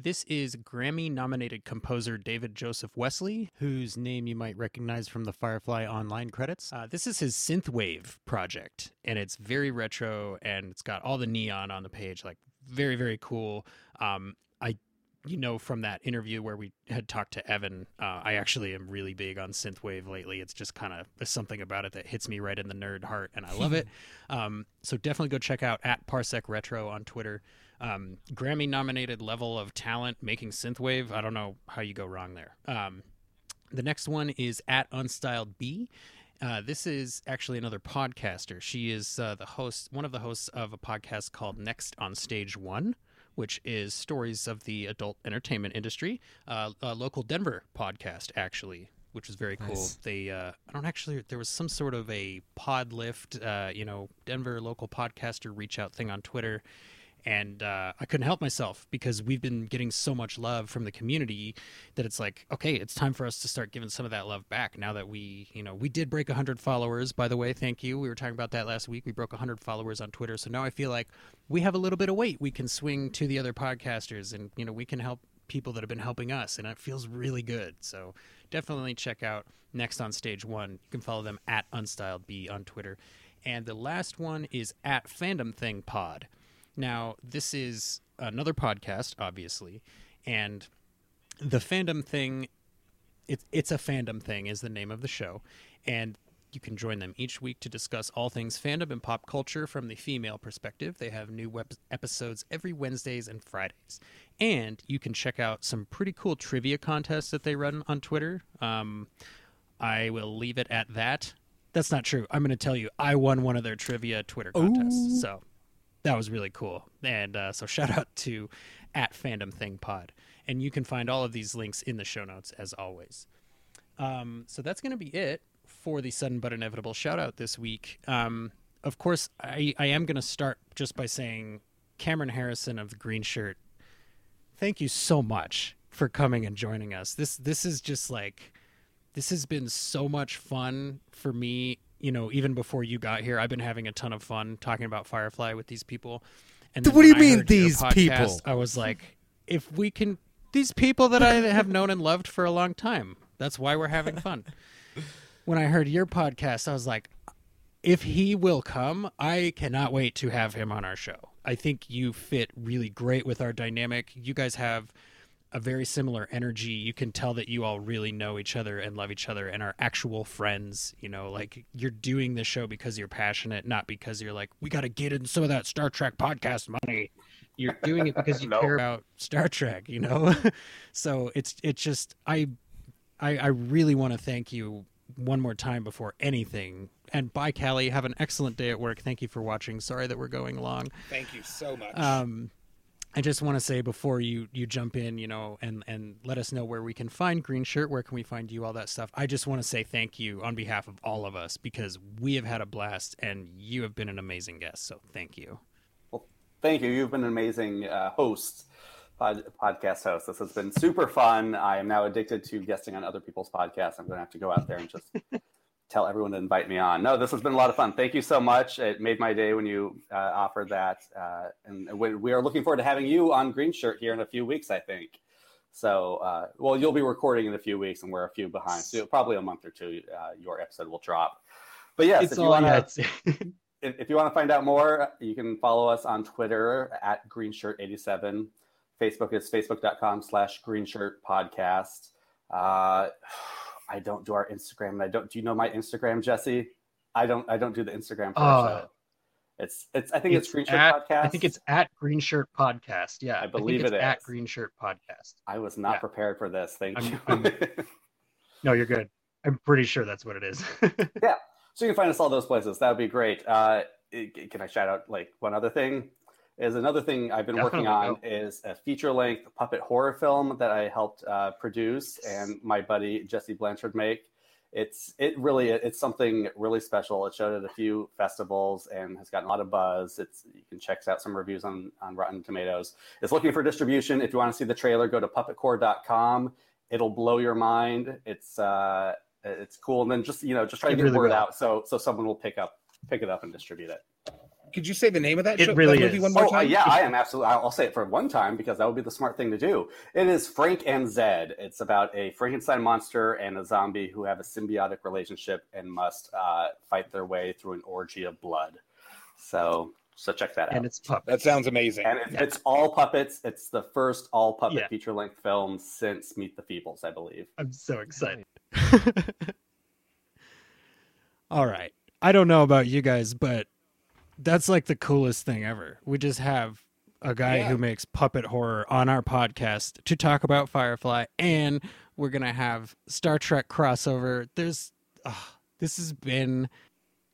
This is Grammy nominated composer David Joseph Wesley, whose name you might recognize from the Firefly Online credits. Uh, this is his Synthwave project, and it's very retro and it's got all the neon on the page, like very, very cool. Um, you know from that interview where we had talked to Evan, uh, I actually am really big on synthwave lately. It's just kind of there's something about it that hits me right in the nerd heart, and I love it. Um, so definitely go check out at Parsec Retro on Twitter. Um, Grammy nominated level of talent making synthwave. I don't know how you go wrong there. Um, the next one is at Unstyled B. Uh, this is actually another podcaster. She is uh, the host, one of the hosts of a podcast called Next on Stage One, which is stories of the adult entertainment industry. Uh, a local Denver podcast, actually, which is very cool. Nice. They, uh, I don't actually, there was some sort of a pod lift, uh, you know, Denver local podcaster reach out thing on Twitter and uh, I couldn't help myself because we've been getting so much love from the community that it's like, okay, it's time for us to start giving some of that love back. Now that we, you know, we did break 100 followers, by the way. Thank you. We were talking about that last week. We broke 100 followers on Twitter, so now I feel like we have a little bit of weight we can swing to the other podcasters, and you know, we can help people that have been helping us, and it feels really good. So definitely check out Next on Stage One. You can follow them at UnstyledB on Twitter. And the last one is at Fandom Thing Pod. Now, this is another podcast, obviously, and the fandom thing. It's it's a fandom thing is the name of the show, and you can join them each week to discuss all things fandom and pop culture from the female perspective. They have new web- episodes every Wednesdays and Fridays, and you can check out some pretty cool trivia contests that they run on Twitter. Um, I will leave it at that. That's not true. I'm going to tell you, I won one of their trivia Twitter contests. So that was really cool. And uh, so shout out to at Fandom Thing Pod. And you can find all of these links in the show notes as always. Um, so that's going to be it for the sudden but inevitable shout out this week. Um, of course, I, I am going to start just by saying Cameron Harrison of the Green Shirt, thank you so much for coming and joining us. This this is just like this has been so much fun for me. You know, even before you got here, I've been having a ton of fun talking about Firefly with these people. And What do you I mean, these podcast, people? I was like, if we can, these people that I have known and loved for a long time. That's why we're having fun. when I heard your podcast, I was like, if he will come, I cannot wait to have him on our show. I think you fit really great with our dynamic. You guys have a very similar energy. You can tell that you all really know each other and love each other and are actual friends. You know, like you're doing this show because you're passionate, not because you're like, we got to get in some of that Star Trek podcast money. You're doing it because you No. care about Star Trek, you know? so it's it's just I I, I really want to thank you one more time before anything. And bye, Callie. Have an excellent day at work. Thank you for watching. Sorry that we're going long. Thank you so much. Um, I just want to say before you you jump in, you know, and and let us know where we can find Green Shirt, where can we find you, all that stuff. I just want to say thank you on behalf of all of us because we have had a blast and you have been an amazing guest. So thank you. Well, Thank you. You've been an amazing uh, host, pod, podcast host. This has been super fun. I am now addicted to guesting on other people's podcasts. I'm going to have to go out there and just tell everyone to invite me on. No, this has been a lot of fun. Thank you so much. It made my day when you uh, offered that. Uh, and we, we are looking forward to having you on Green Shirt here in a few weeks, I think. So, uh, well, you'll be recording in a few weeks, and we're a few behind. So, probably a month or two, uh, your episode will drop. But yes, It's if you want yeah, to if, if you want to find out more, you can follow us on Twitter at greenshirt87. Facebook is facebook.com slash greenshirt podcast. Uh, I don't do our Instagram. And I don't, do you know my Instagram, Jesse? I don't, I don't do the Instagram for Uh, show. It's, it's, I think it's, Green Shirt at, Podcast. I think it's at Green Shirt Podcast. Yeah, I believe think it's it at. Green Shirt Podcast. I was not yeah. prepared for this. Thank I'm- you. I'm- No, you're good. I'm pretty sure that's what it is. Yeah. So you can find us all those places. That would be great. Uh, can I shout out like one other thing? Is another thing I've been working on Definitely, is a feature length puppet horror film that I helped uh, produce and my buddy Jesse Blanchard make. It's it really it's something really special. It showed at a few festivals and has gotten a lot of buzz. It's you can check out some reviews on on Rotten Tomatoes. It's looking for distribution. If you want to see the trailer, go to puppetcore.com. It'll blow your mind. It's uh it's cool. And then just you know just try to get really word will. out so so someone will pick up pick it up and distribute it. Could you say the name of that It show? really that movie is. one more Oh uh, yeah, I am absolutely. I'll I'll say it for one time because that would be the smart thing to do. It is Frank and Zed. It's about a Frankenstein monster and a zombie who have a symbiotic relationship and must uh, fight their way through an orgy of blood. So so check that out. and it's puppets. That sounds amazing. And it, it's all puppets. It's the first all puppet Yeah. feature length film since Meet the Feebles, I believe. I'm so excited. All right. I don't know about you guys, but that's like the coolest thing ever. We just have a guy Yeah. who makes puppet horror on our podcast to talk about Firefly, and we're gonna have Star Trek crossover. There's, ah, this has been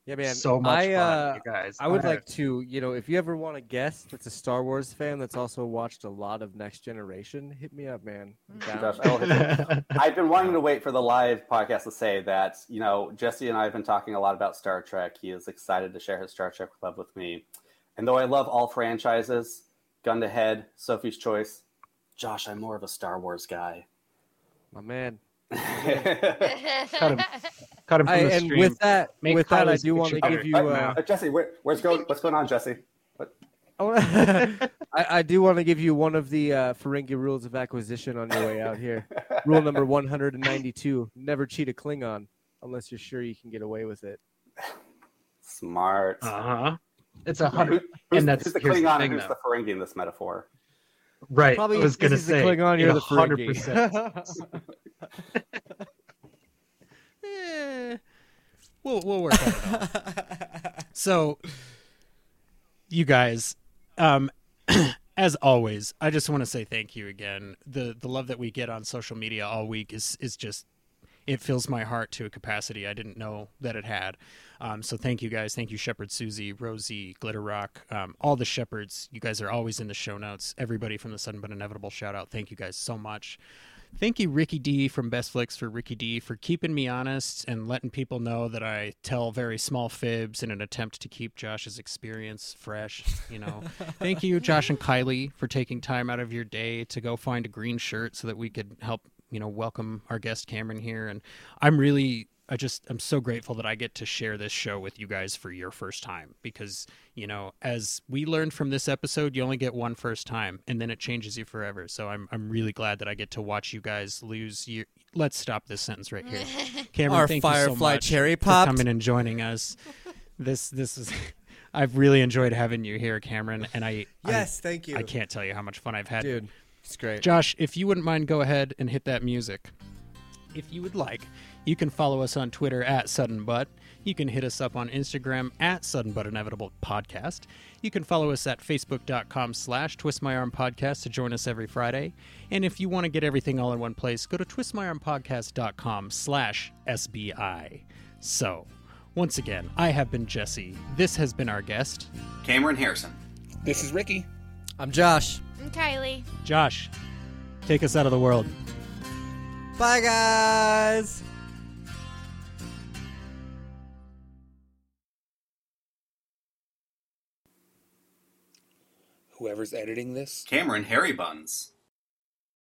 Yeah, man. so much I, fun, uh, you guys. I would Okay. like to, you know, if you ever want a guest that's a Star Wars fan that's also watched a lot of Next Generation, hit me up, man. I'm down. Josh, I'll hit you. I've been wanting to wait for the live podcast to say that, you know, Jesse and I have been talking a lot about Star Trek. He is excited to share his Star Trek love with me. And though I love all franchises, Gun to Head, Sophie's Choice, Josh, I'm more of a Star Wars guy. My man. Cut him. Cut him from I, the and stream. with that, Make with that, I do want to picture give you. Uh, Uh, Jesse, where, where's going? What's going on, Jesse? What? I, I, I do want to give you one of the uh, Ferengi rules of acquisition on your way out here. Rule number 192: Never cheat a Klingon unless you're sure you can get away with it. Smart. Uh huh. It's a hundred. who's, and that's- who's the here's the Klingon thing, and who's though. the Ferengi in this metaphor? Right. Probably I was gonna Jesse's the say Klingon, you're the hundred Ferengi. percent. eh, we'll we'll work on it all. so, you guys, um, as always, I just want to say thank you again. the The love that we get on social media all week is is just it fills my heart to a capacity I didn't know that it had. Um, so thank you guys. Thank you, Shepherd Susie, Rosie, Glitter Rock, um, all the shepherds. You guys are always in the show notes. Everybody from the Sudden But Inevitable shout out. Thank you guys so much. Thank you, Ricky D from Best Flicks for Ricky D for keeping me honest and letting people know that I tell very small fibs in an attempt to keep Josh's experience fresh. You know, thank you, Josh and Kylie, for taking time out of your day to go find a green shirt so that we could help, you know, welcome our guest Cameron here. And I'm really, I just, I'm so grateful that I get to share this show with you guys for your first time because, you know, as we learned from this episode, you only get one first time and then it changes you forever. So I'm, I'm really glad that I get to watch you guys lose your. Let's stop this sentence right here. Cameron, Our thank you so Firefly much cherry for coming and joining us. This, this is. I've really enjoyed having you here, Cameron, and I Yes, thank you, I, I can't tell you how much fun I've had. dude. It's great. Josh, if you wouldn't mind, go ahead and hit that music. If you would like, you can follow us on Twitter at Sudden Butt. You can hit us up on Instagram at Sudden But Inevitable Podcast. You can follow us at facebook.com slash Twist My Arm Podcast to join us every Friday. And if you want to get everything all in one place, go to twistmyarmpodcast.com slash SBI. So, once again, I have been Jesse. This has been our guest, Cameron Harrison. This is Ricky. I'm Josh. And Kylie. Josh. Take us out of the world. Bye, guys. Whoever's editing this. Cameron Harry Buns.